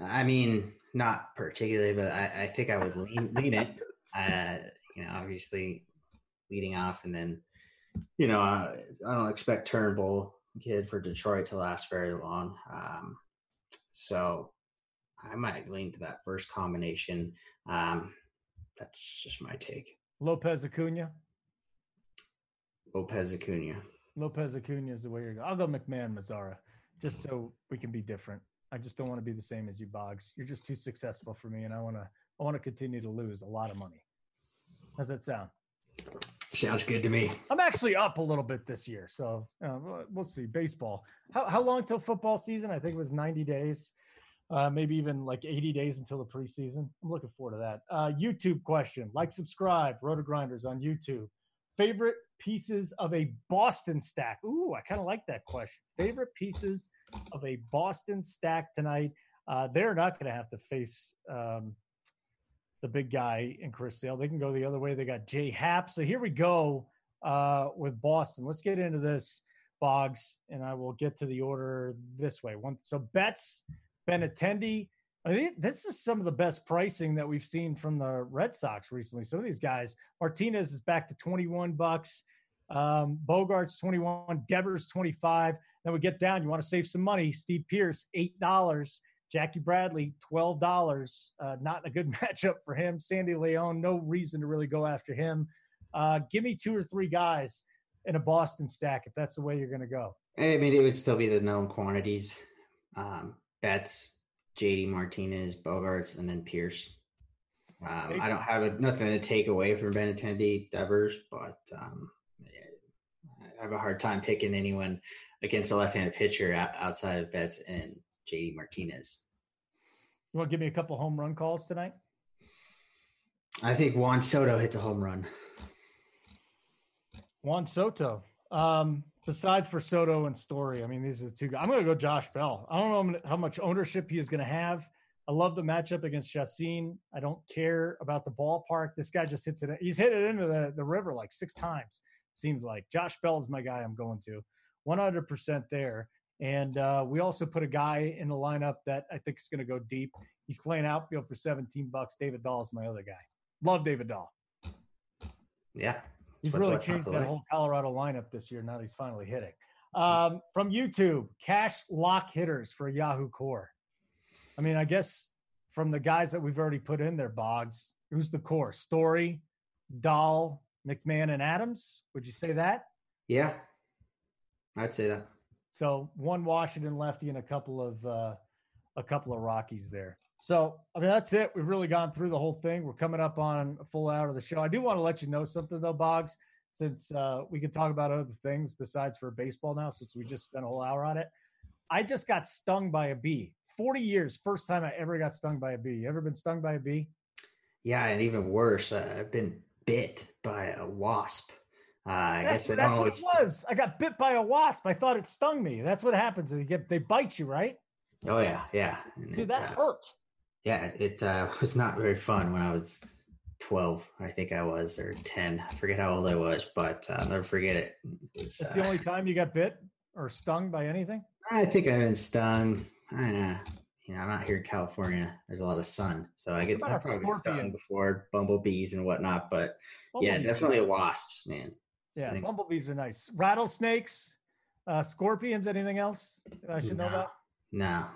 I mean, not particularly, but I, I think I would lean, lean it. Uh, you know, obviously leading off, and then you know, I, I don't expect Turnbull kid for Detroit to last very long. Um, so I might lean to that first combination. Um, that's just my take. Lopez Acuna. Lopez Acuna. Lopez Acuna is the way you're going. I'll go McMahon Mazara, just so we can be different. I just don't want to be the same as you, Boggs. You're just too successful for me, and I want to. I want to continue to lose a lot of money. How's that sound? Sounds good to me. I'm actually up a little bit this year, so uh, we'll see. Baseball. How how long till football season? I think it was 90 days, uh, maybe even like 80 days until the preseason. I'm looking forward to that. Uh, YouTube question: Like, subscribe. RotoGrinders on YouTube. Favorite pieces of a Boston stack? Ooh, I kind of like that question. Favorite pieces of a Boston stack tonight? Uh, they're not going to have to face um, the big guy in Chris Sale. They can go the other way. They got Jay Happ. So here we go uh, with Boston. Let's get into this, Boggs, and I will get to the order this way. One, so Betts, Benintendi. I think this is some of the best pricing that we've seen from the Red Sox recently. Some of these guys, Martinez is back to 21 bucks. Um, Bogaerts 21, Devers 25. Then we get down. You want to save some money. Steve Pearce $8. Jackie Bradley, $12. Uh, not a good (laughs) matchup for him. Sandy Leon, no reason to really go after him. Uh, give me two or three guys in a Boston stack if that's the way you're going to go. I mean, it would still be the known quantities. Um, Betts, JD Martinez, Bogaerts, and then Pearce. Um, I don't have a, nothing to take away from Benintendi, Devers, but um, I have a hard time picking anyone against a left-handed pitcher outside of Betts and JD Martinez. You want to give me a couple home run calls tonight? I think Juan Soto hit the home run. Juan Soto. Um, besides for Soto and Story, I mean, these are the two guys. I'm going to go Josh Bell. I don't know how much ownership he is going to have. I love the matchup against Chacin. I don't care about the ballpark. This guy just hits it. He's hit it into the, the river like six times, seems like. Josh Bell is my guy I'm going to. 100% there. And uh, we also put a guy in the lineup that I think is going to go deep. He's playing outfield for 17 bucks. David Dahl is my other guy. Love David Dahl. Yeah. He's really changed that whole Colorado lineup this year. Now he's finally hitting. Um, from YouTube, cash lock hitters for Yahoo Core. I mean, I guess from the guys that we've already put in there, Boggs, who's the core? Story, Dahl, McMahon, and Adams. Would you say that? Yeah, I'd say that. So one Washington lefty and a couple of uh, a couple of Rockies there. So I mean that's it. We've really gone through the whole thing. We're coming up on a full hour of the show. I do want to let you know something though, Boggs, since uh, we can talk about other things besides for baseball now, since we just spent a whole hour on it. I just got stung by a bee. Forty years, first time I ever got stung by a bee. You ever been stung by a bee? Yeah, and even worse, uh, I've been bit by a wasp. Uh, I that's, guess that's what it was. I got bit by a wasp. I thought it stung me. That's what happens. They get they bite you, right? Oh yeah, yeah. And Dude, it, that uh, hurt. Yeah, it uh, (laughs) was not very fun when I was twelve. I think I was or ten. I forget how old I was, but uh, I'll never forget it. it was, the only time you got bit or stung by anything. I think I've been stung. I don't know. You know, I'm out here in California. There's a lot of sun, so I get I've probably been stung before bumblebees and whatnot. But yeah, definitely a wasps, man. Yeah, Same. bumblebees are nice. Rattlesnakes, uh, scorpions. Anything else I should no. know about? No.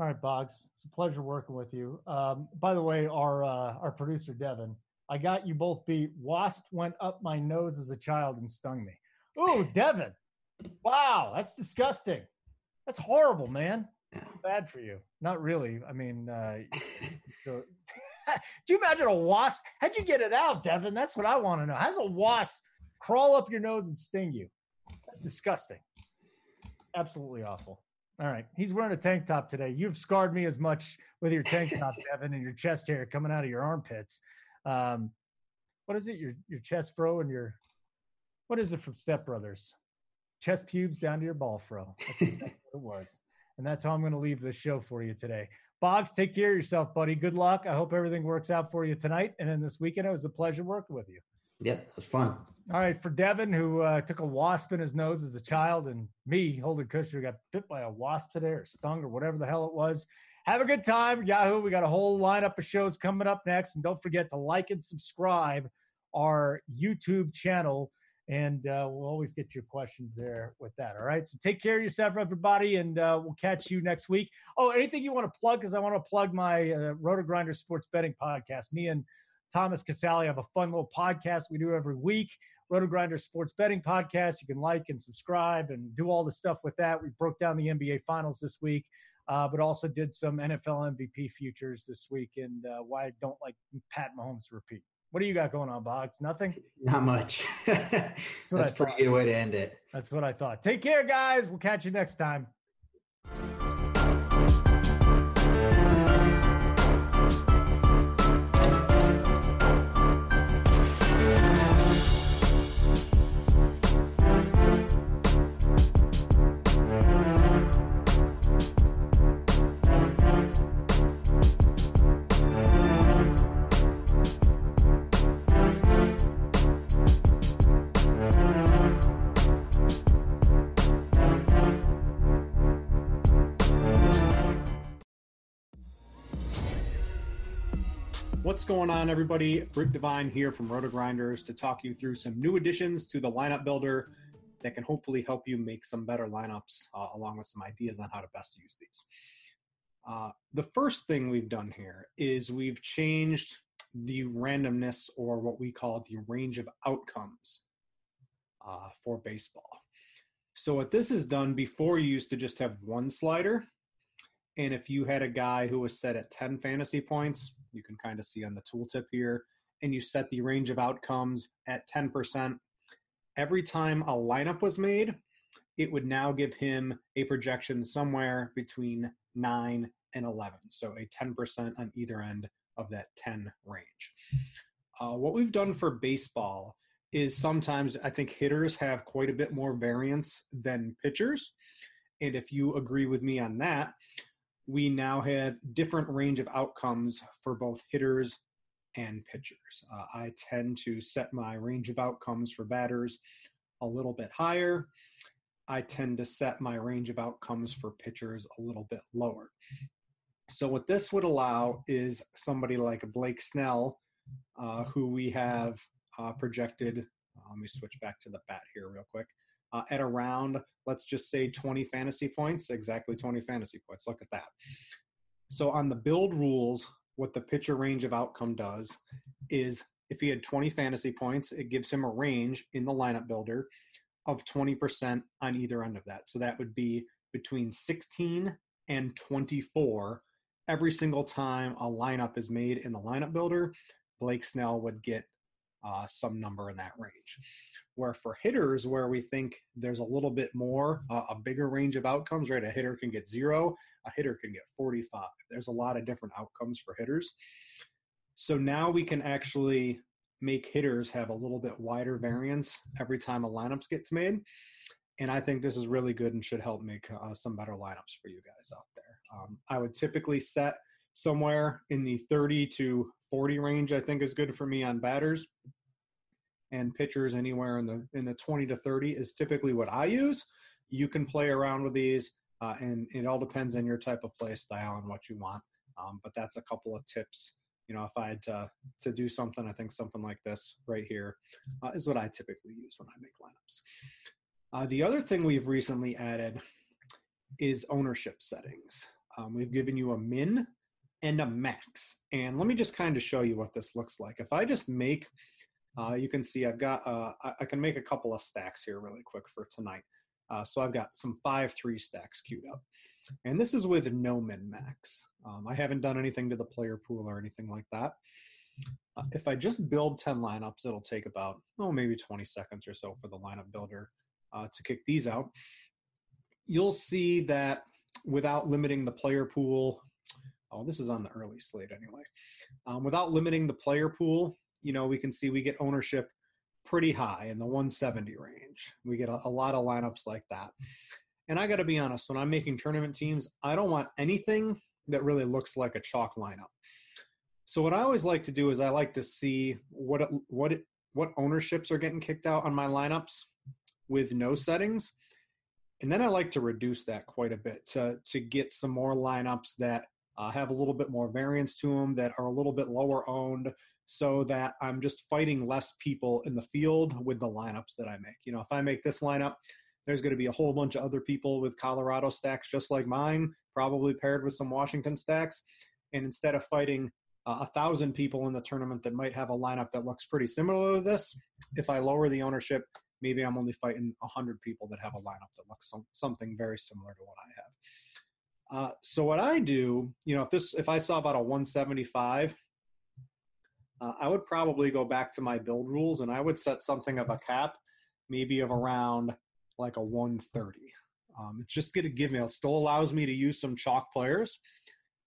All right, Boggs. It's a pleasure working with you. Um, by the way, our uh, our producer Devin, I got you both beat. Wasp went up my nose as a child and stung me. Oh, (laughs) Devin! Wow, that's disgusting. That's horrible, man. Bad for you. Not really. I mean, uh, (laughs) so, (laughs) do you imagine a wasp? How'd you get it out, Devin? That's what I want to know. How's a wasp crawl up your nose and sting you? That's disgusting. Absolutely awful. All right. He's wearing a tank top today. You've scarred me as much with your tank top, (laughs) Devin, and your chest hair coming out of your armpits. Um, what is it? Your your chest fro and your what is it from Step Brothers? Chest pubes down to your ball fro. That's exactly what it (laughs) was. And that's how I'm going to leave this show for you today. Boggs, take care of yourself, buddy. Good luck. I hope everything works out for you tonight. And then this weekend, it was a pleasure working with you. Yep, it was fun. All right, for Devin, who uh, took a wasp in his nose as a child, and me, Holden Kushner, got bit by a wasp today or stung or whatever the hell it was. Have a good time, Yahoo. We got a whole lineup of shows coming up next. And don't forget to like and subscribe our YouTube channel. And uh, we'll always get your questions there with that. All right. So take care of yourself, everybody. And uh, we'll catch you next week. Oh, anything you want to plug? Because I want to plug my uh, Grinder Sports Betting podcast. Me and Thomas Casale have a fun little podcast we do every week. Roto Grinder Sports Betting Podcast. You can like and subscribe and do all the stuff with that. We broke down the NBA Finals this week, uh, but also did some NFL MVP futures this week and uh, why I don't like Pat Mahomes repeat. What do you got going on, Boggs? Nothing? Not much. (laughs) That's, That's a pretty good way to end it. That's what I thought. Take care, guys. We'll catch you next time. What's going on, everybody? Rick Devine here from RotoGrinders to talk you through some new additions to the lineup builder that can hopefully help you make some better lineups, uh, along with some ideas on how to best use these. Uh, the first thing we've done here is we've changed the randomness, or what we call the range of outcomes, uh, for baseball. So, what this is done before, you used to just have one slider. And if you had a guy who was set at 10 fantasy points, you can kind of see on the tooltip here, and you set the range of outcomes at 10%. Every time a lineup was made, it would now give him a projection somewhere between 9 and 11. So a 10% on either end of that 10 range. Uh, what we've done for baseball is sometimes I think hitters have quite a bit more variance than pitchers. And if you agree with me on that, we now have different range of outcomes for both hitters and pitchers. Uh, I tend to set my range of outcomes for batters a little bit higher. I tend to set my range of outcomes for pitchers a little bit lower. So, what this would allow is somebody like Blake Snell, uh, who we have uh, projected. Uh, let me switch back to the bat here, real quick uh, at around, let's just say 20 fantasy points, exactly 20 fantasy points. Look at that. So on the build rules, what the pitcher range of outcome does is if he had 20 fantasy points, it gives him a range in the lineup builder of 20% on either end of that. So that would be between 16 and 24 every single time a lineup is made in the lineup builder. Blake Snell would get uh, some number in that range. Where for hitters, where we think there's a little bit more, uh, a bigger range of outcomes, right? A hitter can get zero, a hitter can get 45. There's a lot of different outcomes for hitters. So now we can actually make hitters have a little bit wider variance every time a lineups gets made. And I think this is really good and should help make uh, some better lineups for you guys out there. Um, I would typically set somewhere in the 30 to 40 range, I think is good for me on batters and pitchers anywhere in the in the 20 to 30 is typically what I use. You can play around with these, uh, and it all depends on your type of play style and what you want. Um, but that's a couple of tips. You know, if I had to to do something, I think something like this right here uh, is what I typically use when I make lineups. Uh, the other thing we've recently added is ownership settings. Um, we've given you a min and a max. And let me just kind of show you what this looks like. If I just make, uh, you can see I've got, uh, I, can make a couple of stacks here really quick for tonight. Uh, so I've got some five three stacks queued up. And this is with no min max. Um, I haven't done anything to the player pool or anything like that. Uh, if I just build 10 lineups, it'll take about, oh, maybe 20 seconds or so for the lineup builder uh, to kick these out. You'll see that without limiting the player pool, oh, this is on the early slate anyway. Um, without limiting the player pool, you know, we can see we get ownership pretty high in the 170 range. We get a, a lot of lineups like that. And I got to be honest, when I'm making tournament teams, I don't want anything that really looks like a chalk lineup. So what I always like to do is I like to see what it, what it, what ownerships are getting kicked out on my lineups with no settings. And then I like to reduce that quite a bit to, to get some more lineups that uh, have a little bit more variance to them, that are a little bit lower owned, so that I'm just fighting less people in the field with the lineups that I make. You know, if I make this lineup, there's going to be a whole bunch of other people with Colorado stacks just like mine, probably paired with some Washington stacks. And instead of fighting uh, a thousand people in the tournament that might have a lineup that looks pretty similar to this, if I lower the ownership, maybe I'm only fighting 100 people that have a lineup that looks some, something very similar to what I have. Uh, so what I do, you know, if this, if I saw about a 175, uh, I would probably go back to my build rules and I would set something of a cap, maybe of around like a 130. Um, it's just going to give me, it still allows me to use some chalk players,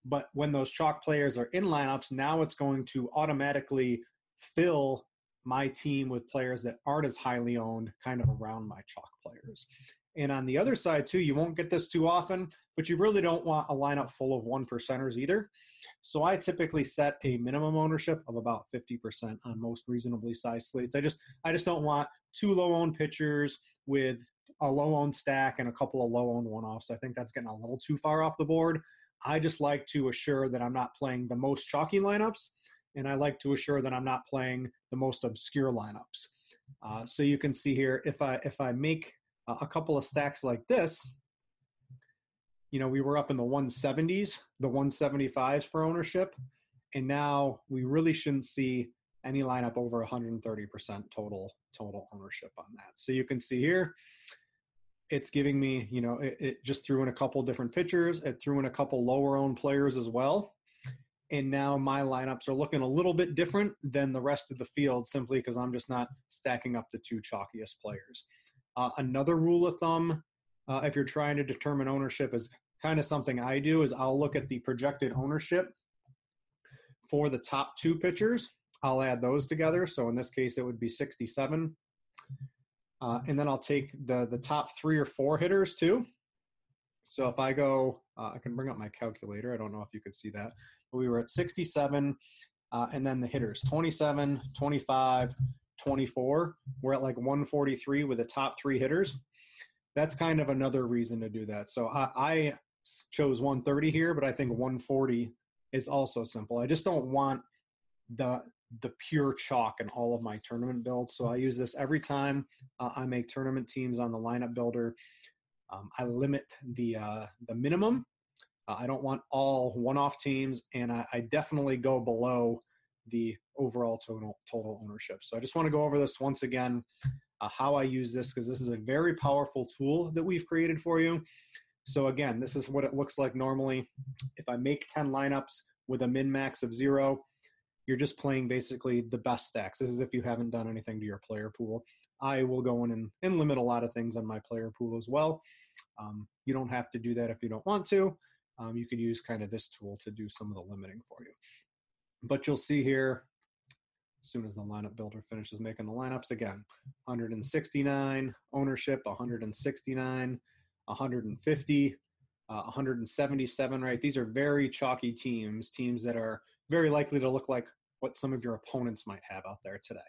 but when those chalk players are in lineups, now it's going to automatically fill my team with players that aren't as highly owned kind of around my chalk players. And on the other side, too, you won't get this too often, but you really don't want a lineup full of one percenters either. So I typically set a minimum ownership of about 50% on most reasonably sized slates. I just I just don't want two low owned pitchers with a low owned stack and a couple of low owned one offs. I think that's getting a little too far off the board. I just like to assure that I'm not playing the most chalky lineups and I like to assure that I'm not playing the most obscure lineups. Uh, so you can see here if I if I make a couple of stacks like this, you know, we were up in the 170s, the 175s for ownership, and now we really shouldn't see any lineup over 130% total total ownership on that. So you can see here, it's giving me, you know, it, it just threw in a couple different pitchers. It threw in a couple lower owned players as well and now my lineups are looking a little bit different than the rest of the field simply because I'm just not stacking up the two chalkiest players. Uh, another rule of thumb, uh, if you're trying to determine ownership, is kind of something I do is I'll look at the projected ownership for the top two pitchers. I'll add those together. So in this case, it would be 67. Uh, and then I'll take the the top three or four hitters too. So if I go, uh, I can bring up my calculator. I don't know if you could see that we were at 67 uh, and then the hitters 27 25 24 we're at like 143 with the top three hitters. That's kind of another reason to do that. So I, I chose 130 here but i think 140 is also simple. I just don't want the the pure chalk in all of my tournament builds. So i use this every time uh, i make tournament teams on the lineup builder. Um, i limit the uh, the minimum. Uh, I don't want all one-off teams, and I, I, definitely go below the overall total total ownership. So I just want to go over this once again, uh, how I use this because this is a very powerful tool that we've created for you. So again, this is what it looks like normally. If I make 10 lineups with a min max of zero, you're just playing basically the best stacks. This is if you haven't done anything to your player pool. I will go in and, and limit a lot of things on my player pool as well. Um, you don't have to do that if you don't want to um, you could use kind of this tool to do some of the limiting for you. But you'll see here, as soon as the lineup builder finishes making the lineups again, 169 ownership, 169, 150, uh, 177, right? These are very chalky teams, teams that are very likely to look like what some of your opponents might have out there today.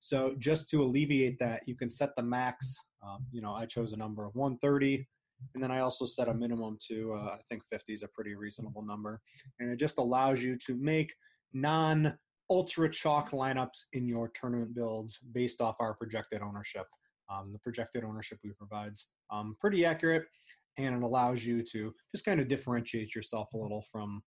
So just to alleviate that, you can set the max. Um, you know, I chose a number of 130 and then I also set a minimum to, uh, I think 50 is a pretty reasonable number. And it just allows you to make non ultra chalk lineups in your tournament builds based off our projected ownership. Um, the projected ownership we provides um, pretty accurate. and it allows you to just kind of differentiate yourself a little from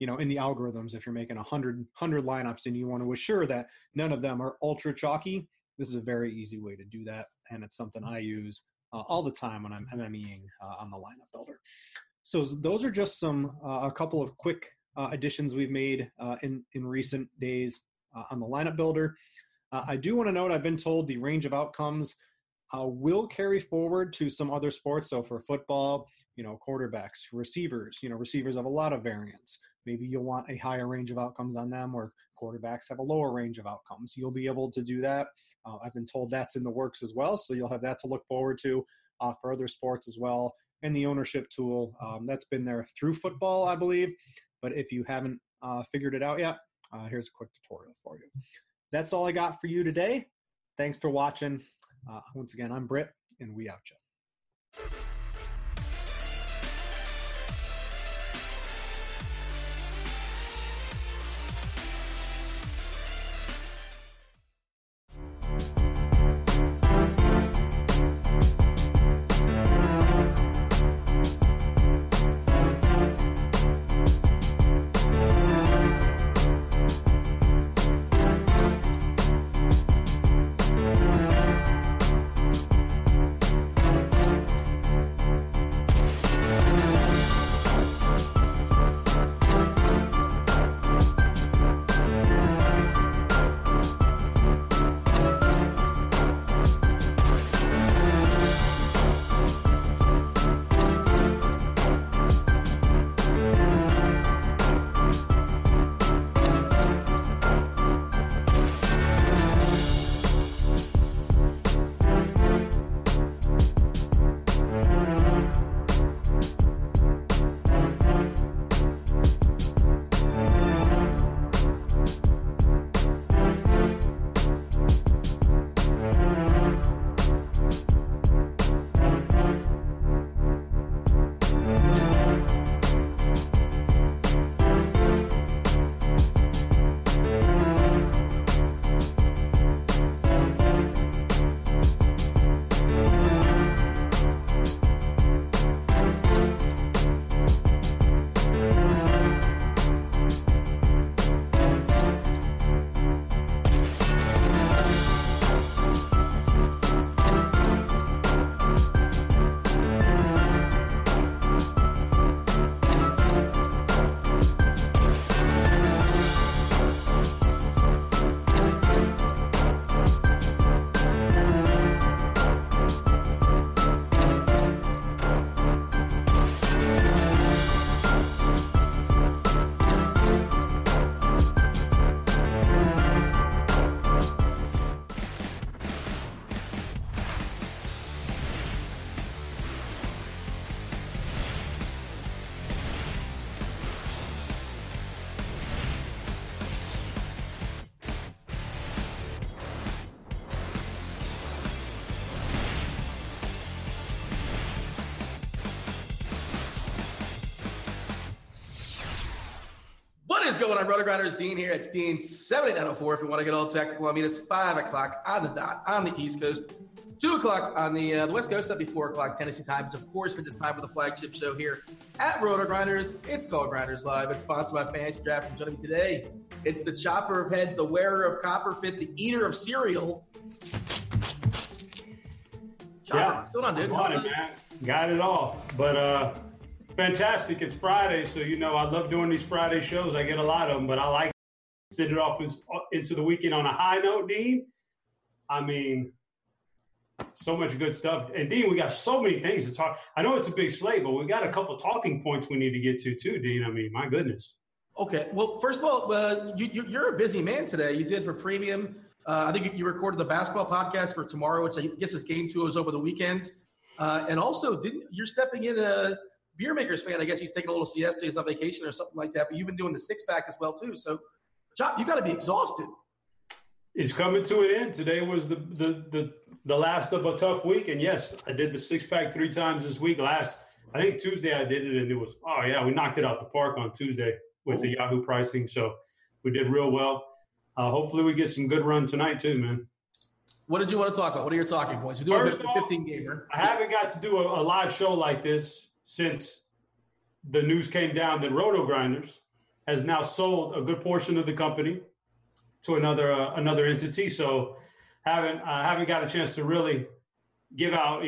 you know in the algorithms if you're making 100 100 lineups and you want to assure that none of them are ultra chalky this is a very easy way to do that and it's something i use uh, all the time when i'm mmeing uh, on the lineup builder so those are just some uh, a couple of quick uh, additions we've made uh, in in recent days uh, on the lineup builder i do want to note i've been told the range of outcomes uh, will carry forward to some other sports. So for football, you know, quarterbacks, receivers, you know, receivers have a lot of variance. Maybe you'll want a higher range of outcomes on them, or quarterbacks have a lower range of outcomes. You'll be able to do that. Uh, I've been told that's in the works as well. So you'll have that to look forward to uh, for other sports as well. And the ownership tool um, that's been there through football, I believe. But if you haven't uh, figured it out yet, uh, here's a quick tutorial for you. That's all I got for you today. Thanks for watching. Uh, once again, I'm Britt, and we out you. Going on, RotoGrinders? Dean here. It's Dean 78904 if you want to get all technical. I mean, it's 5 o'clock on the dot on the East Coast, 2 o'clock on the, uh, the West Coast. That'd be 4 o'clock Tennessee time, which, of course, means it's time for the flagship show here at RotoGrinders. It's called GrindersLive. It's sponsored by FantasyDraft. And joining me today, it's the chopper of heads, the wearer of copper fit, the eater of cereal. Chopper, Yeah. what's going on, dude? I'm it, man. Got it all. But uh fantastic. It's Friday, so you know I love doing these Friday shows. I get a lot of them, but I like to send it off into the weekend on a high note, Dean. I mean, so much good stuff. And Dean, we got so many things to talk. I know it's a big slate, but we got a couple talking points we need to get to too, Dean. I mean, my goodness. Okay. Well, first of all, uh, you, you're a busy man today. You did for premium. Uh, I think you, recorded the basketball podcast for tomorrow, which I guess is game two. Was over the weekend. Uh, and also, didn't you're stepping in a beer makers fan? I guess he's taking a little siesta, he's on vacation or something like that. But you've been doing the six pack as well too. So, Chop, you got to be exhausted. It's coming to an end. Today was the, the the the last of a tough week, and yes, I did the six pack three times this week. Last, I think Tuesday I did it, and it was oh yeah, we knocked it out the park on Tuesday with the Yahoo pricing. So we did real well. Uh, hopefully, we get some good run tonight too, man. What did you want to talk about? What are your talking points? You're doing First a off, 15 gamer. I haven't got to do a, a live show like this since the news came down that RotoGrinders has now sold a good portion of the company to another uh, another entity. So haven't uh, haven't got a chance to really give out